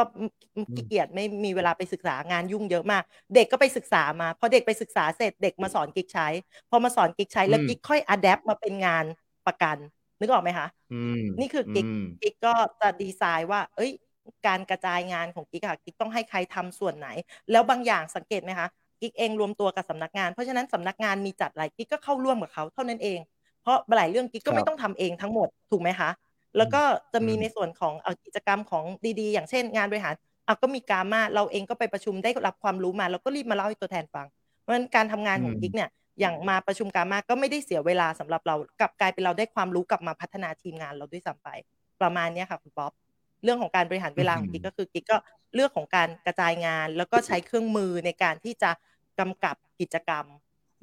ขี้เกียจไม่มีเวลาไปศึกษางานยุ่งเยอะมาก เด็กก็ไปศึกษามาพอเด็กไปศึกษาเสร็จเด็กมาสอนกิ๊กใช้พอมาสอนกิ๊กใช้แล้วอืมกิ๊กค่อย adapt มาเป็นงานประกัน นึกออกไหมคะอืมนี่คือกิ๊กอืมกิ๊กก็จะดีไซน์ว่า เอ้ย การกระจายงานของกิ๊กอะกิ๊กต้องให้ใครทำส่วนไหน แล้วบางอย่างสังเกตไหมคะ กิ๊กเองรวมตัวกับสำนักงาน เพราะฉะนั้นสำนักงานมีจัดอะไรกิ๊กก็เข้าร่วมกับเขาเท่านั้นเอง เพราะหลายเรื่องกิ๊กก็ไม่ต้องทำเองทั้งหมดถูกไหมคะแล้วก็จะมีในส่วนของกิจกรรมของดีๆ อย่างเช่น งานบริหารอะก็มีการมาเราเองก็ไปประชุมได้รับความรู้มาแล้วก็รีบมาเล่าให้ตัวแทนฟัง เพราะฉะนั้นการทำงานของกิ๊กเนี่ยอย่างมาประชุมการมาก็ไม่ได้เสียเวลาสำหรับเรากลับกลายเป็นเราได้ความรู้กลับมาพัฒนาทีมงานเราด้วยซ้ำไป ประมาณนี้ค่ะคุณป๊อป เรื่องของการบริหารเวลาของกิ๊กก็คือกิ๊กก็เรื่องของการกระจายงาน แล้วก็ใช้เครื่องมือในการที่จะกำกับกิจกรรม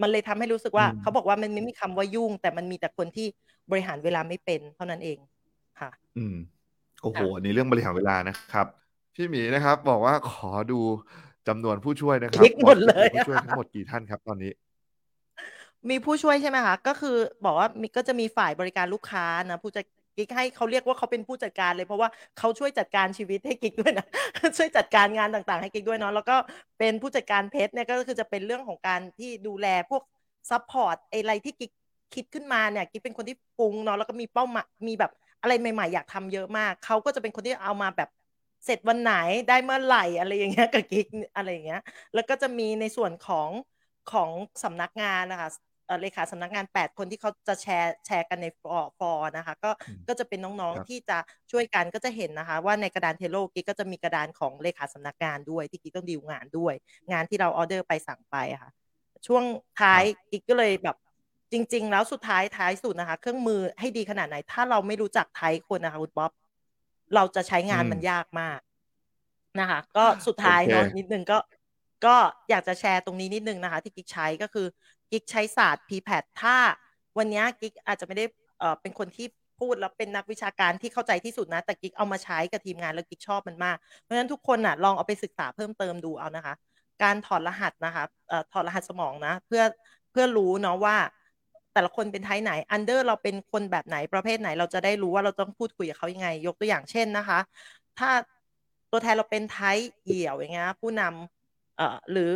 มันเลยทำให้รู้สึกว่า เขาบอกว่ามันไม่มีคำว่ายุ่ง แต่มันมีแต่คนที่บริหารเวลาไม่เป็น เท่านั้นเองค่ะ อืมโอ้โหอันนี้เรื่องบริหารเวลานะครับ พี่หมีนะครับ บอกว่าขอดูจำนวนผู้ช่วยนะครับหมดเลยผู้ช่วยทั้งหมดกี่ท่านครับ ตอนนี้ มีผู้ช่วยใช่ไหมคะก็คือบอกว่ามีก็จะมีฝ่ายบริการลูกค้านะผู้จัด กิ๊กให้เขาเรียกว่าเขาเป็นผู้จัดการเลย เพราะว่าเขาช่วยจัดการชีวิตให้กิ๊กด้วยนะช่วยจัดการงานต่างๆ ให้กิ๊กด้วยเนาะแล้วก็เป็นผู้จัดการเพชรเนี่ยก็คือจะเป็นเรื่องของการที่ดูแลพวก support อะไรที่กิ๊กคิดขึ้นมาเนี่ยกิ๊กเป็นคนที่ปรุงเนาะแล้วก็มีเป้าหมายมีแบบอะไรใหม่ ๆ อยากทำเยอะมากเขาก็จะเป็นคนที่เอามาแบบเสร็จวันไหนได้เมื่อไหร่อะไรอย่างเงี้ยกับกิ๊กอะไรอย่างเงี้ยแล้วก็จะมีในส่วนของของสำนักงานนะคะ เลขาสำนักงาน 8 คนที่เขาจะ share share กันใน floor floor นะคะก็ก็จะเป็นน้องๆที่จะช่วยกันก็จะเห็นนะคะ ว่าในกระดาน Trello กิ๊กก็จะมีกระดานของเลขาสำนักงานด้วยที่กิ๊กต้องดีลงานด้วย งานที่เราออเดอร์ไปสั่งไปค่ะ ช่วงท้ายกิ๊กก็เลยแบบจริง ๆ แล้วสุดท้ายท้ายสุดนะคะ เครื่องมือให้ดีขนาดไหน ถ้าเราไม่รู้จักใช้คนนะคะคุณป๊อปเราจะใช้งานมันยากมากนะคะ ก็สุดท้ายเนาะนิดนึงก็ก็อยากจะแชร์ตรงนี้นิดนึงนะคะ ที่กิ๊กใช้ก็คือ กิ๊กใช้ศาสตร์ PPAT ถ้าวันนี้กิ๊กอาจจะไม่ได้เป็นคนที่พูดแล้วเป็นนักวิชาการที่เข้าใจที่สุดนะ แต่กิ๊กเอามาใช้กับทีมงานแล้วกิ๊กชอบมันมาก เพราะฉะนั้นทุกคนอะลองเอาไปศึกษาเพิ่มเติมดูเอานะคะ การถอดรหัสนะคะถอดรหัสสมองนะ เพื่อเพื่อรู้เนาะว่า แต่ละคนเป็น type ไหน under เราเป็นคนแบบไหนประเภทไหน เราจะได้รู้ว่าเราต้องพูดคุยกับเขายังไง ยกตัวอย่างเช่นนะคะ ถ้าตัวแทนเราเป็นไทเหี่ยวอย่างเงี้ยผู้นำเอ่อหรือ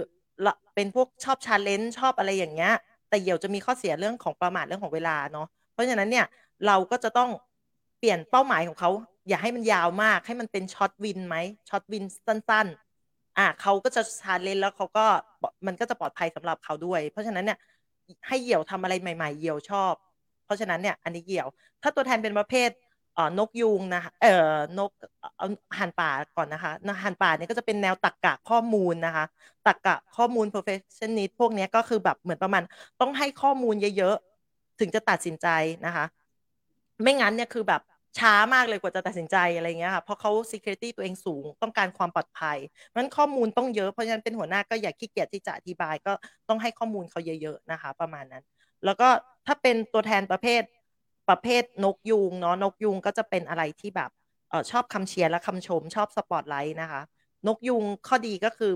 เป็นพวกชอบ challenge ชอบอะไรอย่างเงี้ย แต่เหี่ยวจะมีข้อเสียเรื่องของประมาทเรื่องของเวลาเนาะเพราะฉะนั้นเนี่ยเราก็จะต้องเปลี่ยนเป้าหมายของเขาอย่าให้มันยาวมากให้มันเป็น short win ไหม short win สั้น ๆ อะเขาก็จะ challenge แล้วเขาก็มันก็จะปลอดภัยสำหรับเขาด้วย เพราะฉะนั้นเนี่ยให้เหี่ยวทำอะไรใหม่ ๆ เหี่ยวชอบ เพราะฉะนั้นเนี่ยอันนี้เหี่ยว ถ้าตัวแทนเป็นประเภท นกยูงนะคะเอ่อนกเอาหันป่าก่อนนะคะหันป่าเนี่ยก็จะเป็นแนวตักกะข้อมูลนะคะตักกะข้อมูล perfectionist พวกนี้ก็คือแบบเหมือนประมาณต้องให้ข้อมูลเยอะๆ ถึงจะตัดสินใจนะคะ ไม่งั้นเนี่ยคือแบบช้ามากเลยกว่าจะตัดสินใจอะไรเงี้ยค่ะเพราะเขา security ตัวเองสูงต้องการความปลอดภัยมันข้อมูลต้องเยอะเพราะฉะนั้นเป็นหัวหน้าก็อย่าขี้เกียจที่จะอธิบายก็ต้องให้ข้อมูลเขาเยอะๆนะคะ ประมาณนั้น แล้วก็ถ้าเป็นตัวแทนประเภท ประเภทนกยูงเนาะนกยูงก็จะเป็นอะไรที่แบบเออชอบคำเชียร์และคำชมชอบสปอตไลท์นะคะ นกยูงข้อดีก็คือ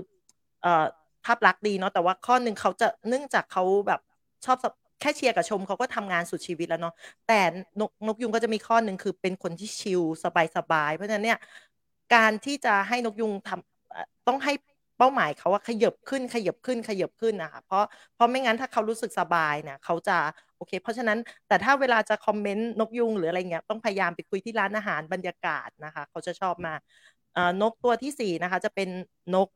เอ่อภาพลักษณ์ดีเนาะแต่ว่าข้อหนึ่งเขาจะเนื่องจากเขาแบบชอบแค่เชียร์กับชมเขาก็ทำงานสุดชีวิตแล้วเนาะแต่นกนกยุงก็จะมีข้อหนึ่งคือเป็นคนที่ชิลสบายสบายเพราะฉะนั้นเนี่ยการที่จะให้นกยุงทำต้องให้เป้าหมายเขาว่าขยับขึ้นขยับขึ้นขยับขึ้นนะคะเพราะเพราะไม่งั้นถ้าเขารู้สึกสบายเนี่ยเขาจะ โอเคเพราะฉะนั้นแต่ถ้าเวลาจะคอมเมนต์นกยุงหรืออะไรเงี้ยต้องพยายามไปคุยที่ร้านอาหารบรรยากาศนะคะเขาจะชอบมานกตัวที่สี่นะคะจะเป็นนก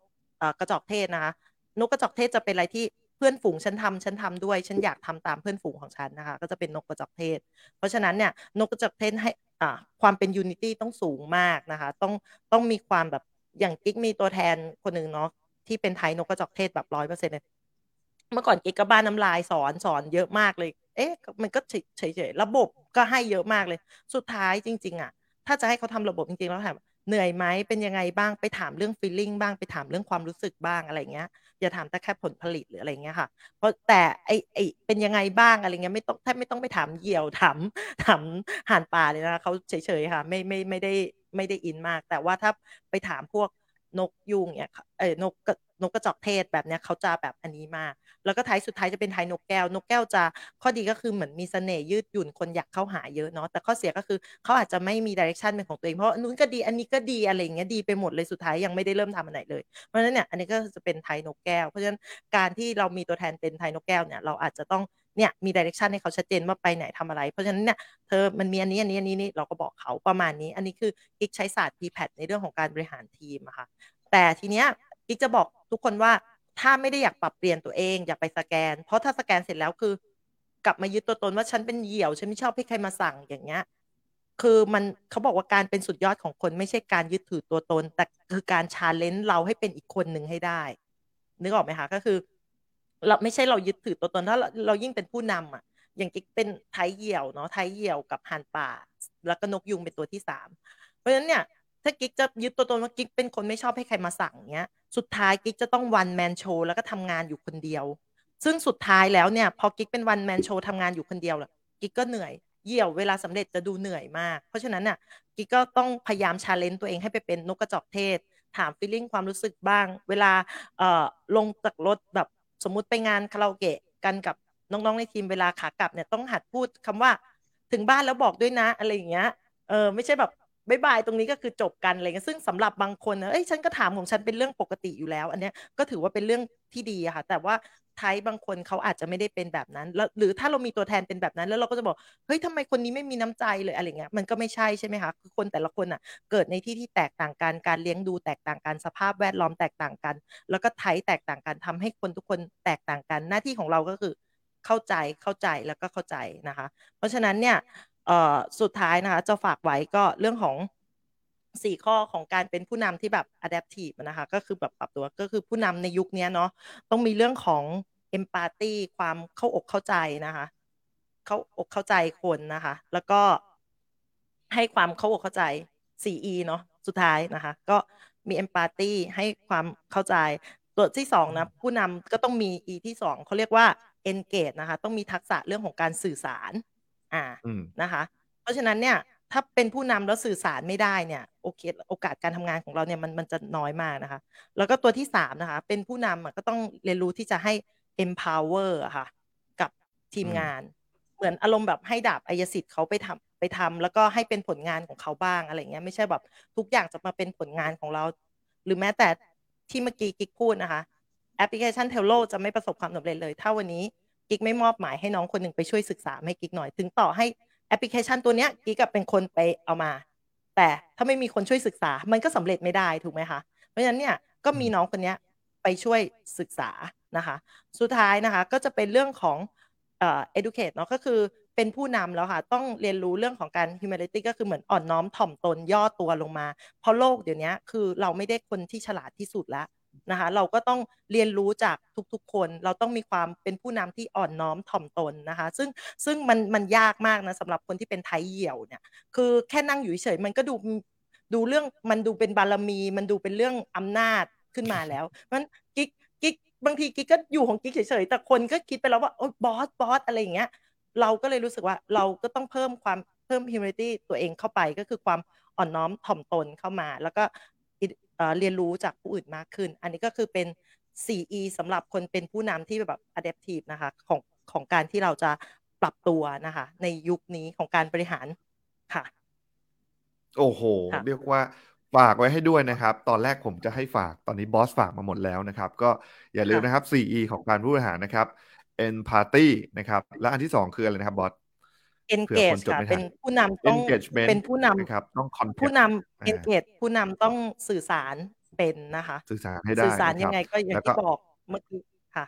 กระจอกเทศนะคะนกกระจอกเทศจะเป็นอะไรที่เพื่อนฝูงฉันทำฉันทำด้วยฉันอยากทำตามเพื่อนฝูงของฉันนะคะก็จะเป็นนกกระจอกเทศ เพราะฉะนั้นเนี่ยนกกระจอกเทศให้อ่าความเป็น unity ต้องสูงมากนะคะต้องต้องมีความแบบอย่างกิ๊กมีตัวแทนคนหนึ่งเนาะที่เป็นไทยนกกระจอกเทศแบบร้อยเปอร์เซ็นต์เลยเมื่อก่อนกิ๊กก็บ้านน้ำลายสอนสอนเยอะมากเลย เอ๊ะมันก็เฉยๆระบบก็ให้เยอะมากเลย สุดท้ายจริง ๆอะถ้าจะให้เขาทำระบบจริงๆแล้วถามเหนื่อยไหมเป็นยังไงบ้างไปถามเรื่องฟีลลิ่งบ้างไปถามเรื่องความรู้สึกบ้างอะไรเงี้ย อย่าถามแต่แค่ผลผลิตหรืออะไรเงี้ยค่ะ เพราะแต่ไอไอเป็นยังไงบ้างอะไรเงี้ยไม่ต้องแทบไม่ต้องไปถามเหยี่ยวถามถามห่านป่าเลยนะเขาเฉยๆค่ะ ไม่ไม่ไม่ได้ไม่ได้อินมาก แต่ว่าถ้าไปถามพวกนกยุงเนี่ยเอ้นก นกกระจอกเทศแบบเนี้ยเขาจะแบบอันนี้มาก แล้วก็ท้ายสุดท้ายจะเป็นไทยนกแก้ว นกแก้วจะข้อดีก็คือเหมือนมีเสน่ห์ยืดหยุ่นคนอยากเข้าหาเยอะเนาะแต่ข้อเสียก็คือเขาอาจจะไม่มีดิเรกชันเป็นของตัวเองเพราะนู้นก็ดีอันนี้ก็ดีอะไรอย่างเงี้ยดีไปหมดเลยสุดท้ายยังไม่ได้เริ่มทำอะไรเลย เพราะฉะนั้นเนี่ยอันนี้ก็จะเป็นไทยนกแก้ว เพราะฉะนั้นการที่เรามีตัวแทนเป็นไทยนกแก้วเนี่ยเราอาจจะต้องเนี่ยมีดิเรกชันให้เขาชัดเจนว่าไปไหนทำอะไร เพราะฉะนั้นเนี่ยเธอมันมีอันนี้อันนี้อันนี้นี่เราก็บอกเขาประมาณนี้ อันนี้คือกิ๊กใช้ศาสตร์ p p a t ในเรื่องของการบริหารทีมอะค่ะแต่ทีเนี้ย กิ๊กจะบอกทุกคนว่าถ้าไม่ได้อยากปรับเปลี่ยนตัวเองอย่าไปสแกน เพราะถ้าสแกนเสร็จแล้วคือ กลับมายึดตัวตนว่าฉันเป็นเหยี่ยว ฉันไม่ชอบให้ใครมาสั่งอย่างเงี้ยคือมันเขาบอกว่าการเป็นสุดยอดของคนไม่ใช่การยึดถือตัวตน แต่คือการ challenge เราให้เป็นอีกคนหนึ่งให้ได้ นึกออกไหมคะก็คือ เราไม่ใช่เรายึดถือตัวตนถ้าเราเรายิ่งเป็นผู้นำอะ อย่างกิ๊กเป็นไทยเหี่ยวเนาะไทยเหี่ยวกับห่านป่า แล้วก็นกยุงเป็นตัวที่สามเพราะฉะนั้นเนี่ยถ้ากิ๊กจะยึดตัวตนว่ากิ๊กเป็นคนไม่ชอบให้ใครมาสั่งเงี้ย สุดท้ายกิ๊กจะต้อง one man show แล้วก็ทำงานอยู่คนเดียว ซึ่งสุดท้ายแล้วเนี่ยพอกิ๊กเป็น one man show ทำงานอยู่คนเดียวแหละกิ๊กก็เหนื่อยเหี่ยวเวลาสำเร็จจะดูเหนื่อยมาก เพราะฉะนั้นน่ะกิ๊กก็ต้องพยายาม challenge ตัวเองให้ไปเป็นนกกระจอกเทศ ถาม feeling ความรู้สึกบ้าง เวลาเอ่อลงจากรถแบบสมมุติไปงานคาราโอเกะกันกับน้องๆในทีมเวลาขากลับเนี่ยต้องหัดพูดคำว่าถึงบ้านแล้วบอกด้วยนะอะไรอย่างเงี้ยเออไม่ใช่แบบ บายบายตรงนี้ก็คือจบกันอะไรเงี้ยซึ่งสำหรับบางคนนะเอ้ยฉันก็ถามของฉันเป็นเรื่องปกติอยู่แล้ว อันเนี้ยก็ถือว่าเป็นเรื่องที่ดีค่ะ แต่ว่าไทยบางคนเขาอาจจะไม่ได้เป็นแบบนั้นแล้วหรือถ้าเรามีตัวแทนเป็นแบบนั้น แล้วเราก็จะบอกเฮ้ยทำไมคนนี้ไม่มีน้ำใจเลยอะไรเงี้ยมันก็ไม่ใช่ใช่ไหมคะคือคนแต่ละคนอะ เกิดในที่ที่แตกต่างกันการเลี้ยงดูแตกต่างกันสภาพแวดล้อมแตกต่างกัน แล้วก็ไทยแตกต่างกันทำให้คนทุกคนแตกต่างกันหน้าที่ของเราก็คือเข้าใจเข้าใจแล้วก็เข้าใจนะคะ เพราะฉะนั้นเนี่ย สุดท้ายนะคะจะฝากไว้ก็เรื่องของสี่ข้อของการเป็นผู้นำที่แบบ adaptive นะคะก็คือแบบปรับตัวก็คือผู้นำในยุคนี้เนาะต้องมีเรื่องของ empathy ความเข้าอกเข้าใจนะคะเข้าอกเข้าใจคนนะคะ แล้วก็ให้ความเข้าอกเข้าใจ 4E เนาะสุดท้ายนะคะ ก็มี empathy ให้ความเข้าใจ ตัวที่สองนะผู้นำก็ต้องมี E ที่สองเขาเรียกว่า engage นะคะ ต้องมีทักษะเรื่องของการสื่อสาร อ่าอืมนะคะ เพราะฉะนั้นเนี่ยถ้าเป็นผู้นำแล้วสื่อสารไม่ได้เนี่ยโอเคโอกาสการทำงานของเราเนี่ยมันมันจะน้อยมากนะคะ แล้วก็ตัวที่สามนะคะ เป็นผู้นำอะก็ต้องเรียนรู้ที่จะให้ empower อะค่ะ กับทีมอืมงาน เหมือนอารมณ์แบบให้ดาบอาญาสิทธิ์เขาไปทำไปทำแล้วก็ให้เป็นผลงานของเขาบ้างอะไรเงี้ยไม่ใช่แบบทุกอย่างจะมาเป็นผลงานของเรา หรือแม้แต่ที่เมื่อกี้กิ๊กพูดนะคะแอปพลิเคชัน Trello จะไม่ประสบความสำเร็จเลย ถ้าวันนี้ กิ๊กไม่มอบหมายให้น้องคนหนึ่งไปช่วยศึกษาให้กิ๊กหน่อย ถึงต่อให้แอปพลิเคชันตัวเนี้ยกิ๊กกับเป็นคนไปเอามา แต่ถ้าไม่มีคนช่วยศึกษา มันก็สำเร็จไม่ได้ถูกไหมคะ เพราะฉะนั้นเนี่ยก็มีน้องคนเนี้ยไปช่วยศึกษานะคะ สุดท้ายนะคะก็จะเป็นเรื่องของเอ่อ educate เนาะก็คือเป็นผู้นำแล้วค่ะ ต้องเรียนรู้เรื่องของการ humility ก็คือเหมือนอ่อนน้อมถ่อมตนย่อตัวลงมา เพราะโลกเดี๋ยวนี้คือเราไม่ได้คนที่ฉลาดที่สุดแล้ว นะคะเราก็ต้องเรียนรู้จากทุกๆ คน เราต้องมีความเป็นผู้นำที่อ่อนน้อมถ่อมตนนะคะ ซึ่งซึ่งมันมันยากมากนะสำหรับคนที่เป็นไทยเหี่ยวเนี่ยคือแค่นั่งอยู่เฉยมันก็ดูดูเรื่องมันดูเป็นบารมี มันดูเป็นเรื่องอำนาจขึ้นมาแล้วมันกิ๊กกิ๊กบางทีกิ๊กก็อยู่ของกิ๊กเฉยๆแต่คนก็คิดไปแล้วว่าโอ๊ยบอสบอสอะไรอย่างเงี้ยเราก็เลยรู้สึกว่าเราก็ต้องเพิ่มความเพิ่ม humility ตัวเองเข้าไปก็คือความอ่อนน้อมถ่อมตนเข้ามา แล้วก็ เอ่อเรียนรู้จากผู้อื่นมากขึ้น อันนี้ก็คือเป็น 4E สำหรับคนเป็นผู้นำที่แบบ adaptive นะคะของของการที่เราจะปรับตัวนะคะ ในยุคนี้ของการบริหารค่ะ โอ้โหค่ะเรียกว่าฝากไว้ให้ด้วยนะครับ ตอนแรกผมจะให้ฝากตอนนี้บอสฝากมาหมดแล้วนะครับ ก็อย่าลืมนะครับ 4E ของการผู้บริหารนะครับ empathy นะครับ และอันที่สองคืออะไรนะครับบอสเผื่อคน engage จดค่ะไม่ทันเป็นผู้นำต้อง engagement เป็นผู้นำนะครับต้อง contact ผู้นอ่าำ engage ผู้นำต้องสื่อสารเป็นนะคะ สื่อสารให้ได้สื่อสารนะคยัรับงไงก็อย่างแล้วก็ที่บอกเมื่อกี้ค่ะ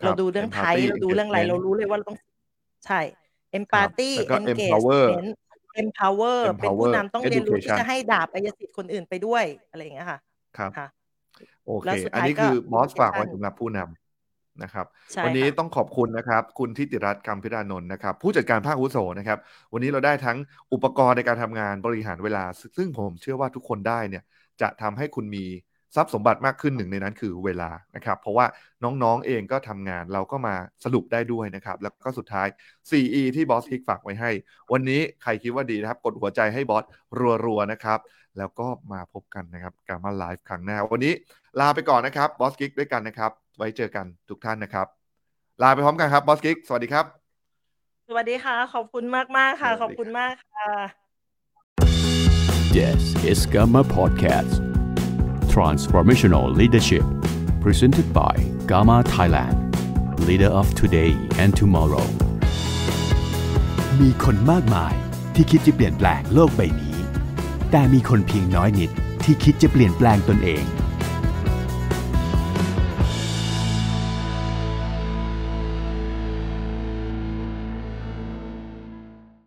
ครัเราบดูเรื่องไทย empathy เราดูเรื่องอะไร engagement เรารู้เลยว่าเราต้องใช่ empathy แล้วก็ empower engagement empower เป็นผู้ empower นำต้องเรียนรู้ที่ education จะให้ดาบอายสิทธิ์คนอื่นไปด้วยอะไรอย่างเงี้ยค่ะ ครับค่ะโอเคแล้วสุดอันท้ายนี้ก็คือบอสฝากไว้ education สำหรับผู้นำ นะครับใช่วันนี้ค่ะต้องขอบคุณนะครับ คุณทิติรัตน์คำพิรานนท์นะครับ ผู้จัดการภาคอาวุโสนะครับ วันนี้เราได้ทั้งอุปกรณ์ในการทำงานบริหารเวลา ซึ่งผมเชื่อว่าทุกคนได้เนี่ยจะทำให้คุณมีทรัพย์สมบัติมากขึ้นหนึ่งในนั้นคือเวลานะครับ เพราะว่าน้องๆเองก็ทำงานเราก็มาสรุปได้ด้วยนะครับ แล้วก็สุดท้าย 4E ที่บอสกิ๊กฝากไว้ให้ วันนี้ใครคิดว่าดีนะครับ กดหัวใจให้บอสรัวๆนะครับ แล้วก็มาพบกันนะครับการมาไลฟ์ครั้งหน้า วันนี้ลาไปก่อนนะครับบอสกิ๊กด้วยกันนะครับ ไว้เจอกันทุกท่านนะครับ ลาไปพร้อมกันครับบอสกิ๊กสวัสดีครับ สวัสดีค่ะ ขอบคุณมากมากๆค่ะสวัสดีขอบคุณมากค่ะ This is Gamma Podcast. Transformational Leadership. Presented by Gamma Thailand. Leader of today and tomorrow. มีคนมากมายที่คิดจะเปลี่ยนแปลงโลกใบนี้ แต่มีคนเพียงน้อยนิดที่คิดจะเปลี่ยนแปลงตนเอง